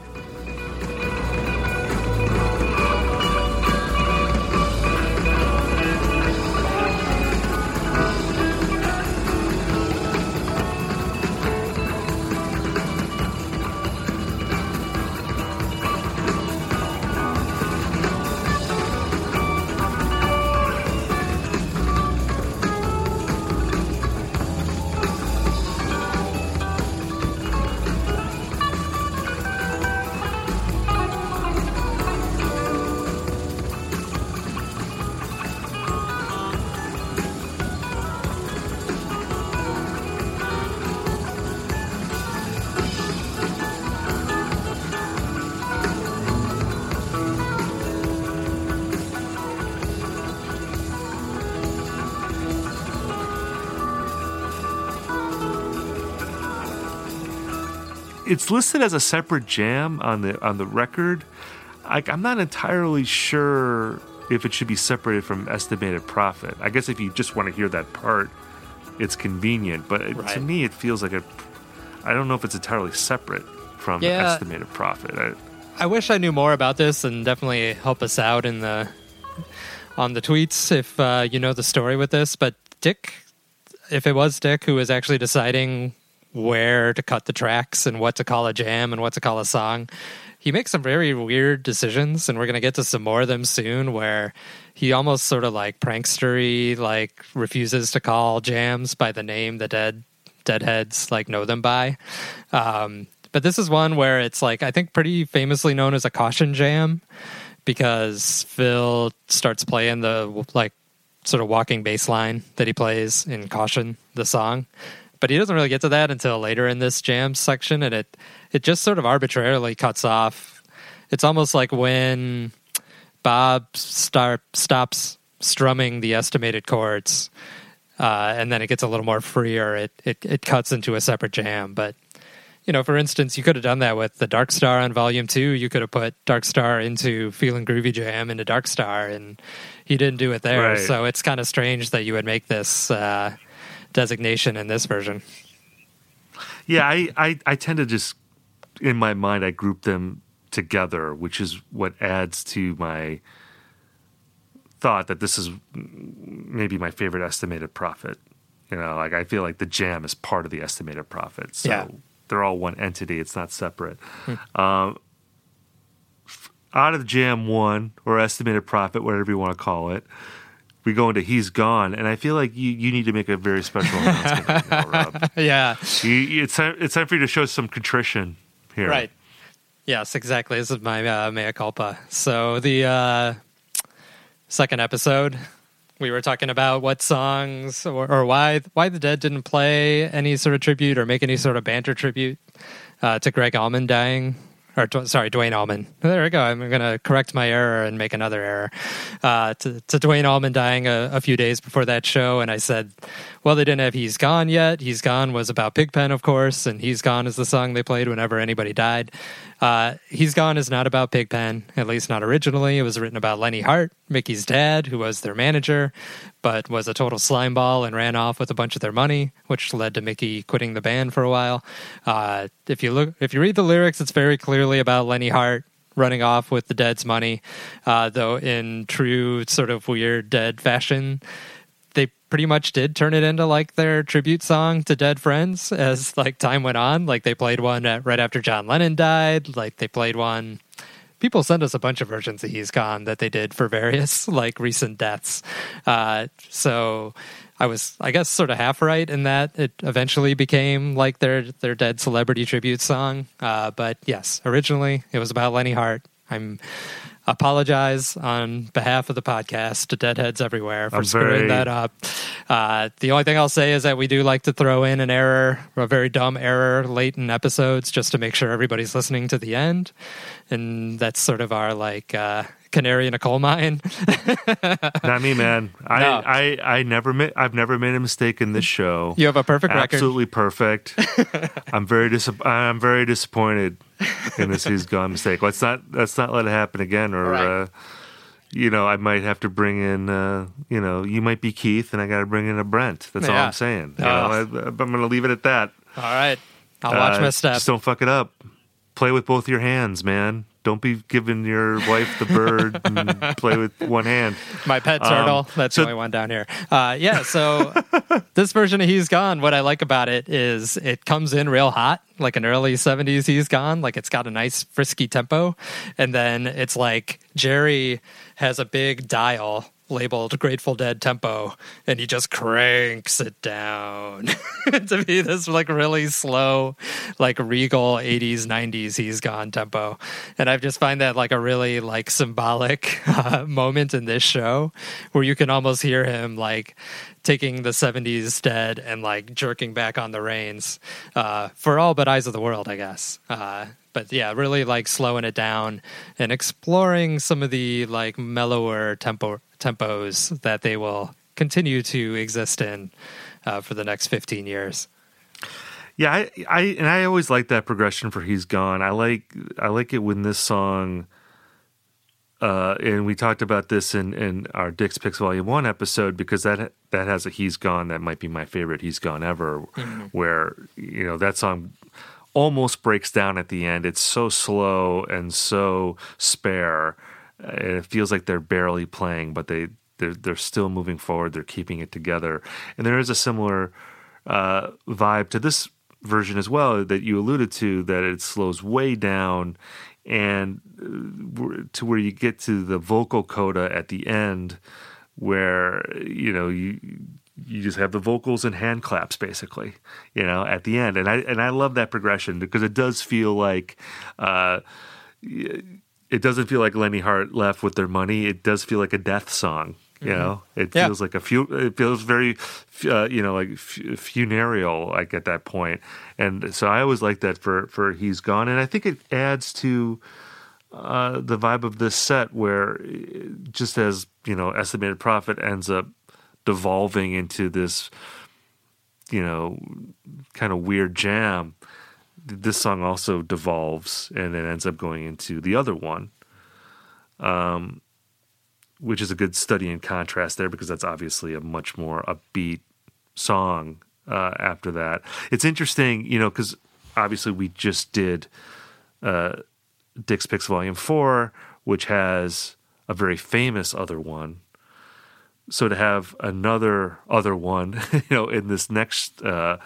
Listed as a separate jam on the on the record. Like I'm not entirely sure if it should be separated from estimated prophet. I guess if you just want to hear that part, it's convenient. But it, to me, it feels like a. I don't know if it's entirely separate from Yeah. estimated prophet. I, I wish I knew more about this and definitely help us out in the on the tweets if uh, you know the story with this. But Dick, if it was Dick who was actually deciding where to cut the tracks and what to call a jam and what to call a song, he makes some very weird decisions, and we're gonna get to some more of them soon. Where he almost sort of like prankstery, like refuses to call jams by the name the dead deadheads like know them by. Um, but this is one where it's like I think pretty famously known as a caution jam because Phil starts playing the like sort of walking bass line that he plays in Caution, the song. But he doesn't really get to that until later in this jam section and it it just sort of arbitrarily cuts off. It's almost like when Bob start stops strumming the estimated chords uh, and then it gets a little more freer. It, it it cuts into a separate jam. But you know, for instance, you could have done that with the Dark Star on Volume Two. You could have put Dark Star into Feeling Groovy Jam into Dark Star, and he didn't do it there. Right. So it's kind of strange that you would make this uh, designation in this version. Yeah, I, I, I tend to just, in my mind, I group them together, which is what adds to my thought that this is maybe my favorite estimated prophet. You know, like I feel like the jam is part of the estimated prophet. So Yeah. they're all one entity, it's not separate. Um, out of the jam one or estimated profit, whatever you want to call it, we go into He's Gone. And I feel like you, you need to make a very special announcement right now, Rob. yeah. You, it's time, it's time for you to show some contrition here. Right. Yes, exactly. This is my uh, mea culpa. So the uh, second episode, we were talking about what songs or, or why why the Dead didn't play any sort of tribute or make any sort of banter tribute uh, to Gregg Allman dying. Or sorry, Duane Allman. There we go. I'm going to correct my error and make another error. Uh, to, to Duane Allman dying a, a few days before that show, and I said, "Well, they didn't have He's Gone yet. He's Gone was about Pigpen, of course, and He's Gone is the song they played whenever anybody died. Uh, He's Gone is not about Pigpen, at least not originally. It was written about Lenny Hart, Mickey's dad, who was their manager, but was a total slimeball and ran off with a bunch of their money, which led to Mickey quitting the band for a while. Uh, if you look, if you read the lyrics, it's very clearly about Lenny Hart running off with the Dead's money, uh, though in true sort of weird Dead fashion pretty much did turn it into like their tribute song to dead friends as like time went on. Like they played one at, right after john lennon died. Like they played one. People send us a bunch of versions of he's gone that they did for various like recent deaths. Uh, so i was i guess sort of half right in that it eventually became like their their dead celebrity tribute song. Uh, but yes originally it was about lenny hart. I'm apologize on behalf of the podcast to deadheads everywhere for I'm screwing very- that up. Uh, the only thing I'll say is that we do like to throw in an error, a very dumb error, late in episodes, just to make sure everybody's listening to the end, and that's sort of our like uh, canary in a coal mine. Not me, man. I, No. I, I never made, I've never made a mistake in this show. You have a perfect record. Absolutely perfect. I'm very dis- I'm very disappointed in this He's Gone mistake. Let's not let's not let it happen again, or Right. uh, you know, I might have to bring in, uh, you know, you might be Keith, and I got to bring in a Brent. That's all I'm saying. You Oh. know, I, I'm going to leave it at that. All right, I'll watch Uh, my step. Just don't fuck it up. Play with both your hands, man. Don't be giving your wife the bird and play with one hand. My pet Um, turtle. That's so- the only one down here. Uh, yeah. So this version of He's Gone, what I like about it is it comes in real hot, like an early 70s He's Gone. Like it's got a nice frisky tempo. And then it's like Jerry has a big dial labeled Grateful Dead tempo and he just cranks it down to be this like really slow, like regal 80s, 90s He's Gone tempo. And I just find that like a really like symbolic uh, moment in this show where you can almost hear him like taking the 70s dead and like jerking back on the reins uh, for all but eyes of the world, I guess. Uh, but yeah, really like slowing it down and exploring some of the like mellower tempo tempos that they will continue to exist in uh, for the next 15 years. Yeah, I, I and I always like that progression for "He's Gone." I like I like it when this song, uh, and we talked about this in in our Dick's Picks Volume One episode because that that has a "He's Gone" that might be my favorite "He's Gone" ever, where you know that song almost breaks down at the end. It's so slow and so spare. It feels like they're barely playing, but they they're they're still moving forward. They're keeping it together, and there is a similar uh, vibe to this version as well that you alluded to. That it slows way down, and uh, to where you get to the vocal coda at the end, where you know you you just have the vocals and hand claps basically you know at the end and i and i love that progression because it does feel like uh it doesn't feel like lenny hart left with their money. It does feel like a death song you know? It Yeah. feels like a few it feels very uh, you know like f- funereal like at that point. And so i always like that for for he's gone. And i think it adds to uh, the vibe of this set where uh, just as you know estimated prophet ends up devolving into this you know kind of weird jam this song also devolves and then ends up going into the other one um which is a good study in contrast there because that's obviously a much more upbeat song uh, after that it's interesting you know because obviously we just did uh, Dick's Picks Volume 4, which has a very famous other one. So to have another other one, you know, in this next uh,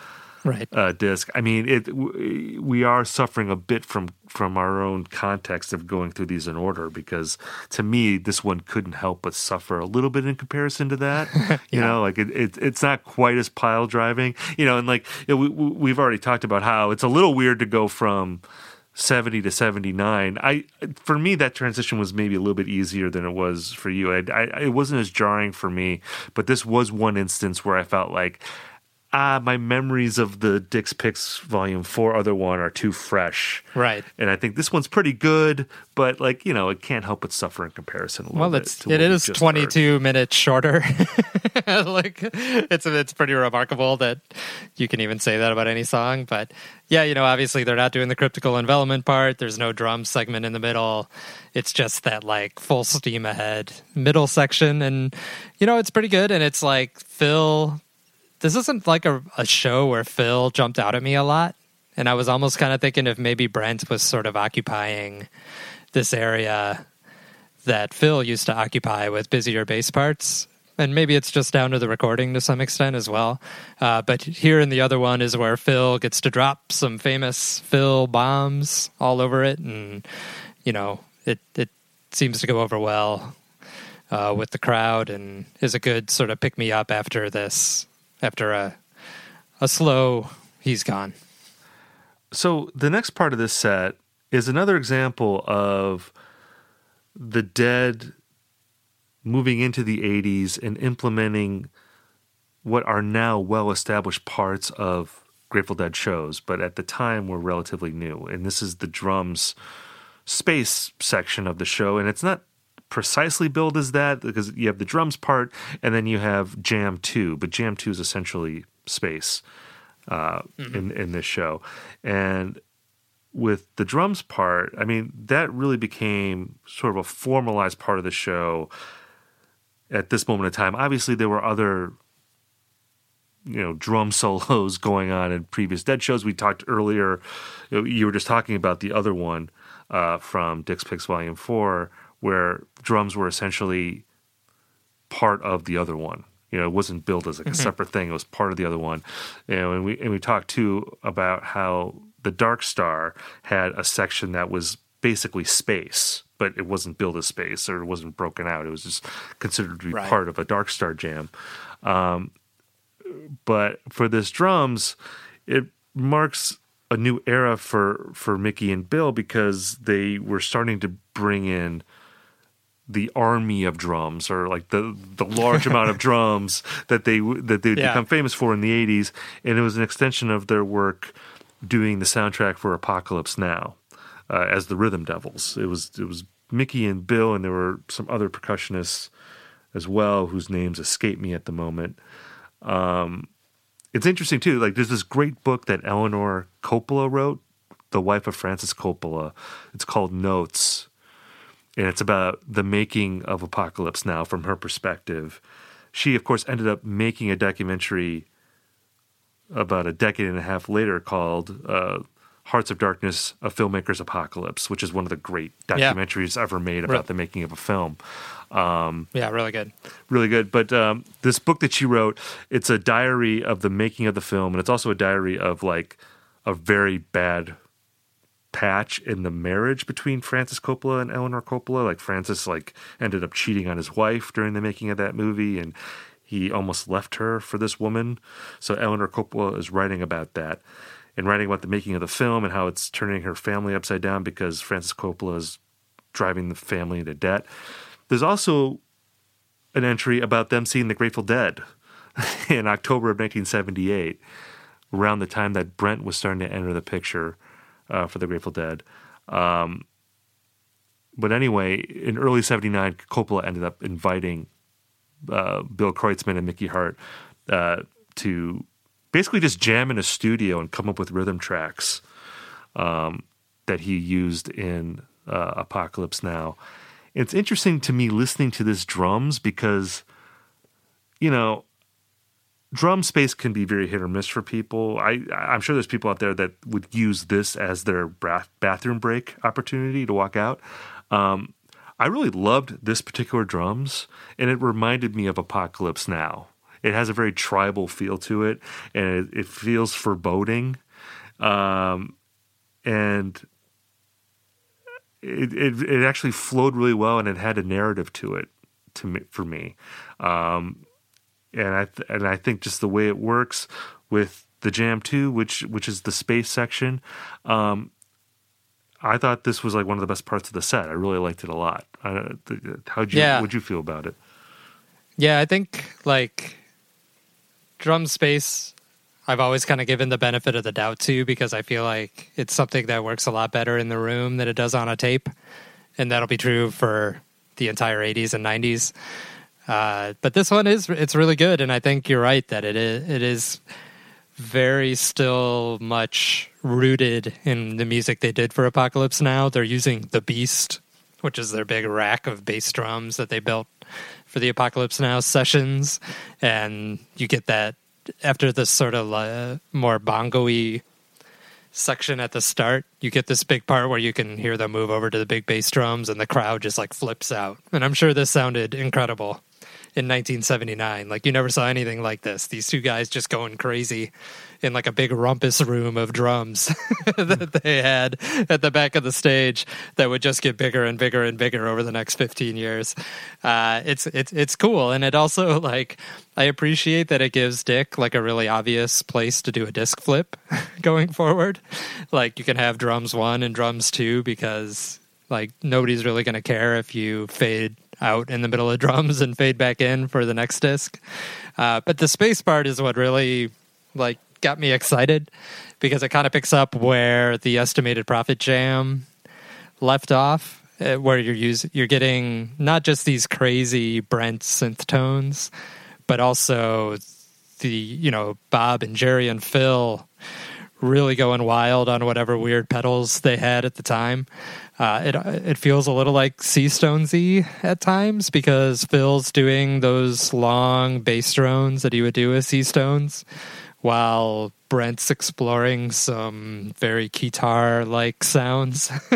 Right. uh, disc, I mean, it w- we are suffering a bit from from our own context of going through these in order because to me, this one couldn't help but suffer a little bit in comparison to that. You know, like it, it it's not quite as pile driving. You know, and like you know, we, we- we've already talked about how it's a little weird to go from 70 to 79 i for me that transition was maybe a little bit easier than it was for you I, I, it wasn't as jarring for me but this was one instance where i felt like ah my memories of the dick's picks volume 4 other one are too fresh Right. and i think this one's pretty good but like you know it can't help but suffer in comparison Well, it's it is just 22 minutes shorter. like it's it's pretty remarkable that you can even say that about any song. But yeah, you know, obviously they're not doing the cryptical envelopment part. There's no drum segment in the middle. It's just that like full steam ahead middle section, and you know it's pretty good. And it's like Phil. This isn't like a, a show where Phil jumped out at me a lot. And I was almost kind of thinking if maybe Brent was sort of occupying this area that Phil used to occupy with busier bass parts. And maybe it's just down to the recording to some extent as well. Uh, but here in the other one is where Phil gets to drop some famous Phil bombs all over it. And, you know, it, it seems to go over well uh, with the crowd and is a good sort of pick me up after this, after a, a slow, he's gone. so the next part of this set is another example of the dead moving into the 80s and implementing what are now well established parts of Grateful Dead shows, but at the time were relatively new. And this is the drums space section of the show. And it's not precisely billed as that because you have the drums part and then you have Jam 2, but Jam 2 is essentially space uh, in, in this show. And with the drums part, I mean, that really became sort of a formalized part of the show at this moment in time. Obviously, there were other, you know, drum solos going on in previous Dead shows. We talked earlier, you, know, you were just talking about the other one uh, from Dick's Picks Volume 4, where drums were essentially part of the other one. You know, it wasn't built as like a separate thing. It was part of the other one. You know, and we and we talked too about how the Dark Star had a section that was basically space, but it wasn't built as space or it wasn't broken out. It was just considered to be Right. part of a Dark Star jam. Um, but for this drums, it marks a new era for for Mickey and Bill because they were starting to bring in the army of drums or like the the large amount of drums that they that they would Yeah. become famous for in the 80s and it was an extension of their work doing the soundtrack for Apocalypse Now uh, as the Rhythm Devils it was it was Mickey and Bill and there were some other percussionists as well whose names escape me at the moment um it's interesting too. Like there's this great book that Eleanor Coppola wrote, the wife of Francis Coppola. It's called Notes, and it's about the making of Apocalypse Now from her perspective. She, of course, ended up making a documentary about a decade and a half later called uh, Hearts of Darkness, A Filmmaker's Apocalypse, which is one of the great Yeah. documentaries ever made about the making of a film. Um, Yeah, really good. really good. But um, this book that she wrote, it's a diary of the making of the film, and it's also a diary of like a very bad patch in the marriage between Francis Coppola and Eleanor Coppola. Like Francis like ended up cheating on his wife during the making of that movie, and he almost left her for this woman. So Eleanor Coppola is writing about that. And writing about the making of the film and how it's turning her family upside down because Francis Coppola is driving the family into debt. There's also an entry about them seeing the Grateful Dead in October of 1978, around the time that Brent was starting to enter the picture uh, for the Grateful Dead. Um, but anyway, in early 79, Coppola ended up inviting uh, Bill Kreutzmann and Mickey Hart uh, to basically just jam in a studio and come up with rhythm tracks um, that he used in uh, Apocalypse Now. It's interesting to me listening to this drums because, you know, drum space can be very hit or miss for people. I I'm sure there's people out there that would use this as their bathroom break opportunity to walk out. Um, I really loved this particular drums, and it reminded me of Apocalypse Now. It has a very tribal feel to it, and it, it feels foreboding. Um, and it, it it actually flowed really well, and it had a narrative to it to me for me. Um, and I th- and I think just the way it works with the Jam Two, which which is the space section. Um, I thought this was like one of the best parts of the set. I really liked it a lot. Uh, how'd you Yeah. what'd you feel about it? Yeah, I think like drum space I've always kind of given the benefit of the doubt to because I feel like it's something that works a lot better in the room than it does on a tape. And that'll be true for the entire 80s and 90s. Uh, but this one is it's really good and I think you're right that it is it is very still much rooted in the music they did for Apocalypse Now. They're using the Beast, which is their big rack of bass drums that they built for the Apocalypse Now sessions, and you get that after this sort of uh, more bongo-y section at the start. You get this big part where you can hear them move over to the big bass drums, and the crowd just like flips out. And I'm sure this sounded incredible in 1979. Like you never saw anything like this. These two guys just going crazy in like a big rumpus room of drums that they had at the back of the stage that would just get bigger and bigger and bigger over the next 15 years. Uh, it's it's it's cool, and it also like I appreciate that it gives Dick like a really obvious place to do a disc flip going forward. Like you can have drums one and drums two because like nobody's really going to care if you fade out in the middle of drums and fade back in for the next disc. Uh, but the space part is what really like got me excited because it kind of picks up where the estimated prophet jam left off, uh, where you're using you're getting not just these crazy Brent synth tones, but also the you know Bob and Jerry and Phil really going wild on whatever weird pedals they had at the time. Uh, it it feels a little like Seastonesy at times because Phil's doing those long bass drones that he would do with Seastones, while Brent's exploring some very guitar like sounds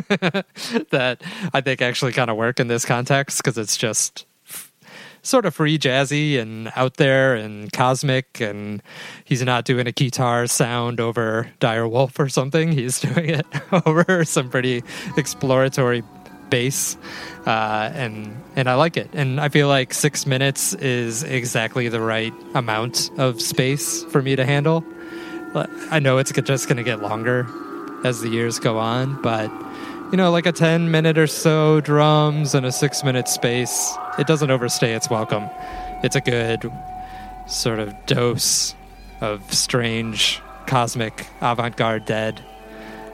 that I think actually kind of work in this context because it's just sort of free jazzy and out there and cosmic and he's not doing a guitar sound over dire wolf or something. He's doing it over some pretty exploratory bass uh, and and i like it. And i feel like six minutes is exactly the right amount of space for me to handle. I know it's just going to get longer as the years go on but you know, like a 10 minute or so drums and a six minute space, it doesn't overstay its welcome. It's a good sort of dose of strange, cosmic, avant garde dead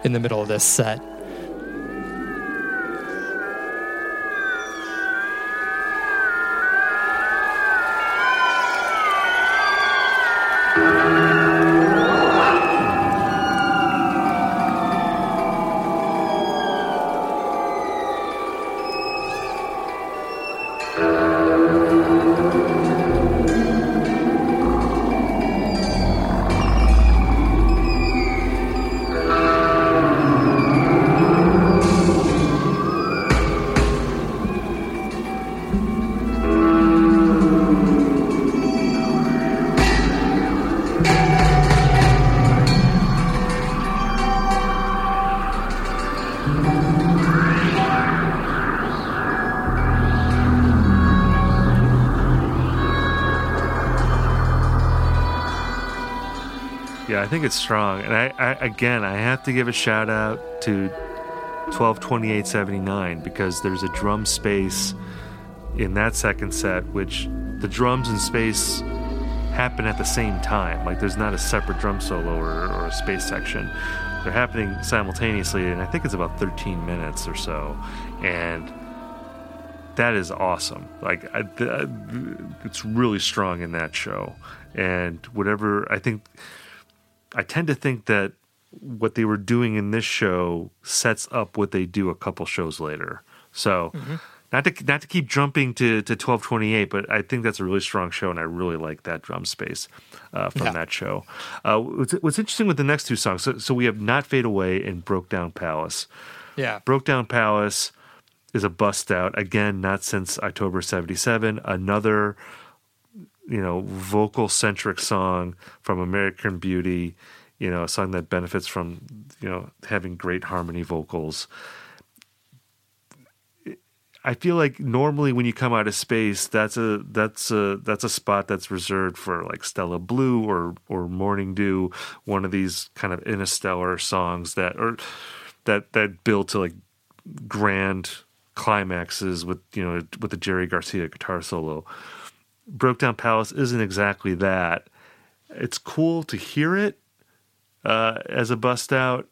in the middle of this set. I think it's strong. And I, I again, I have to give a shout out to 122879 because there's a drum space in that second set, which the drums and space happen at the same time. Like there's not a separate drum solo or, or a space section. They're happening simultaneously, and I think it's about 13 minutes or so. And that is awesome. Like I, it's really strong in that show, and whatever I think, I tend to think that what they were doing in this show sets up what they do a couple shows later. So. Not to not to keep jumping to, to twelve twenty eight, but I think that's a really strong show, and I really like that drum space uh, from Yeah. that show. Uh, what's, what's interesting with the next two songs? So, so we have "Not Fade Away" and "Brokedown Palace." Yeah. Brokedown Palace is a bust out again, not since October '77. Another, you know, vocal centric song from American Beauty. You know, a song that benefits from you know having great harmony vocals. I feel like normally when you come out of space, that's a that's a that's a spot that's reserved for like Stella Blue or or Morning Dew, one of these kind of interstellar songs that or that that build to like grand climaxes with you know with the Jerry Garcia guitar solo. Brokedown Palace isn't exactly that. It's cool to hear it uh, as a bust out.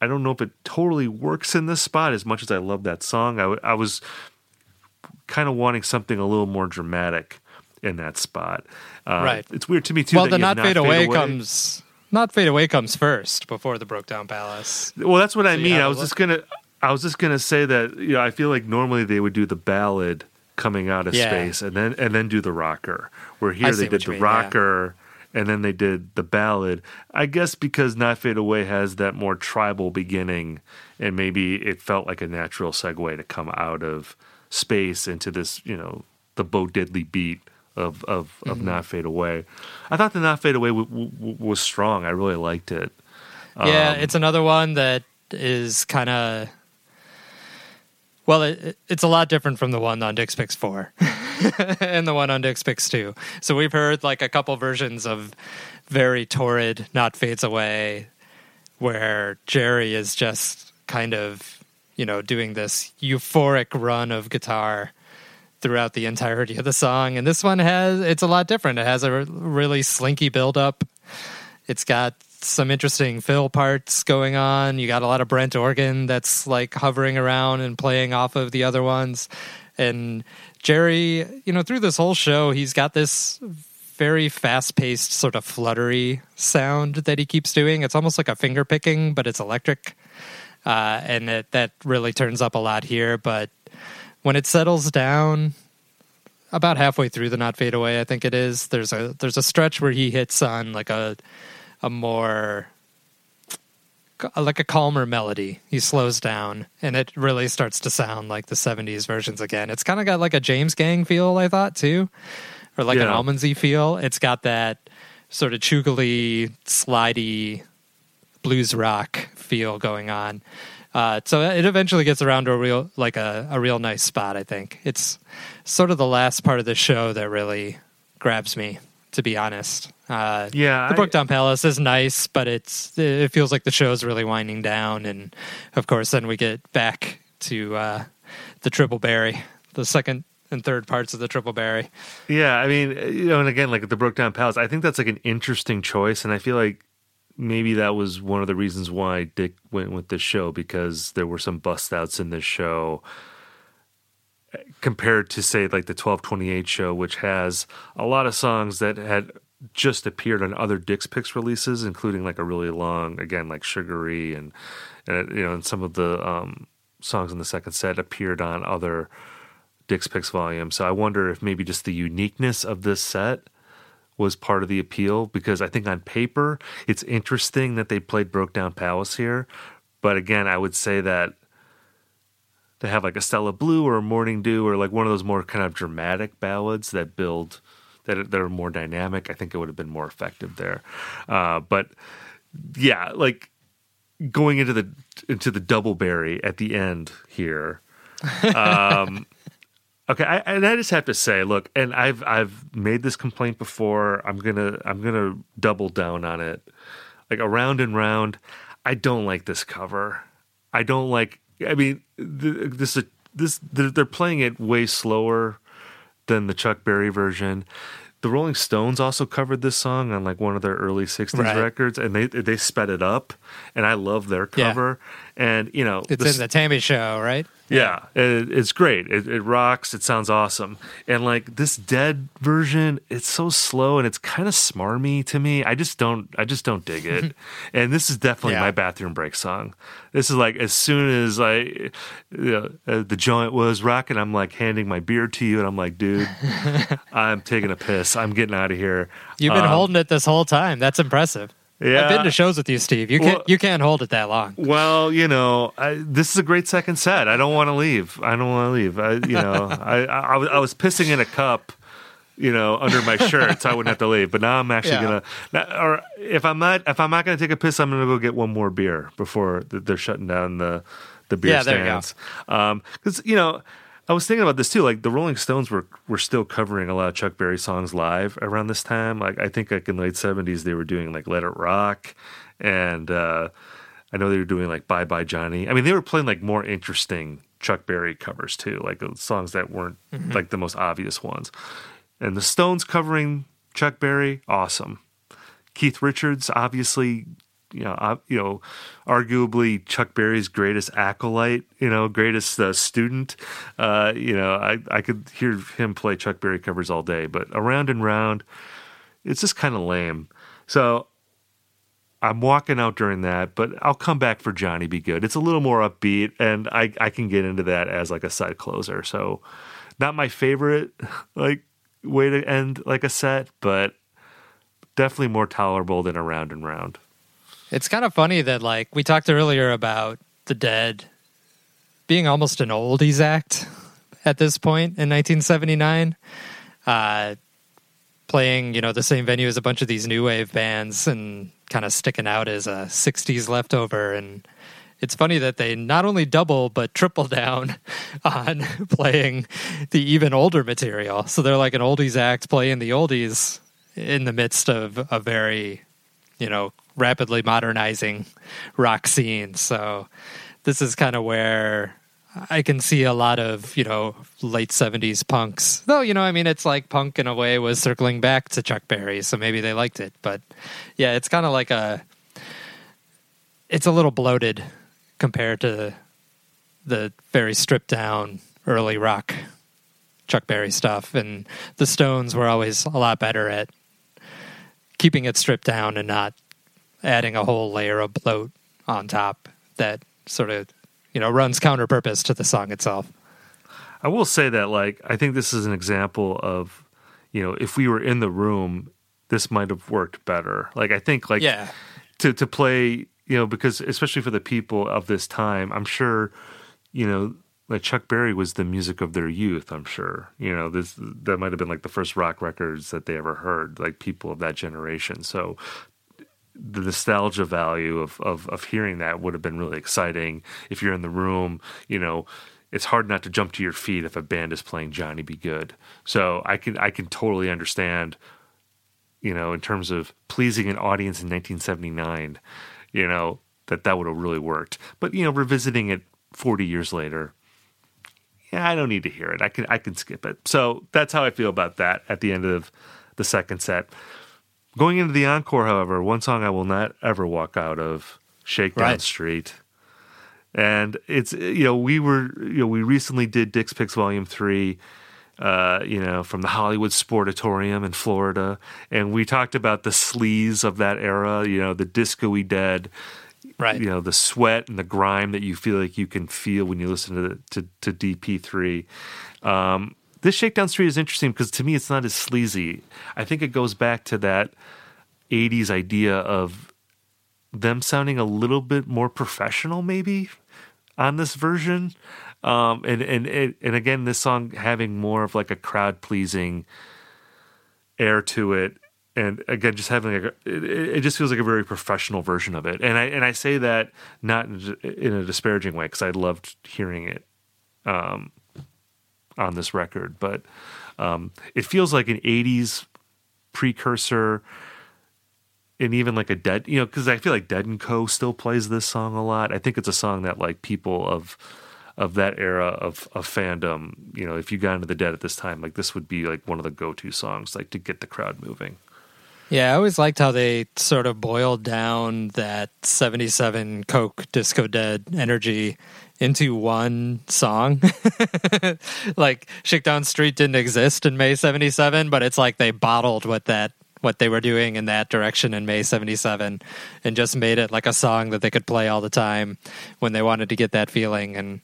I don't know if it totally works in this spot as much as I love that song. I, w- I was kind of wanting something a little more dramatic in that spot. Uh, Right. It's weird to me too. well, that the not fade away, comes. Not fade away comes first before the brokedown palace. Well, that's what I So you mean. I was just gonna, I was just gonna say that. You know, I feel like normally they would do the ballad coming out of Yeah. space, and then and then do the rocker. Where here they did the mean, yeah. rocker, and then they did the ballad. I guess because Not Fade Away has that more tribal beginning, and maybe it felt like a natural segue to come out of space into this, you know, the Bo Diddley beat of of, of Mhm. Not Fade Away. I thought the Not Fade Away w- w- was strong. I really liked it. yeah, Um, it's another one that is kind of. Well, it, it's a lot different from the one on Dick's Picks 4 and the one on Dick's Picks 2. So we've heard like a couple versions of very torrid, not fades away, where Jerry is just kind of, you know, doing this euphoric run of guitar throughout the entirety of the song. And this one has, it's a lot different. It has a really slinky build up. It's got some interesting fill parts going on. You got a lot of Brent organ that's like hovering around and playing off of the other ones. And Jerry, you know, through this whole show, he's got this very fast paced, sort of fluttery sound that he keeps doing. It's almost like a finger picking, but it's electric. Uh, and it, that really turns up a lot here. But when it settles down, about halfway through the not fade away, I think it is. There's a there's a stretch where he hits on like a a more like a calmer melody. He slows down and it really starts to sound like the 70s versions again. It's kind of got like a James Gang feel, I thought too, or like an Yeah. Allmansy feel. It's got that sort of chugly, slidey blues rock feel going on. Uh, so it eventually gets around to a real, like a, a real nice spot. I think it's sort of the last part of the show that really grabs me, to be honest. Uh, Yeah, the I- Palace is nice, but it's it feels like the show's really winding down, and of course, then we get back to uh, the Triple Berry, the second and third parts of the Triple Berry. Yeah, I mean, you know, and again, like the Brokedown Palace, I think that's like an interesting choice, and I feel like maybe that was one of the reasons why Dick went with this show because there were some bust outs in this show compared to say like the 1228 show which has a lot of songs that had just appeared on other Dick's Picks releases including like a really long again like Sugaree and and you know and some of the um songs in the second set appeared on other Dick's Picks volume. So I wonder if maybe just the uniqueness of this set was part of the appeal because I think on paper it's interesting that they played Brokedown Palace here. But again, I would say that to have like a Stella Blue or a Morning Dew or like one of those more kind of dramatic ballads that build that that are more dynamic, I think it would have been more effective there. Uh, but yeah, like going into the into the double berry at the end here. Um, okay, I, and I just have to say, look, and I've I've made this complaint before. I'm gonna I'm gonna double down on it. like around and round. I don't like this cover. I don't like. I mean, th- this is this they're, playing it way slower than the Chuck Berry version. The Rolling Stones also covered this song on like one of their early '60s Right. records, and they they sped it up, and I love their cover. And you know, It's this- in the T.A.M.I. show, right? yeah, it, it's great. It, it rocks. It sounds awesome. And like this dead version, it's so slow and it's kind of smarmy to me. I just don't. I just don't dig it. and this is definitely Yeah. my bathroom break song. This is like as soon as I, you know, uh, the joint was rocking, I'm like handing my beer to you, and I'm like, dude, I'm taking a piss. I'm getting out of here. You've been Um, holding it this whole time. That's impressive. Yeah. I've been to shows with you, Steve. You can't Well- you can't hold it that long. Well, you know, I, this is a great second set. I don't want to leave. I don't want to leave. I, you know, I, I, I was- pissing in a cup, you know, under my shirt, so I wouldn't have to leave. But now I'm actually Yeah. gonna, or if I'm not, if I'm not gonna take a piss, I'm gonna go get one more beer before they're shutting down the the beer Yeah, you stands. Um, because you know. I was thinking about this too. Like the Rolling Stones were were still covering a lot of Chuck Berry songs live around this time. Like I think like in the late seventies they were doing like Let It Rock, and uh, I know they were doing like Bye Bye Johnny. I mean they were playing like more interesting Chuck Berry covers too, like uh, songs that weren't like the most obvious ones. And the Stones covering Chuck Berry, awesome. Keith Richards, obviously, you know, you know, arguably Chuck Berry's greatest acolyte, you know, greatest uh, student. Uh, you know, I I could hear him play Chuck Berry covers all day, but around and round, it's just kind of lame. So I'm walking out during that, but I'll come back for Johnny B. Goode. It's a little more upbeat, and I I can get into that as like a side closer. So, not my favorite like way to end like a set, but definitely more tolerable than a round and round. It's kind of funny that like we talked earlier about the dead being almost an oldies act at this point in 1979. Uh, playing, you know, the same venue as a bunch of these new wave bands and kind of sticking out as a 60s leftover and it's funny that they not only double but triple down on playing the even older material. So they're like an oldies act playing the oldies in the midst of a very, you know, rapidly modernizing rock scene. So this is kind of where I can see a lot of, you know, late 70s punks. Though, you know, I mean, it's like punk in a way was circling back to Chuck Berry, so maybe they liked it. But yeah, it's kind of like a, it's a little bloated compared to the very stripped down early rock Chuck Berry stuff. And the Stones were always a lot better at keeping it stripped down and not adding a whole layer of bloat on top that sort of, you know, runs counter purpose to the song itself. I will say that, like, I think this is an example of, you know, if we were in the room, this might have worked better. Like, I think, like, Yeah. to to play, you know, because especially for the people of this time, I'm sure, you know, like Chuck Berry was the music of their youth. I'm sure, you know, this that might have been like the first rock records that they ever heard, like people of that generation. So the nostalgia value of, of of hearing that would have been really exciting. If you're in the room you know it's hard not to jump to your feet if a band is playing johnny b. goode. So i can i can totally understand you know in terms of pleasing an audience in 1979 you know that that would have really worked. But you know revisiting it 40 years later yeah i don't need to hear it. I can i can skip it. So that's how i feel about that at the end of the second set Going into the encore, however, one song I will not ever walk out of, Shakedown Right. Street. And it's you know, we were you know, we recently did Dick's Picks Volume Three, uh, you know, from the Hollywood Sportatorium in Florida. And we talked about the sleaze of that era, you know, the disco-y dead, Right. you know, the sweat and the grime that you feel like you can feel when you listen to the, to, to DP3. Um, this Shakedown Street is interesting because to me it's not as sleazy. I think it goes back to that 80s idea of them sounding a little bit more professional maybe on this version. Um, and, and, and, again, this song having more of like a crowd pleasing air to it. And again, just having like a, it, it just feels like a very professional version of it. And I, and I say that not in a- in a disparaging way because I loved hearing it um, on this record, but um, it feels like an '80s precursor and even like a dead you know because i feel like dead and co still plays this song a lot. I think it's a song that like people of of that era of, of fandom you know if you got into the dead at this time like this would be like one of the go-to songs like to get the crowd moving. Yeah, I always liked how they sort of boiled down that 77 Coke Disco Dead energy into one song. like Shakedown Street didn't exist in May 77, but it's like they bottled what that what they were doing in that direction in May 77 and just made it like a song that they could play all the time when they wanted to get that feeling and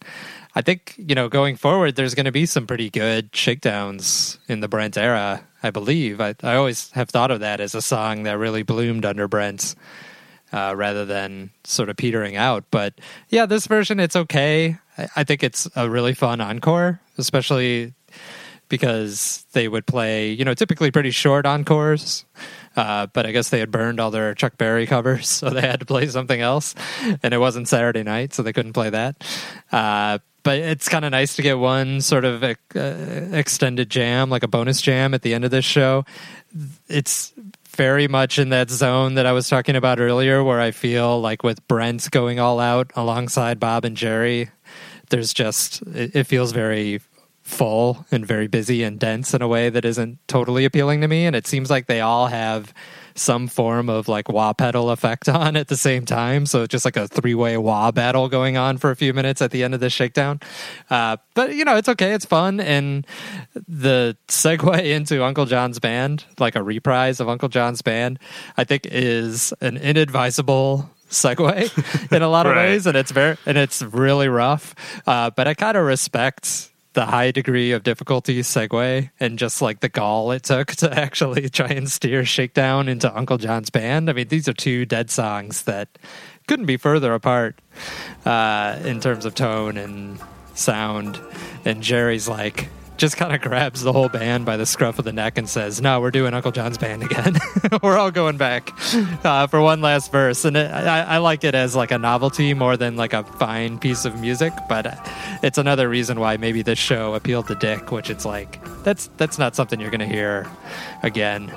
I think, you know, going forward there's going to be some pretty good shakedowns in the Brent era, I believe. I I always have thought of that as a song that really bloomed under Brent uh, rather than sort of petering out. But yeah, this version it's okay. I, I think it's a really fun encore, especially because they would play, you know, typically pretty short encores. Uh, but I guess they had burned all their Chuck Berry covers, so they had to play something else. And it wasn't Saturday night, so they couldn't play that. Uh, but it's kind of nice to get one sort of uh, extended jam, like a bonus jam at the end of this show. It's very much in that zone that I was talking about earlier, where I feel like with Brent going all out alongside Bob and Jerry, there's just, it, it feels very full and very busy and dense in a way that isn't totally appealing to me. And it seems like they all have some form of like wah pedal effect on at the same time. So just like a three way wah battle going on for a few minutes at the end of this shakedown. Uh, but you know, it's okay. It's fun. And the segue into Uncle John's band, like a reprise of Uncle John's band, I think is an inadvisable segue in a lot of Right. ways and it's very and it's really rough uh, but i kind of respect the high degree of difficulty segue and just like the gall it took to actually try and steer shakedown into uncle john's band. I mean these are two dead songs that couldn't be further apart uh, in terms of tone and sound. And jerry's like just kind of grabs the whole band by the scruff of the neck and says, "No, we're doing Uncle John's band again. we're all going back uh, for one last verse." And it, I, I like it as like a novelty more than like a fine piece of music. But it's another reason why maybe this show appealed to Dick, which it's like that's that's not something you're going to hear again.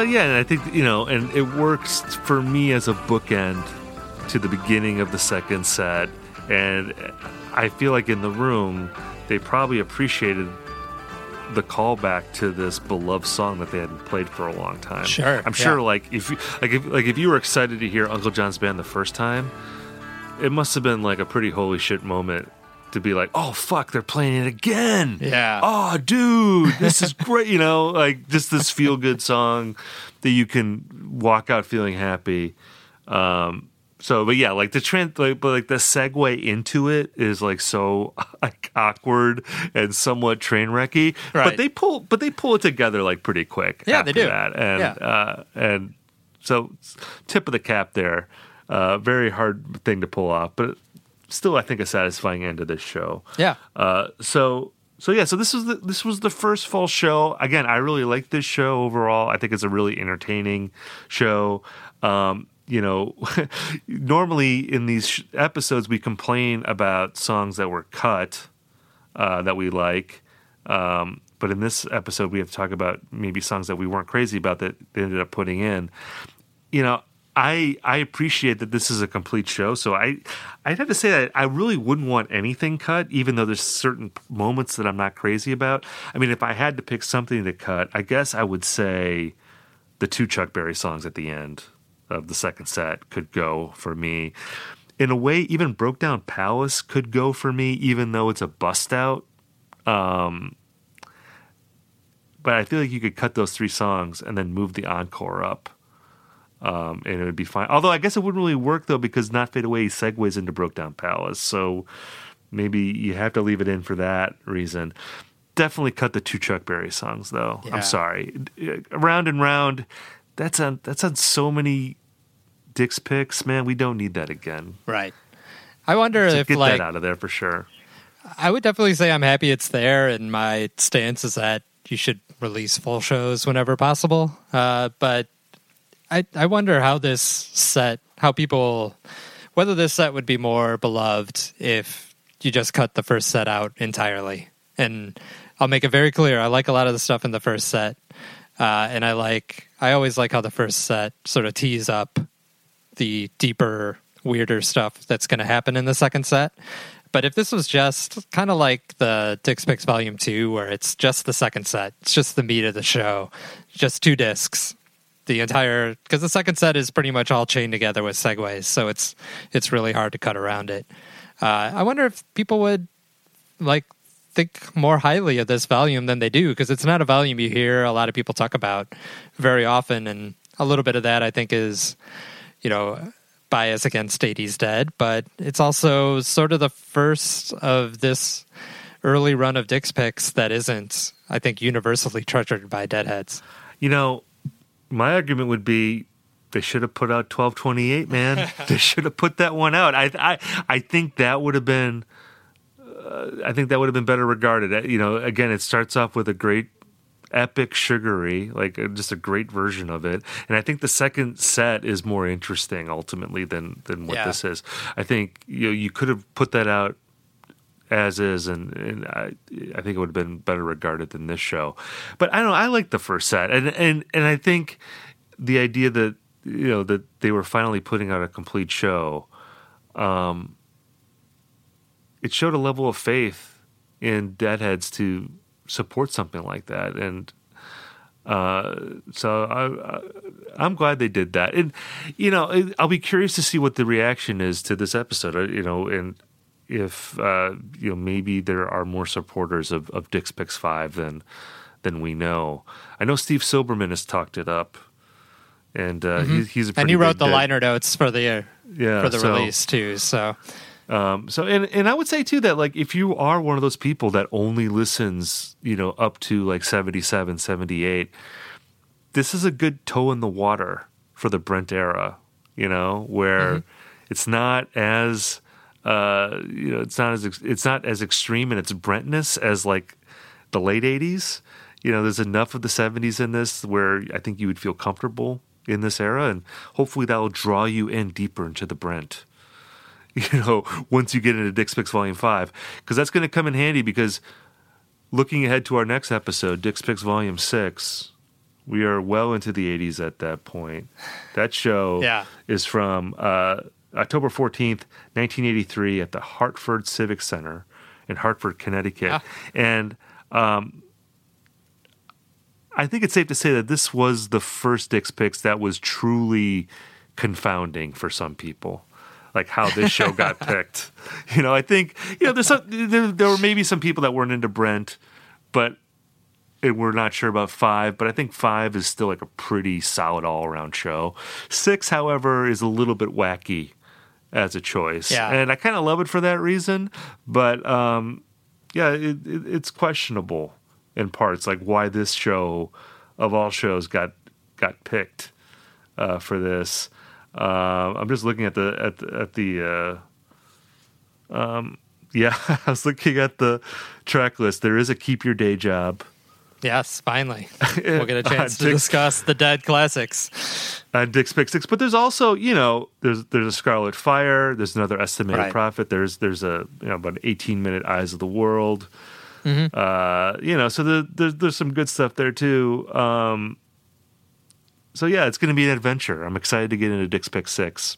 But yeah, and I think you know, and it works for me as a bookend to the beginning of the second set, and I feel like in the room they probably appreciated the callback to this beloved song that they hadn't played for a long time. Sure, I'm sure. yeah. Like if you, like if like if you were excited to hear Uncle John's band the first time, it must have been like a pretty holy shit moment to be like, oh fuck, they're playing it again. Yeah. Oh, dude, this is great. You know, like just this feel good song that you can walk out feeling happy. Um, so, but yeah, like the trend, like, but like the segue into it is like so like awkward and somewhat train wrecky. Right. But they pull, but they pull it together like pretty quick. Yeah, they do. That. And Yeah. uh, and so tip of the cap there. Uh, very hard thing to pull off, but still, I think a satisfying end to this show. Yeah. Uh, so so yeah, so this was the this was the first full show. Again, I really like this show overall. I think it's a really entertaining show. Um, you know, normally in these sh- episodes we complain about songs that were cut uh, that we like. Um, but in this episode, we have to talk about maybe songs that we weren't crazy about that they ended up putting in. You know, I I appreciate that this is a complete show. So I I'd have to say that I really wouldn't want anything cut, even though there's certain moments that I'm not crazy about. I mean, if I had to pick something to cut, I guess I would say the two Chuck Berry songs at the end of the second set could go for me. In a way, even Brokedown Palace could go for me, even though it's a bust out. Um, but I feel like you could cut those three songs and then move the encore up. Um, and it would be fine. Although I guess it wouldn't really work though because Not Fade Away segues into Brokedown Palace. So maybe you have to leave it in for that reason. Definitely cut the two Chuck Berry songs though. Yeah. I'm sorry. Round and round. That's on that's on so many Dick's picks, man. We don't need that again. Right. I wonder So if get like that out of there for sure. I would definitely say I'm happy it's there, and my stance is that you should release full shows whenever possible. Uh, but I I wonder how this set, how people, whether this set would be more beloved if you just cut the first set out entirely. And I'll make it very clear, I like a lot of the stuff in the first set, uh, and I like I always like how the first set sort of tees up the deeper, weirder stuff that's going to happen in the second set. But if this was just kind of like the Dick's Picks Volume 2, where it's just the second set, it's just the meat of the show, just two discs, the entire, because the second set is pretty much all chained together with segues, so it's it's really hard to cut around it. Uh, I wonder if people would like think more highly of this volume than they do, because it's not a volume you hear a lot of people talk about very often, and a little bit of that I think is, you know, bias against 80s Dead, but it's also sort of the first of this early run of Dick's picks that isn't, I think, universally treasured by Deadheads. You know, my argument would be they should have put out 1228, man. they should have put that one out. I I I think that would have been uh, I think that would have been better regarded. Uh, You know, again, it starts off with a great epic Sugaree, like uh, just a great version of it. And I think the second set is more interesting ultimately than than what Yeah. this is. I think you know, you could have put that out as is, and, and I, I think it would have been better regarded than this show. But I don't know. I like the first set, and and and I think the idea that you know that they were finally putting out a complete show, um, it showed a level of faith in Deadheads to support something like that, and uh, so I, I, I'm glad they did that. And you know, I'll be curious to see what the reaction is to this episode. You know, and if uh, you know maybe there are more supporters of, of Dick's Picks Five than than we know. I know Steve Silberman has talked it up, and uh, he, he's a Mm-hmm. and he wrote the Dead- liner notes for the Yeah, for the so- release too. So Um, so and and I would say too that like if you are one of those people that only listens, you know, up to like 77, 78, this is a good toe in the water for the Brent era, you know, where it's not as uh, you know, it's not as ex- it's not as extreme in its Brentness as like the late 80s. You know, there's enough of the 70s in this where I think you would feel comfortable in this era and hopefully that will draw you in deeper into the Brent you know, once you get into Dick's Picks Volume 5. Because that's going to come in handy because looking ahead to our next episode, Dick's Picks Volume 6, we are well into the 80s at that point. That show Yeah. is from uh, October 14th, 1983, at the Hartford Civic Center in Hartford, Connecticut. Ah. And um, I think it's safe to say that this was the first Dick's Picks that was truly confounding for some people. Like how this show got picked, you know. I think you know there's some, there, there were maybe some people that weren't into Brent, but and we're not sure about five. But I think five is still like a pretty solid all around show. Six, however, is a little bit wacky as a choice, Yeah. and I kind of love it for that reason. But um, yeah, it, it, it's questionable in parts, like why this show of all shows got got picked uh, for this. Uh, I'm just looking at the at the, at the uh, um, yeah, I was looking at the track list. There is a keep your day job. Yes, finally we'll get a chance to Dick- discuss the Dead classics. uh, Dick's Pick Six. But there's also, you know, there's there's a Scarlet Fire. There's another estimated Right. prophet. There's there's a you know about an 18 minute Eyes of the World. Mhm. Uh, you know, so the, there's there's some good stuff there too. Um, so yeah, it's going to be an adventure. I'm excited to get into Dick's Pick Six.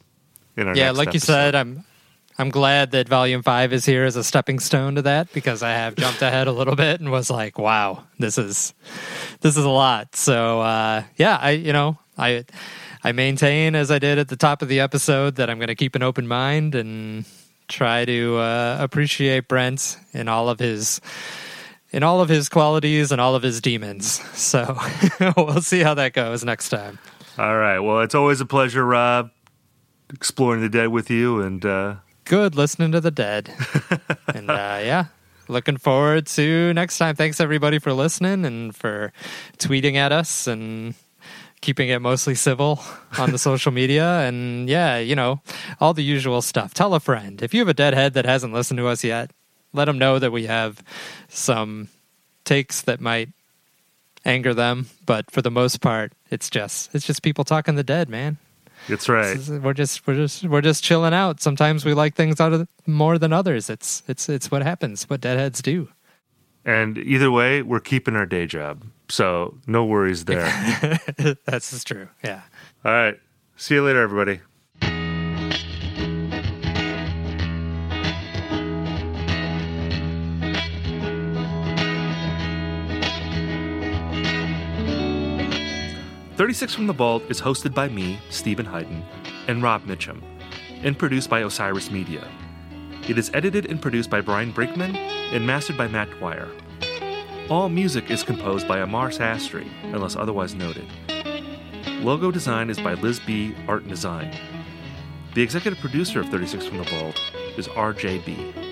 In our yeah, like you said, I'm I'm glad that Volume Five is here as a stepping stone to that because I have jumped ahead a little bit and was like, wow, this is this is a lot. So uh, yeah, I you know I I maintain as I did at the top of the episode that I'm going to keep an open mind and try to uh, appreciate Brent in all of his in all of his qualities and all of his demons. So we'll see how that goes next time. All right. Well, it's always a pleasure, Rob, exploring the dead with you. And uh, good listening to the dead. and uh, yeah, looking forward to next time. Thanks everybody for listening and for tweeting at us and keeping it mostly civil on the social media. And yeah, you know, all the usual stuff. Tell a friend. If you have a deadhead that hasn't listened to us yet, let them know that we have some takes that might anger them but for the most part it's just it's just people talking the dead man that's right. is- we're just we're just we're just chilling out. Sometimes we like things out of more than others. It's it's it's what happens. What deadheads do. and either way, we're keeping our day job, so no worries there. That's true. Yeah. All right. See you later, everybody. Thirty-six from the Vault is hosted by me, Steven Hyden, and Rob Mitchum, and produced by Osiris Media. It is edited and produced by Brian Brinkman and mastered by Matt Dwyer. All music is composed by Amar Sastry, unless otherwise noted. Logo design is by Liz Bee Art and Design. The executive producer of 36 from the Vault is RJ Bee.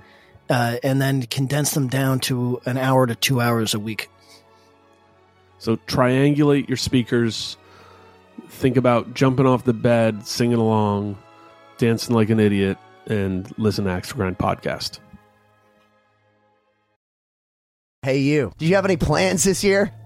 uh, and then condense them down to an hour to two hours a week. So triangulate your speakers. Think about jumping off the bed, singing along, dancing like an idiot, and listen to Axe to Grind podcast. Hey, you. Do you have any plans this year?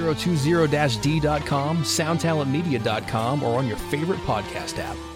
2020-d.com, soundtalentmedia.com, or on your favorite podcast app.